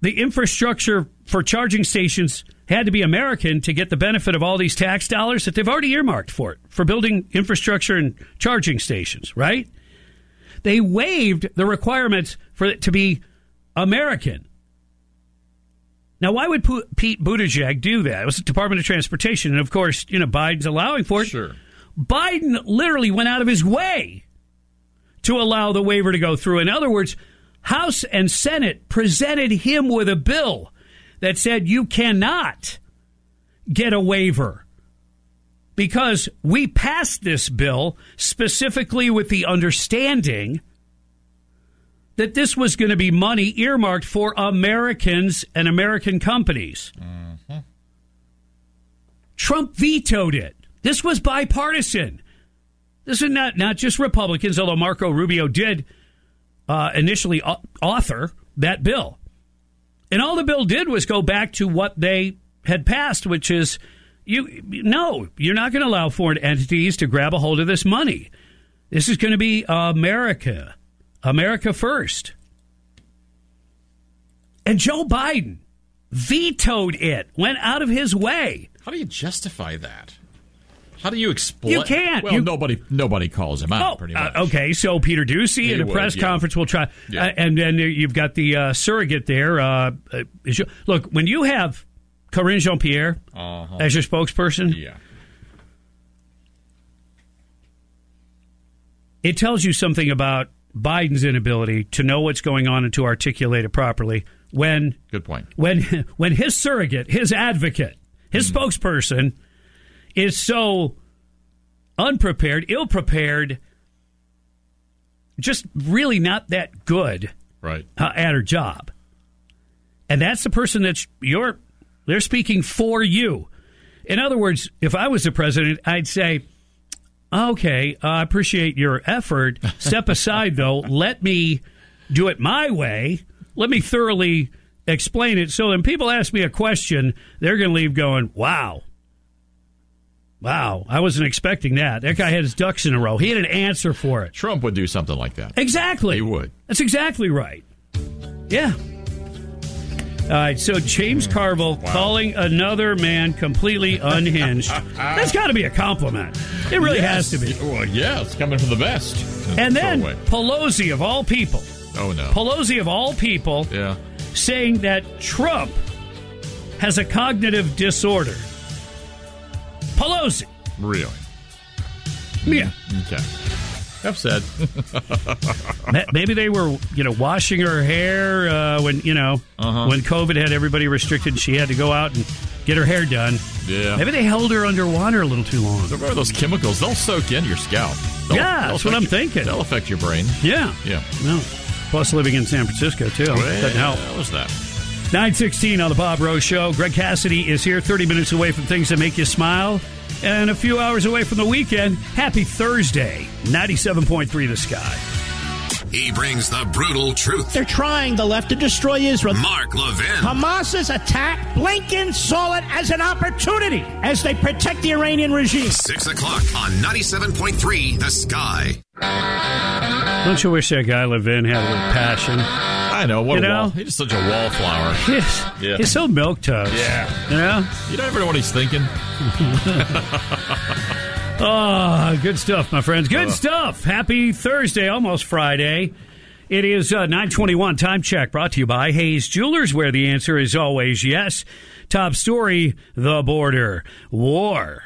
the infrastructure for charging stations had to be American to get the benefit of all these tax dollars that they've already earmarked for it, for building infrastructure and charging stations, right? They waived the requirements for it to be American. Now, why would Pete Buttigieg do that? It was the Department of Transportation, and of course, you know Biden's allowing for it. Sure. Biden literally went out of his way to allow the waiver to go through. In other words, House and Senate presented him with a bill that said you cannot get a waiver because we passed this bill specifically with the understanding that this was going to be money earmarked for Americans and American companies. Trump vetoed it. This was bipartisan. This is not, not just Republicans, although Marco Rubio did uh, initially author that bill. And all the bill did was go back to what they had passed, which is you no, you're not going to allow foreign entities to grab a hold of this money. This is going to be America. America first. And Joe Biden vetoed it, went out of his way. How do you justify that? How do you explain? You can't. Well, You- nobody nobody calls him out. Oh, pretty uh, much. okay. So Peter Doocy in a would, press yeah. conference will try, Yeah. uh, and then you've got the uh, surrogate there. Uh, uh, is your- look, when you have Karine Jean Pierre Uh-huh. as your spokesperson, Yeah. it tells you something about Biden's inability to know what's going on and to articulate it properly. When Good point. when when his surrogate, his advocate, His spokesperson is so unprepared, ill prepared, just really not that good Right. uh, at her job. And that's the person that's you're they're speaking for you. In other words, if I was the president, I'd say, "Okay, I appreciate your effort. Step aside, though. Let me do it my way. Let me thoroughly explain it. So when people ask me a question, they're going to leave going, "Wow, wow, I wasn't expecting that. That guy had his ducks in a row. He had an answer for it." Trump would do something like that. Exactly. He would. That's exactly right. Yeah. All right, so James Carville calling another man completely unhinged. That's got to be a compliment. It really Yes. has to be. Well, yeah, it's coming from the best. And then. Pelosi, of all people, oh no, Pelosi, of all people, yeah, saying that Trump has a cognitive disorder. Pelosi. really? Yeah. Okay. Upset. Ma- Maybe they were, you know, washing her hair uh, when you know Uh-huh. when COVID had everybody restricted. and She had to go out and get her hair done. Yeah. Maybe they held her underwater a little too long. Remember those chemicals? They'll soak into your scalp. They'll- Yeah, they'll that's what I'm you- thinking. They'll affect your brain. Yeah. Yeah. No. Plus, living in San Francisco too doesn't help. What was that? 916 on the Bob Rose Show. Greg Cassidy is here, 30 minutes away from things that make you smile, and a few hours away from the weekend. Happy Thursday, 97.3 the sky. He brings the brutal truth. They're trying the left to destroy Israel. Mark Levin. Hamas's attack, Blinken saw it as an opportunity as they protect the Iranian regime. Six o'clock on 97.3 The Sky. Don't you wish that guy Levin had a little passion? I know. What You a know? wall. He's just such a wallflower. He's, Yeah. he's so milk toast. Yeah. You know? You don't ever know what he's thinking. Oh, good stuff, my friends. Good Uh. stuff. Happy Thursday, almost Friday. It is uh, 921 time check brought to you by Hayes Jewelers, where the answer is always yes. Top story the border war.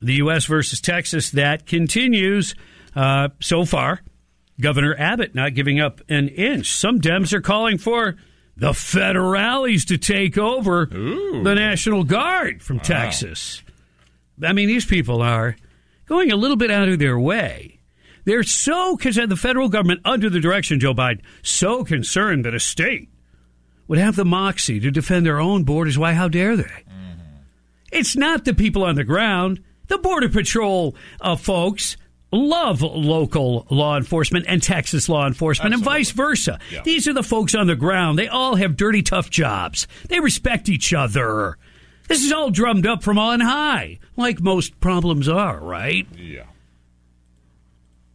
The U.S. versus Texas, that continues uh, so far. Governor Abbott not giving up an inch. Some Dems are calling for the federales to take over the National Guard from Texas. I mean, these people are going a little bit out of their way. They're so, concerned, the federal government, under the direction of Joe Biden, so concerned that a state would have the moxie to defend their own borders. Why, how dare they? It's not the people on the ground. The Border Patrol uh, folks love local law enforcement and Texas law enforcement and vice versa. These are the folks on the ground. They all have dirty, tough jobs. They respect each other. This is all drummed up from on high, like most problems are, right? Yeah.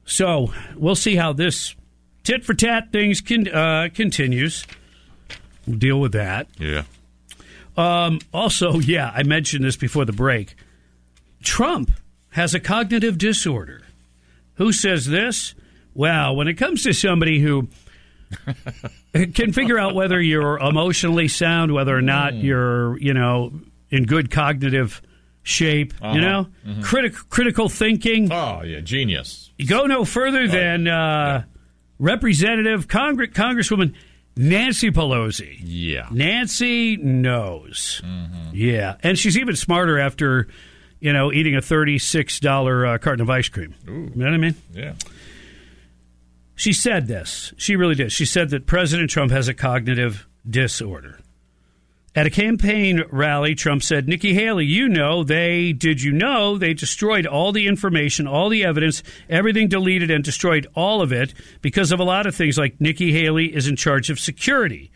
So we'll see how this tit for tat things can, uh, continues. We'll deal with that. Yeah. Um, also, yeah, I mentioned this before the break. Trump has a cognitive disorder. Who says this? Well, when it comes to somebody who can figure out whether you're emotionally sound, whether or not you're, you know, in good cognitive shape, Uh-huh. you know, Mhm. Critic, critical thinking. Oh, yeah. Genius. You go no further than uh, Representative Congress, Congresswoman Nancy Pelosi. Yeah. Nancy knows. Yeah, and she's even smarter after, you know, eating a thirty-six dollar uh, carton of ice cream. You know what I mean? Yeah. She said this. She really did. She said that President Trump has a cognitive disorder. At a campaign rally, Trump said, Nikki Haley, you know, they, did you know, they destroyed all the information, all the evidence, everything deleted and destroyed all of it because of a lot of things like Nikki Haley is in charge of security.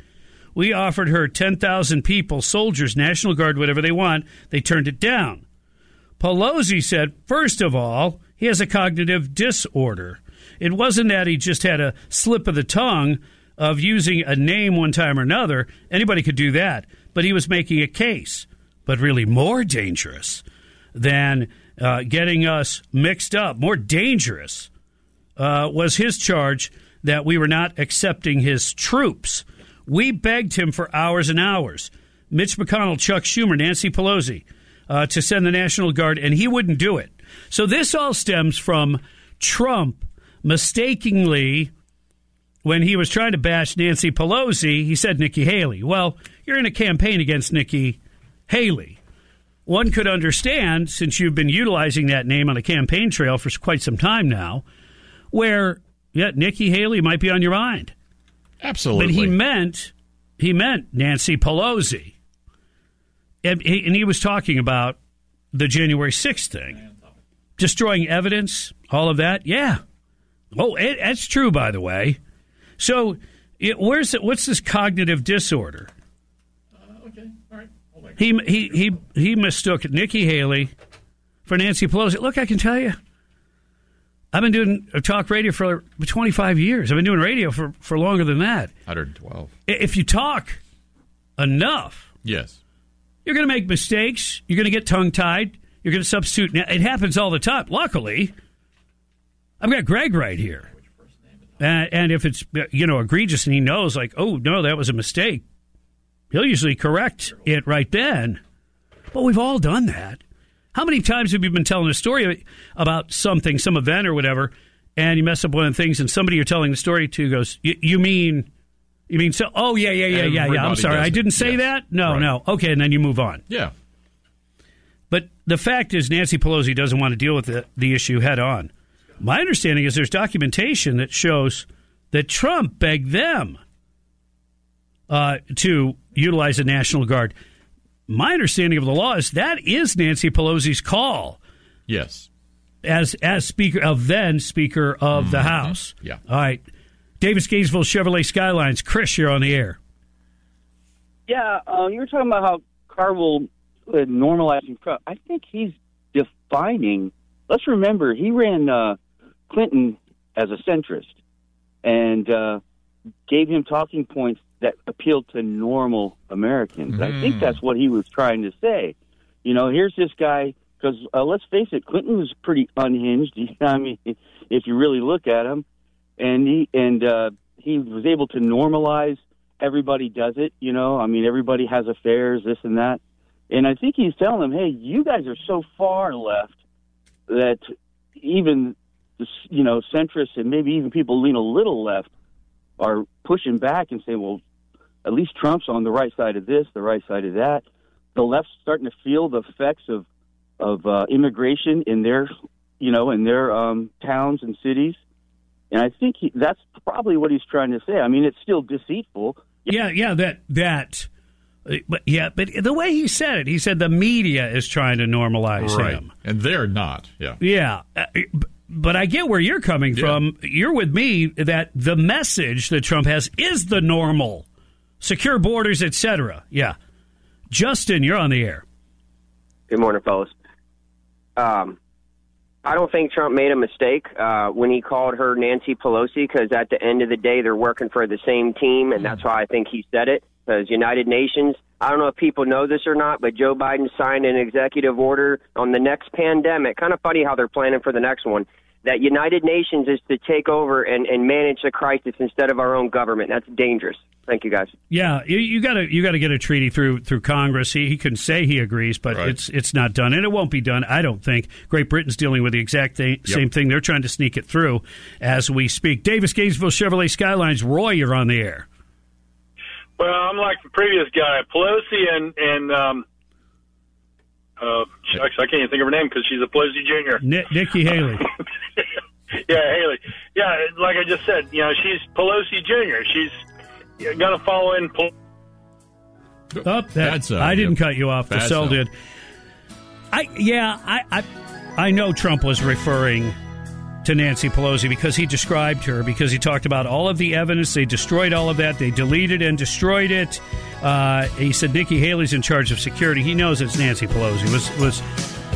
We offered her 10,000 people, soldiers, National Guard, whatever they want. They turned it down. Pelosi said, first of all, he has a cognitive disorder. It wasn't that he just had a slip of the tongue of using a name one time or another. Anybody could do that. But he was making a case. But really, more dangerous than uh, getting us mixed up, more dangerous uh, was his charge that we were not accepting his troops. We begged him for hours and hours. Mitch McConnell, Chuck Schumer, Nancy Pelosi uh, to send the National Guard, and he wouldn't do it. So this all stems from Trump mistakenly, when he was trying to bash Nancy Pelosi, he said Nikki Haley. Well, you're in a campaign against Nikki Haley. one could understand, since you've been utilizing that name on the campaign trail for quite some time now, where yeah, Nikki Haley might be on your mind. Absolutely. But he meant he meant Nancy Pelosi, and he, and he was talking about the January sixth thing, destroying evidence, all of that. Yeah. Oh, it, that's true, by the way. So, it, where's it, what's this cognitive disorder? Okay all right he he he he mistook Nikki Haley for Nancy Pelosi. Look, I can tell you, I've been doing uh, talk radio for 25 years. I've been doing radio for, for longer than that. 112. If you talk enough, Yes. You're going to make mistakes. You're going to get tongue tied. You're going to substitute. Now, it happens all the time. Luckily, I've got Greg right here. Uh, and if it's you know egregious and he knows like oh no that was a mistake, he'll usually correct it right then. But we've all done that. How many times have you been telling a story about something, some event or whatever, and you mess up one of the things, and somebody you're telling the story to goes, "You- "You mean, you mean so? Oh yeah, yeah, yeah, yeah, yeah. I'm sorry, I didn't say Yes. that. No, Right. no. Okay, and then you move on. Yeah. But the fact is, Nancy Pelosi doesn't want to deal with the, the issue head on. My understanding is there's documentation that shows that Trump begged them uh, to utilize the National Guard. My understanding of the law is that is Nancy Pelosi's call Yes. as as Speaker of then Speaker of the House. Yeah. All right. Davis Gainesville Chevrolet Skylines. Chris, you're on the air. Yeah, uh, you were talking about how Carville uh, normalizing Trump. I think he's defining. Let's remember, he ran uh, Clinton as a centrist and uh, gave him talking points that appealed to normal Americans. I think Mm. that's what he was trying to say. You know, here's this guy because uh, let's face it, Clinton was pretty unhinged. I mean, if you really look at him, and he and uh, he was able to normalize. Everybody does it, you know. I mean, everybody has affairs, this and that. And I think he's telling them, "Hey, you guys are so far left that even you know centrists and maybe even people lean a little left are pushing back and saying, well, at least Trump's on the right side of this, the right side of that. The left's starting to feel the effects of of uh, immigration in their, you know, in their um, towns and cities. And I think he, that's probably what he's trying to say. I mean, it's still deceitful. Yeah, yeah, that that. But yeah, but the way he said it, he said the media is trying to normalize Right. him. And they're not. Yeah. Yeah, uh, but I get where you're coming from. You're with me that the message that Trump has is the normal, secure borders, etc. Yeah, Justin, you're on the air. Good morning, fellas. Um, I don't think Trump made a mistake uh, when he called her Nancy Pelosi because at the end of the day, they're working for the same team, and that's why I think he said it. Because United Nations, I don't know if people know this or not, but Joe Biden signed an executive order on the next pandemic. Kind of funny how they're planning for the next one. That United Nations is to take over and, and manage the crisis instead of our own government. That's dangerous. Thank you, guys. Yeah, you got to you got to get a treaty through through Congress. He, he can say he agrees, but it's it's not done, and it won't be done. I don't think. Great Britain's dealing with the exact thing, same thing. They're trying to sneak it through as we speak. Davis Gainesville Chevrolet Skylines. Roy, you're on the air. Well, I'm like the previous guy, Pelosi, and and um, uh, shucks, I can't even think of her name because she's a Pelosi Junior. Ni- Nikki Haley. Yeah, Haley. Yeah, like I just said, you know, she's Pelosi Junior. She's gonna follow in. Pel- Oh, that, That's, uh, I didn't yeah, cut you off. The cell cell. did. I yeah, I, I I know Trump was referring to Nancy Pelosi because he described her because he talked about all of the evidence. They destroyed all of that. They deleted and destroyed it. Uh, he said Nikki Haley's in charge of security. He knows it's Nancy Pelosi was was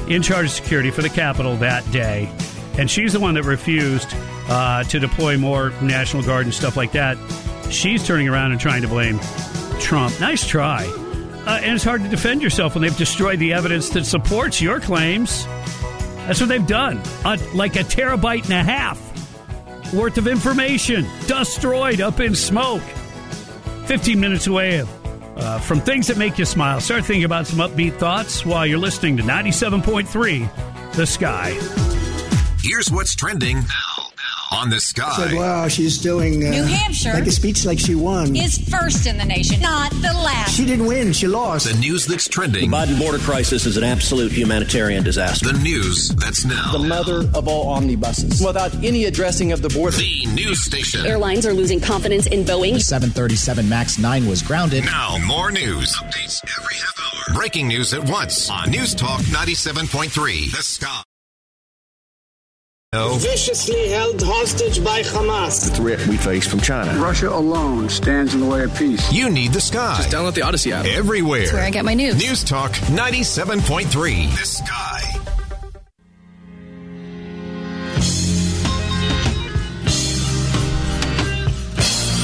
in charge of security for the Capitol that day, and she's the one that refused uh, to deploy more National Guard and stuff like that. She's turning around and trying to blame Trump. Nice try. Uh, and it's hard to defend yourself when they've destroyed the evidence that supports your claims. That's what they've done. Uh, like a terabyte and a half worth of information destroyed up in smoke. 15 minutes away uh, from things that make you smile. Start thinking about some upbeat thoughts while you're listening to 97.3 The Sky. Here's what's trending on the Said, sky. wow, she's doing uh, New Hampshire like a speech like she won. is first in the nation, not the last. She didn't win. She lost. The news that's trending. The Biden border crisis is an absolute humanitarian disaster. The news that's now. The mother of all omnibuses. Without any addressing of the border. The news station. Airlines are losing confidence in Boeing. The 737 MAX 9 was grounded. Now, more news. Updates every half hour. Breaking news at once on News Talk 97.3. The Sky. No. Viciously held hostage by Hamas. The threat we face from China. Russia alone stands in the way of peace. You need the sky. Just download the Audacy app. Everywhere. That's where I get my news. News Talk 97.3. The Sky.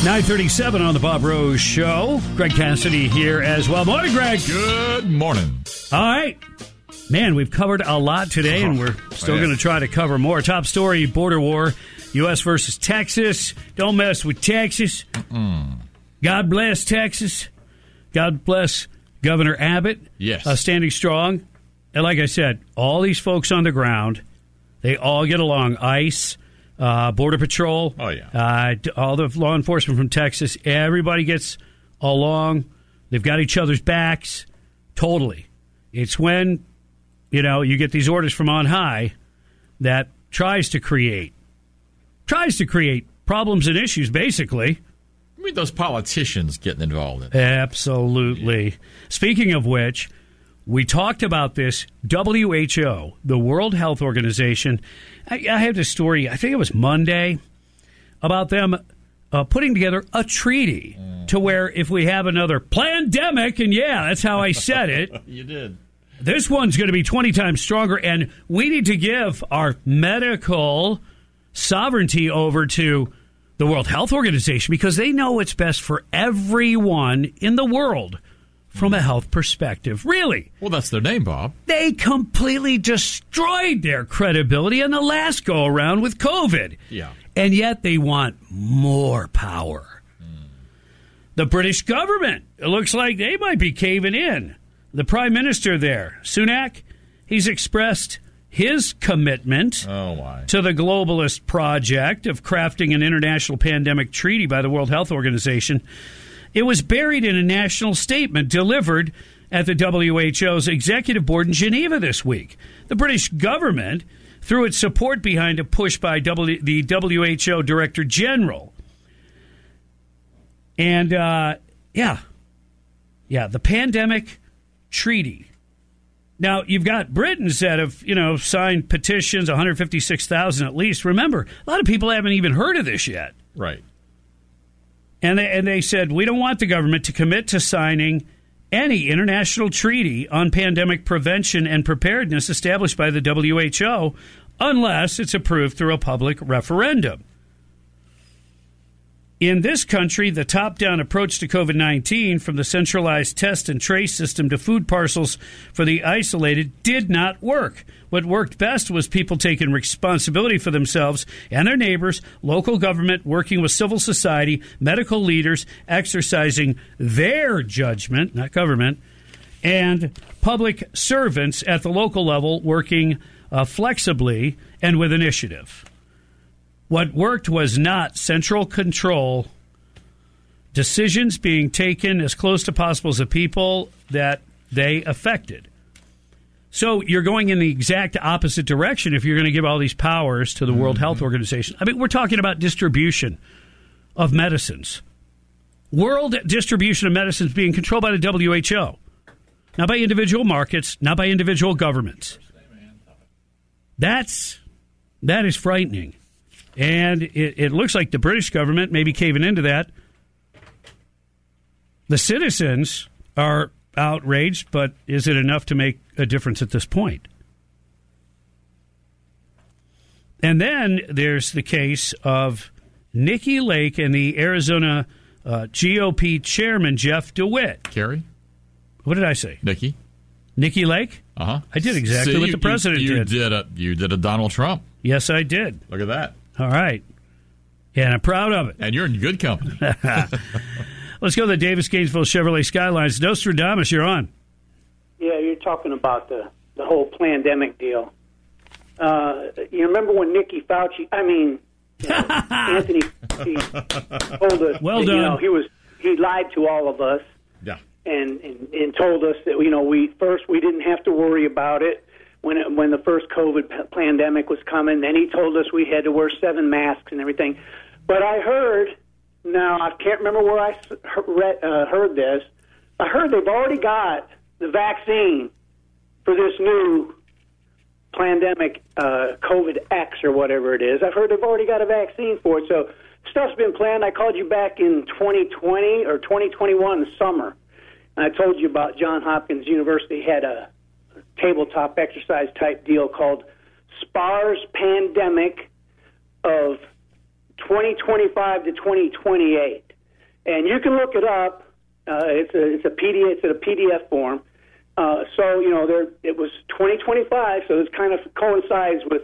Nine thirty-seven on the Bob Rose Show. Greg Cassidy here as well. Morning, Greg. Good morning. All right, man. We've covered a lot today, and we're still yeah. going to try to cover more. Top story: border war, U.S. versus Texas. Don't mess with Texas. God bless Texas. God bless Governor Abbott. Yes. uh, standing strong. And like I said, all these folks on the ground, they all get along. ICE, uh, Border Patrol. Oh, yeah. Uh, all the law enforcement from Texas. Everybody gets along. They've got each other's backs. Totally. It's when, you know, you get these orders from on high that tries to create, tries to create problems and issues, basically. I mean, those politicians getting involved in it. Absolutely. Speaking of which, we talked about this WHO, the World Health Organization. I, I have this story, I think it was Monday, about them uh, putting together a treaty to where if we have another pandemic, and yeah, that's how I said it. You did. This one's going to be 20 times stronger, and we need to give our medical sovereignty over to the World Health Organization because they know what's best for everyone in the world from a health perspective. Really. Well, that's their name, Bob. They completely destroyed their credibility in the last go around with COVID. Yeah. And yet they want more power. Hmm. The British government, it looks like they might be caving in. The prime minister there, Sunak, he's expressed his commitment Oh, to the globalist project of crafting an international pandemic treaty by the World Health Organization. It was buried in a national statement delivered at the WHO's executive board in Geneva this week. The British government threw its support behind a push by w, the WHO Director General. And, uh, yeah, yeah, the pandemic treaty. Now you've got Britons that have you know signed petitions, 156,000 at least. Remember, a lot of people haven't even heard of this yet, Right. and they, and they said we don't want the government to commit to signing any international treaty on pandemic prevention and preparedness established by the WHO unless it's approved through a public referendum. In this country, the top down approach to COVID 19, from the centralized test and trace system to food parcels for the isolated, did not work. What worked best was people taking responsibility for themselves and their neighbors, local government working with civil society, medical leaders exercising their judgment, not government, and public servants at the local level working uh, flexibly and with initiative. What worked was not central control, decisions being taken as close to possible as the people that they affected. So you're going in the exact opposite direction if you're going to give all these powers to the World Health Organization. I mean, we're talking about distribution of medicines. World distribution of medicines being controlled by the WHO, not by individual markets, not by individual governments. That's that is frightening. And it, it looks like the British government may be caving into that. The citizens are outraged, but is it enough to make a difference at this point? And then there's the case of Nikki Lake and the Arizona uh, GOP chairman, Jeff DeWitt. Kari? What did I say? Nikki? Nikki Lake? Uh huh. I did exactly See, what the president you, you did. did. a you did a Donald Trump. Yes, I did. Look at that. All right. Yeah, and I'm proud of it. And you're in good company. Let's go to the Davis Gainesville Chevrolet Skylines. Nostradamus, you're on. Yeah, you're talking about the the whole pandemic deal. Uh, you remember when Nikki Fauci? I mean, you know, Anthony he told us. Well that, done. You know, he was he lied to all of us. Yeah. and, and and told us that you know we first we didn't have to worry about it when it, when the first COVID pandemic was coming. Then he told us we had to wear seven masks and everything. But I heard now I can't remember where I read, uh, heard this. I heard they've already got the vaccine for this new pandemic, uh, COVID X or whatever it is. I've heard they've already got a vaccine for it. So stuff's been planned. I called you back in 2020 or 2021 summer. And I told you about John Hopkins University had a tabletop exercise type deal called SPARS Pandemic of 2025 to 2028. And you can look it up. Uh, it's a it's a PDF it's in a PDF form. Uh, so you know there it was 2025, so this kind of coincides with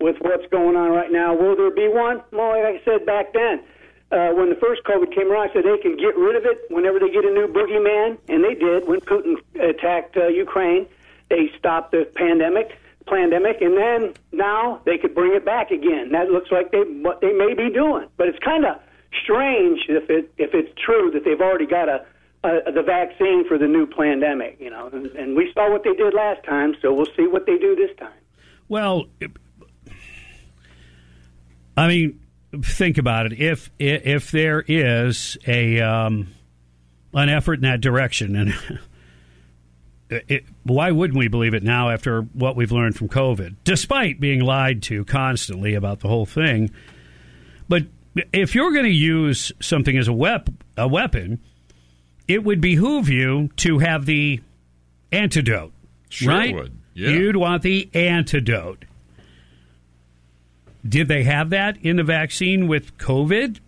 with what's going on right now. Will there be one? Well, like I said back then, uh, when the first COVID came around, I said they can get rid of it whenever they get a new boogeyman, and they did when Putin attacked uh, Ukraine. They stopped the pandemic, pandemic, and then now they could bring it back again. That looks like they what they may be doing, but it's kind of strange if it if it's true that they've already got a, a the vaccine for the new pandemic. You know, and, and we saw what they did last time, so we'll see what they do this time. Well, I mean, think about it. If if there is a um, an effort in that direction, and it, why wouldn't we believe it now after what we've learned from COVID, despite being lied to constantly about the whole thing? But if you're going to use something as a wep- a weapon, it would behoove you to have the antidote, Sure right? would, yeah. You'd want the antidote. Did they have that in the vaccine with COVID?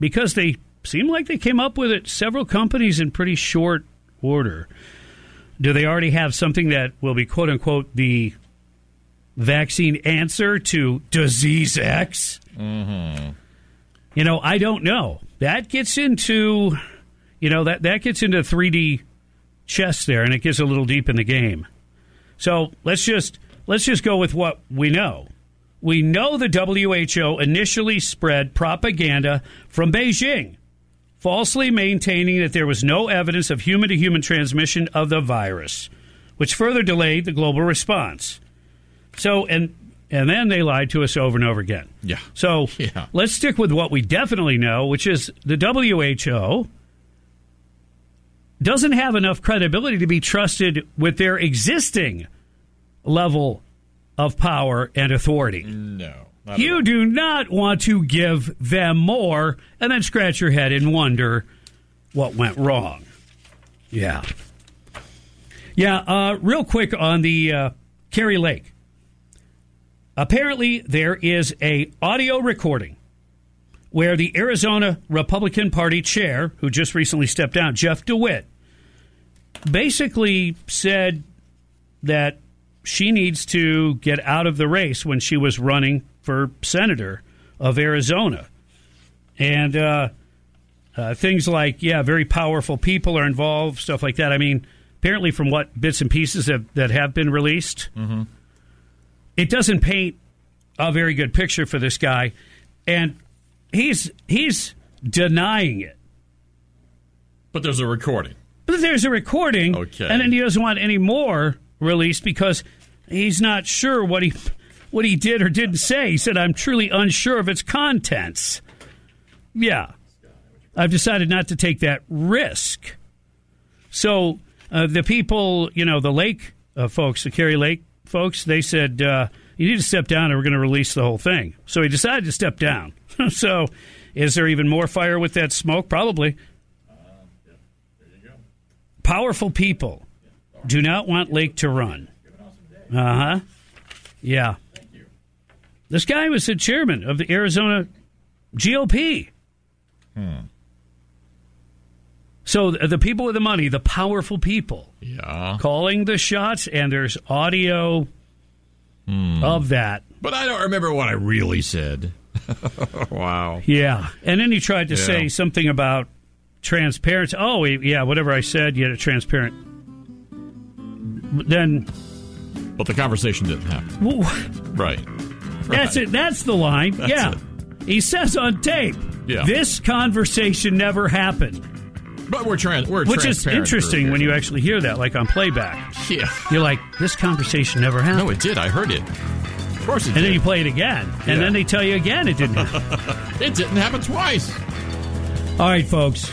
Because they seem like they came up with it, several companies in pretty short order. Do they already have something that will be, quote unquote, the vaccine answer to disease X? Mm-hmm. You know, I don't know. That gets into, you know, that, that gets into 3D chess there, and it gets a little deep in the game. So let's just let's just go with what we know. We know the WHO initially spread propaganda from Beijing, falsely maintaining that there was no evidence of human to human transmission of the virus, which further delayed the global response. So and and then they lied to us over and over again. Yeah. So Yeah. let's stick with what we definitely know, which is the WHO doesn't have enough credibility to be trusted with their existing level of power and authority. No. Not You do not want to give them more and then scratch your head and wonder what went wrong. Yeah. Yeah, uh, real quick on the uh, Kari Lake. Apparently, there is a audio recording where the Arizona Republican Party chair, who just recently stepped down, Jeff DeWitt, basically said that she needs to get out of the race when she was running for senator of Arizona. And uh, uh, things like, yeah, very powerful people are involved, stuff like that. I mean, apparently, from what bits and pieces have, that have been released, Mm-hmm. it doesn't paint a very good picture for this guy. And he's he's denying it. But there's a recording. But there's a recording, Okay. and then he doesn't want any more released because he's not sure what he what he did or didn't say. He said, "I'm truly unsure of its contents." Yeah, I've decided not to take that risk. So uh, the people, you know, the Lake uh, folks, the Kari Lake folks, they said uh, you need to step down, and we're going to release the whole thing. So he decided to step down. so is there even more fire with that smoke? Probably. Powerful people do not want Lake to run. Uh huh. Yeah. This guy was the chairman of the Arizona GOP. Hmm. So the people with the money, the powerful people, Yeah. calling the shots, and there's audio Hmm. of that. But I don't remember what I really said. wow. Yeah, and then he tried to Yeah. say something about transparency. Oh, yeah, whatever I said, you had a transparent. But Then But the conversation didn't happen. Woo. Right. That's it. That's the line. That's yeah. it. He says on tape, Yeah. this conversation never happened. But we're trying. We're Which is interesting when you actually hear that, like on playback. Yeah. You're like, this conversation never happened. No, it did. I heard it. Of course it and did. then you play it again. Yeah. And then they tell you again it didn't happen. it didn't happen twice. All right, folks.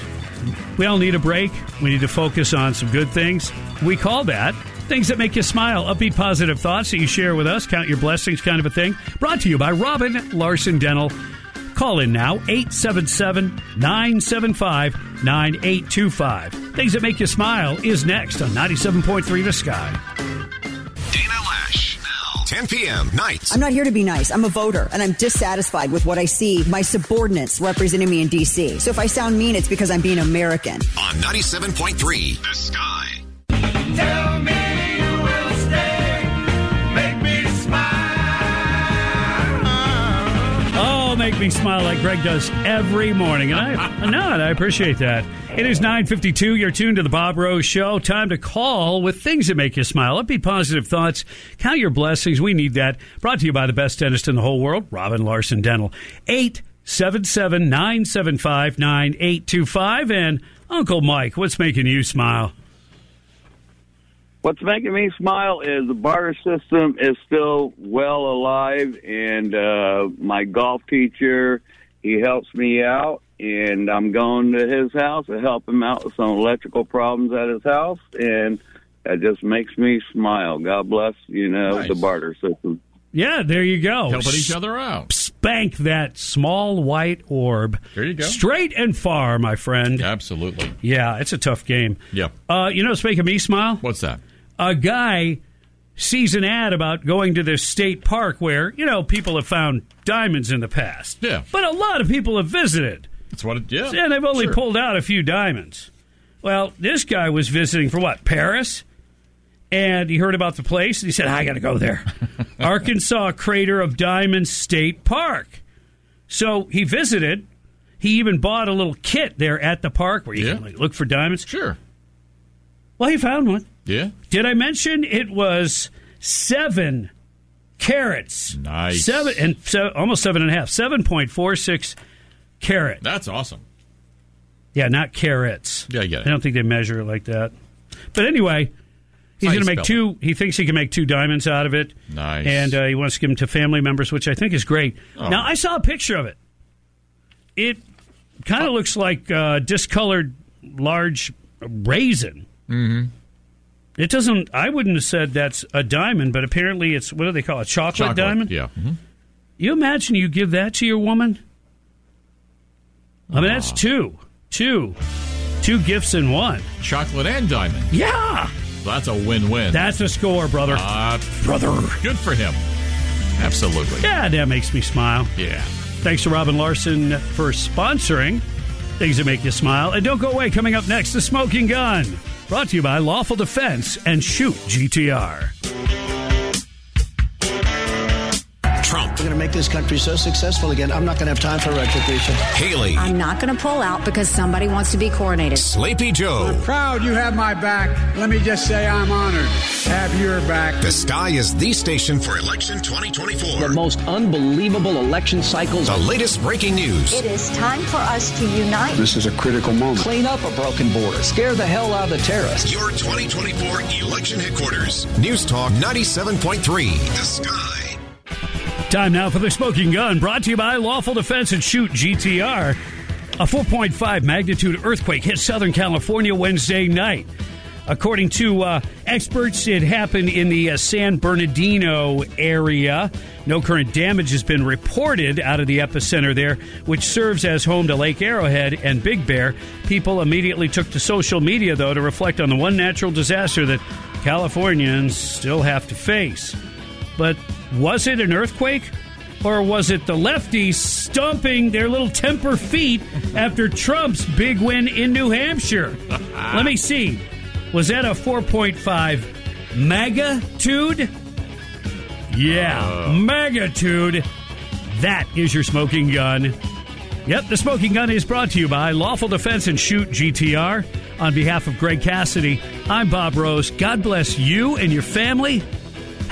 We all need a break. We need to focus on some good things. We call that things that make you smile, upbeat, positive thoughts that you share with us, count your blessings kind of a thing. Brought to you by Robin Larson Dental. Call in now, 877 975 9825. Things that make you smile is next on 97.3 The Sky. Dana Loesch. Now, 10 p.m. nights. I'm not here to be nice. I'm a voter, and I'm dissatisfied with what I see my subordinates representing me in D.C. So if I sound mean, it's because I'm being American. On 97.3 The Sky. Tell me make me smile like Greg does every morning. And I, no, and I appreciate that. It is 9.52. You're tuned to the Bob Rose Show. Time to call with things that make you smile. Upbeat positive thoughts. Count your blessings. We need that. Brought to you by the best dentist in the whole world, Robin Larson Dental. 877-975-9825. And Uncle Mike, what's making you smile? What's making me smile is the barter system is still well alive, and uh, my golf teacher he helps me out, and I'm going to his house to help him out with some electrical problems at his house, and that just makes me smile. God bless, you know, Nice. the barter system. Yeah, there you go. Helping each other out. Spank that small white orb. There you go. Straight and far, my friend. Absolutely. Yeah, it's a tough game. Yeah. Uh, you know what's making me smile? What's that? A guy sees an ad about going to this state park where, you know, people have found diamonds in the past. Yeah. But a lot of people have visited. That's what it. Yeah. And they've only Sure. pulled out a few diamonds. Well, this guy was visiting for what? Paris? And he heard about the place and he said, I got to go there. Arkansas Crater of Diamonds State Park. So he visited. He even bought a little kit there at the park where you Yeah. can like, look for diamonds. Sure. Well, he found one. Yeah. Did I mention it was seven carats? Nice. Seven and so, almost seven and a half. Seven point four six carat. That's awesome. Yeah, not carats. Yeah, it. I don't think they measure it like that. But anyway, he's how going to make spell two. He thinks he can make two diamonds out of it. Nice. And uh, he wants to give them to family members, which I think is great. Oh. Now, I saw a picture of it. It kind of looks like uh, discolored large raisin. Mm-hmm. It doesn't. I wouldn't have said that's a diamond, but apparently it's what do they call it? Chocolate, Chocolate. diamond. Yeah. Mhm. You imagine you give that to your woman? I mean, that's two, two, two gifts in one. Chocolate and diamond. Yeah, That's a win-win. that's a score, brother. Uh, brother. good for him. Absolutely. Yeah, that makes me smile. Yeah. Thanks to Robin Larson for sponsoring things that make you smile. And don't go away. Coming up next, the Smoking Gun, brought to you by Lawful Defense and Shoot GTR. Make this country so successful again. I'm not going to have time for retribution. Haley. I'm not going to pull out because somebody wants to be coronated. Sleepy Joe. Proud you have my back. Let me just say I'm honored to have your back. The Sky is the station for election 2024. The most unbelievable election cycles. The latest breaking news. It is time for us to unite. This is a critical moment. Clean up a broken border. Scare the hell out of the terrorists. Your 2024 election headquarters. News Talk 97.3. The Sky. Time now for the Smoking Gun, brought to you by Lawful Defense and Shoot GTR. A 4.5 magnitude earthquake hit Southern California Wednesday night. According to uh, experts, it happened in the uh, San Bernardino area. No current damage has been reported out of the epicenter there, which serves as home to Lake Arrowhead and Big Bear. People immediately took to social media, though, to reflect on the one natural disaster that Californians still have to face. But was it an earthquake? Or was it the lefties stomping their little temper feet after Trump's big win in New Hampshire? Let me see. Was that a 4.5 magnitude? Yeah, uh. magnitude. That is your smoking gun. Yep, the smoking gun is brought to you by Lawful Defense and Shoot GTR. On behalf of Greg Cassidy, I'm Bob Rose. God bless you and your family.